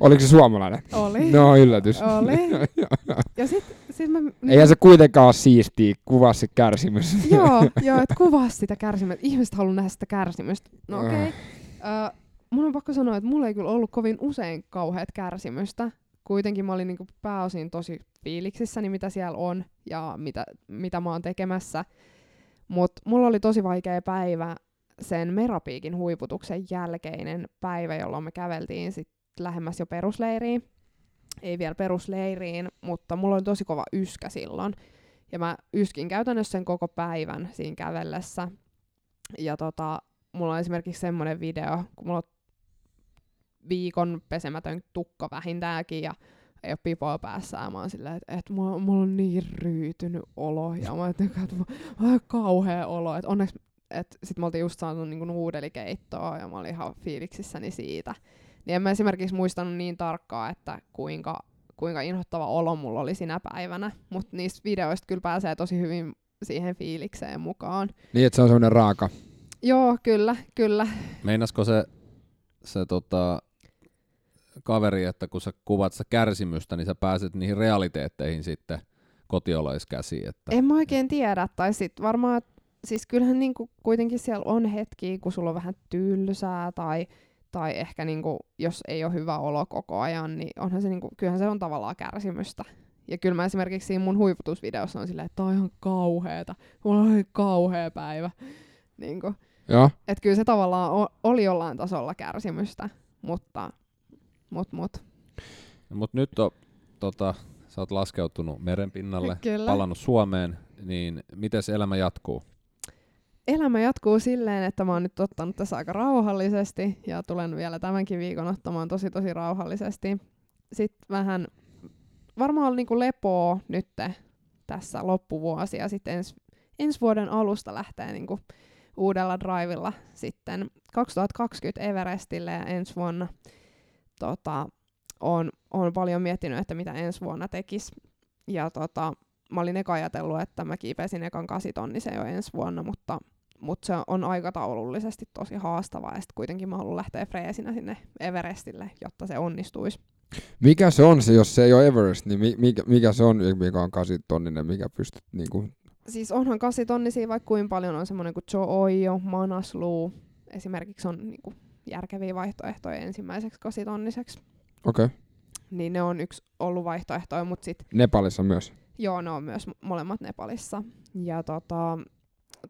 Oliko se suomalainen? oli. No yllätys. Oli. Ja sit, sit mä... Eihän se kuitenkaan ole siistiä, kuvaa se kärsimys. Joo, joo että kuvaa sitä kärsimystä. Ihmiset haluaa nähdä sitä kärsimystä. No okei. Okay. Ah. mun on pakko sanoa, että mulla ei kyllä ollut kovin usein kauheat kärsimystä. Kuitenkin mä olin niinku pääosin tosi fiiliksissäni, mitä siellä on ja mitä, mitä mä oon tekemässä. Mutta mulla oli tosi vaikea päivä sen Merapiikin huiputuksen jälkeinen päivä, jolloin me käveltiin sit lähemmäs jo perusleiriin. Ei vielä perusleiriin, mutta mulla oli tosi kova yskä silloin. Ja mä yskin käytännössä sen koko päivän siinä kävellessä. Ja tota, mulla on esimerkiksi semmoinen video, kun mulla on viikon pesemätön tukka vähintäänkin ja ei ole pipoa päässä. Ja mä oon silleen, että, että mulla, mulla, on niin ryytynyt olo. Ja mä että mä- mä- kauhea olo. Että onneksi et sit me oltiin just saanut niinku nuudelikeittoa ja mä olin ihan fiiliksissäni siitä. Niin en mä esimerkiksi muistanut niin tarkkaa, että kuinka, kuinka inhottava olo mulla oli sinä päivänä, mutta niistä videoista kyllä pääsee tosi hyvin siihen fiilikseen mukaan. Niin, että se on semmoinen raaka. Joo, kyllä, kyllä. Meinasko se, se tota, kaveri, että kun sä kuvat sitä kärsimystä, niin sä pääset niihin realiteetteihin sitten kotioloiskäsiin. Että... En mä oikein tiedä, tai sit varmaan, siis kyllähän niinku kuitenkin siellä on hetkiä, kun sulla on vähän tylsää, tai, tai ehkä niinku, jos ei ole hyvä olo koko ajan, niin onhan se niinku, kyllähän se on tavallaan kärsimystä. Ja kyllä mä esimerkiksi siinä mun huiputusvideossa on silleen, että tää on ihan kauheeta, mulla on ihan kauhea päivä. Niinku, Joo. et kyllä se tavallaan oli jollain tasolla kärsimystä, mutta mut, mut. Mutta nyt on, tota, sä oot laskeutunut merenpinnalle, Kyllä. palannut Suomeen, niin miten se elämä jatkuu? Elämä jatkuu silleen, että mä oon nyt ottanut tässä aika rauhallisesti ja tulen vielä tämänkin viikon ottamaan tosi tosi rauhallisesti. Sitten vähän varmaan niinku lepoa nyt tässä loppuvuosi ja sitten ens, ensi vuoden alusta lähtee niinku uudella drivilla sitten 2020 Everestille ja ensi vuonna tota, on, on paljon miettinyt, että mitä ensi vuonna tekis. Ja tota, mä olin eka ajatellut, että mä kiipesin ekan kasitonnisen jo ensi vuonna, mutta, mutta se on aikataulullisesti tosi haastavaa, ja sitten kuitenkin mä haluan lähteä freesinä sinne Everestille, jotta se onnistuisi. Mikä se on se, jos se ei ole Everest, niin mi- mikä, mikä se on, mikä on 8 tonninen, mikä pystyt niinku... Siis onhan kasitonnisia vaikka kuin paljon on semmoinen kuin Joe Oyo, Manaslu, esimerkiksi on niinku järkeviä vaihtoehtoja ensimmäiseksi kasitonniseksi. Okei. Okay. Niin ne on yksi ollut vaihtoehtoja, mutta sitten Nepalissa myös. Joo, ne on myös molemmat Nepalissa. Ja tota,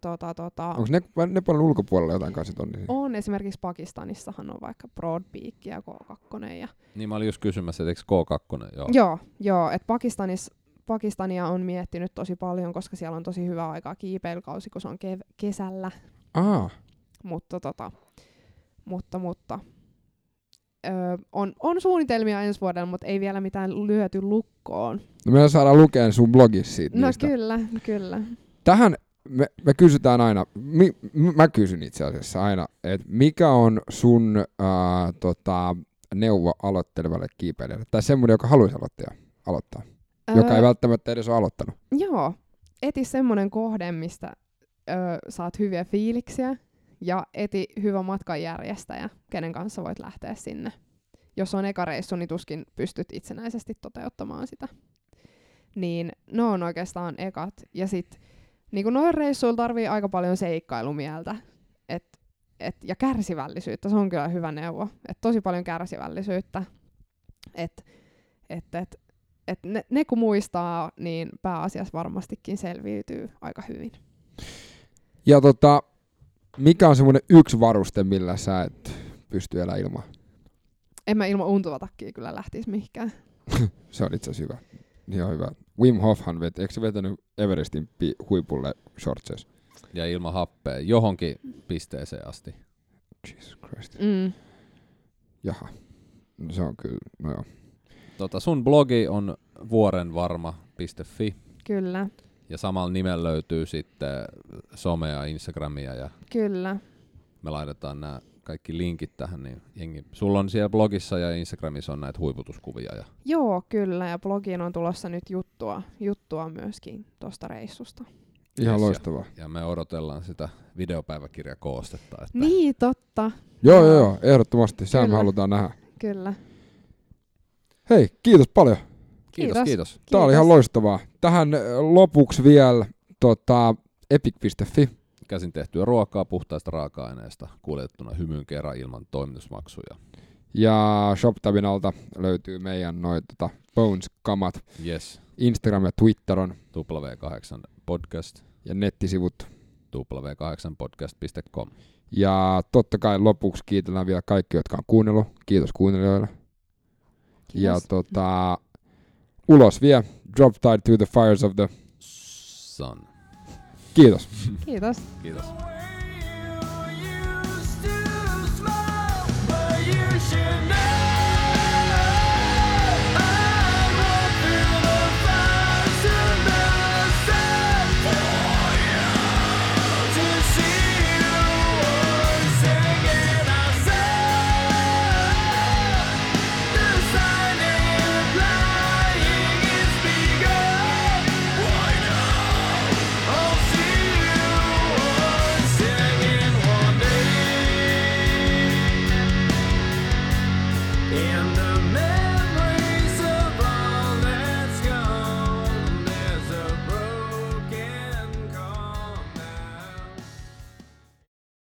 tota, tota, Onko ne, Nepalin ulkopuolella jotain 8 tonnisia? on esimerkiksi Pakistanissahan on vaikka Broad Peak ja K2. Ja Niin mä olin just kysymässä, että eikö K2? Joo. Joo, joo että Pakistanis, Pakistania on miettinyt tosi paljon, koska siellä on tosi hyvä aikaa kiipeilykausi, kun se on kev- kesällä. Aa, Mutta, tota, mutta, mutta öö, on, on suunnitelmia ensi vuodelle, mutta ei vielä mitään lyöty lukkoon. no me saadaan lukea sun blogissa siitä No niistä. kyllä, kyllä. Tähän me, me kysytään aina, mi, mä kysyn itse asiassa aina, että mikä on sun ää, tota, neuvo aloittelevalle kiipeilijälle? Tai semmoinen, joka haluaisi aloittaa, aloittaa joka ei välttämättä edes ole aloittanut. Joo, eti semmoinen kohde, mistä ö, saat hyviä fiiliksiä ja eti hyvä matkanjärjestäjä, kenen kanssa voit lähteä sinne. Jos on eka reissu, niin tuskin pystyt itsenäisesti toteuttamaan sitä. Niin ne on oikeastaan ekat. Ja sit niin noin reissuilla tarvii aika paljon seikkailumieltä et, et, ja kärsivällisyyttä. Se on kyllä hyvä neuvo. Et tosi paljon kärsivällisyyttä. Et, et, et, et ne, ne kun muistaa, niin pääasiassa varmastikin selviytyy aika hyvin. Ja tota, mikä on semmoinen yksi varuste, millä sä et pysty elämään ilman? En mä ilman untuvatakkiä kyllä lähtisi mihinkään. Se on itse asiassa hyvä. Ihan hyvä. Wim Hofhan veti, eikö se vetänyt Everestin pi- huipulle shortseissa? Ja ilman happea johonkin pisteeseen asti. Jesus Christ. Mm. Jaha. No se on kyllä, no joo. Tota, sun blogi on vuorenvarma.fi Kyllä, ja samalla nimellä löytyy sitten somea, Instagramia ja kyllä. me laitetaan nämä kaikki linkit tähän, niin jengi, sulla on siellä blogissa ja Instagramissa on näitä huiputuskuvia ja Joo, kyllä. Ja blogiin on tulossa nyt juttua, juttua myöskin tuosta reissusta. Ihan Yes, ja- loistavaa. ja me odotellaan sitä videopäiväkirjakoostetta. Että Niin, totta. Joo, joo, joo, ehdottomasti. Sehän me halutaan nähdä. Kyllä. Hei, kiitos paljon. Kiitos, Kiitos. kiitos. Tämä oli ihan loistavaa. Tähän äh, lopuksi vielä tota, epic.fi. Käsin tehtyä ruokaa puhtaista raaka-aineista kuljetettuna hymyyn kerran ilman toimitusmaksuja. Ja ShopTabin alta löytyy meidän noin tota, Bones-kamat. Yes, Instagram ja Twitter on W8 podcast, ja nettisivut. w8podcast.com. Ja totta kai lopuksi kiitellään vielä kaikki, jotka on kuunnellut. Kiitos kuunnelijoille. Ja Kiitos. tota, ulos vie Drop Tide to the Fires of the... Sun. Kiitos. Kiitos. Kiitos.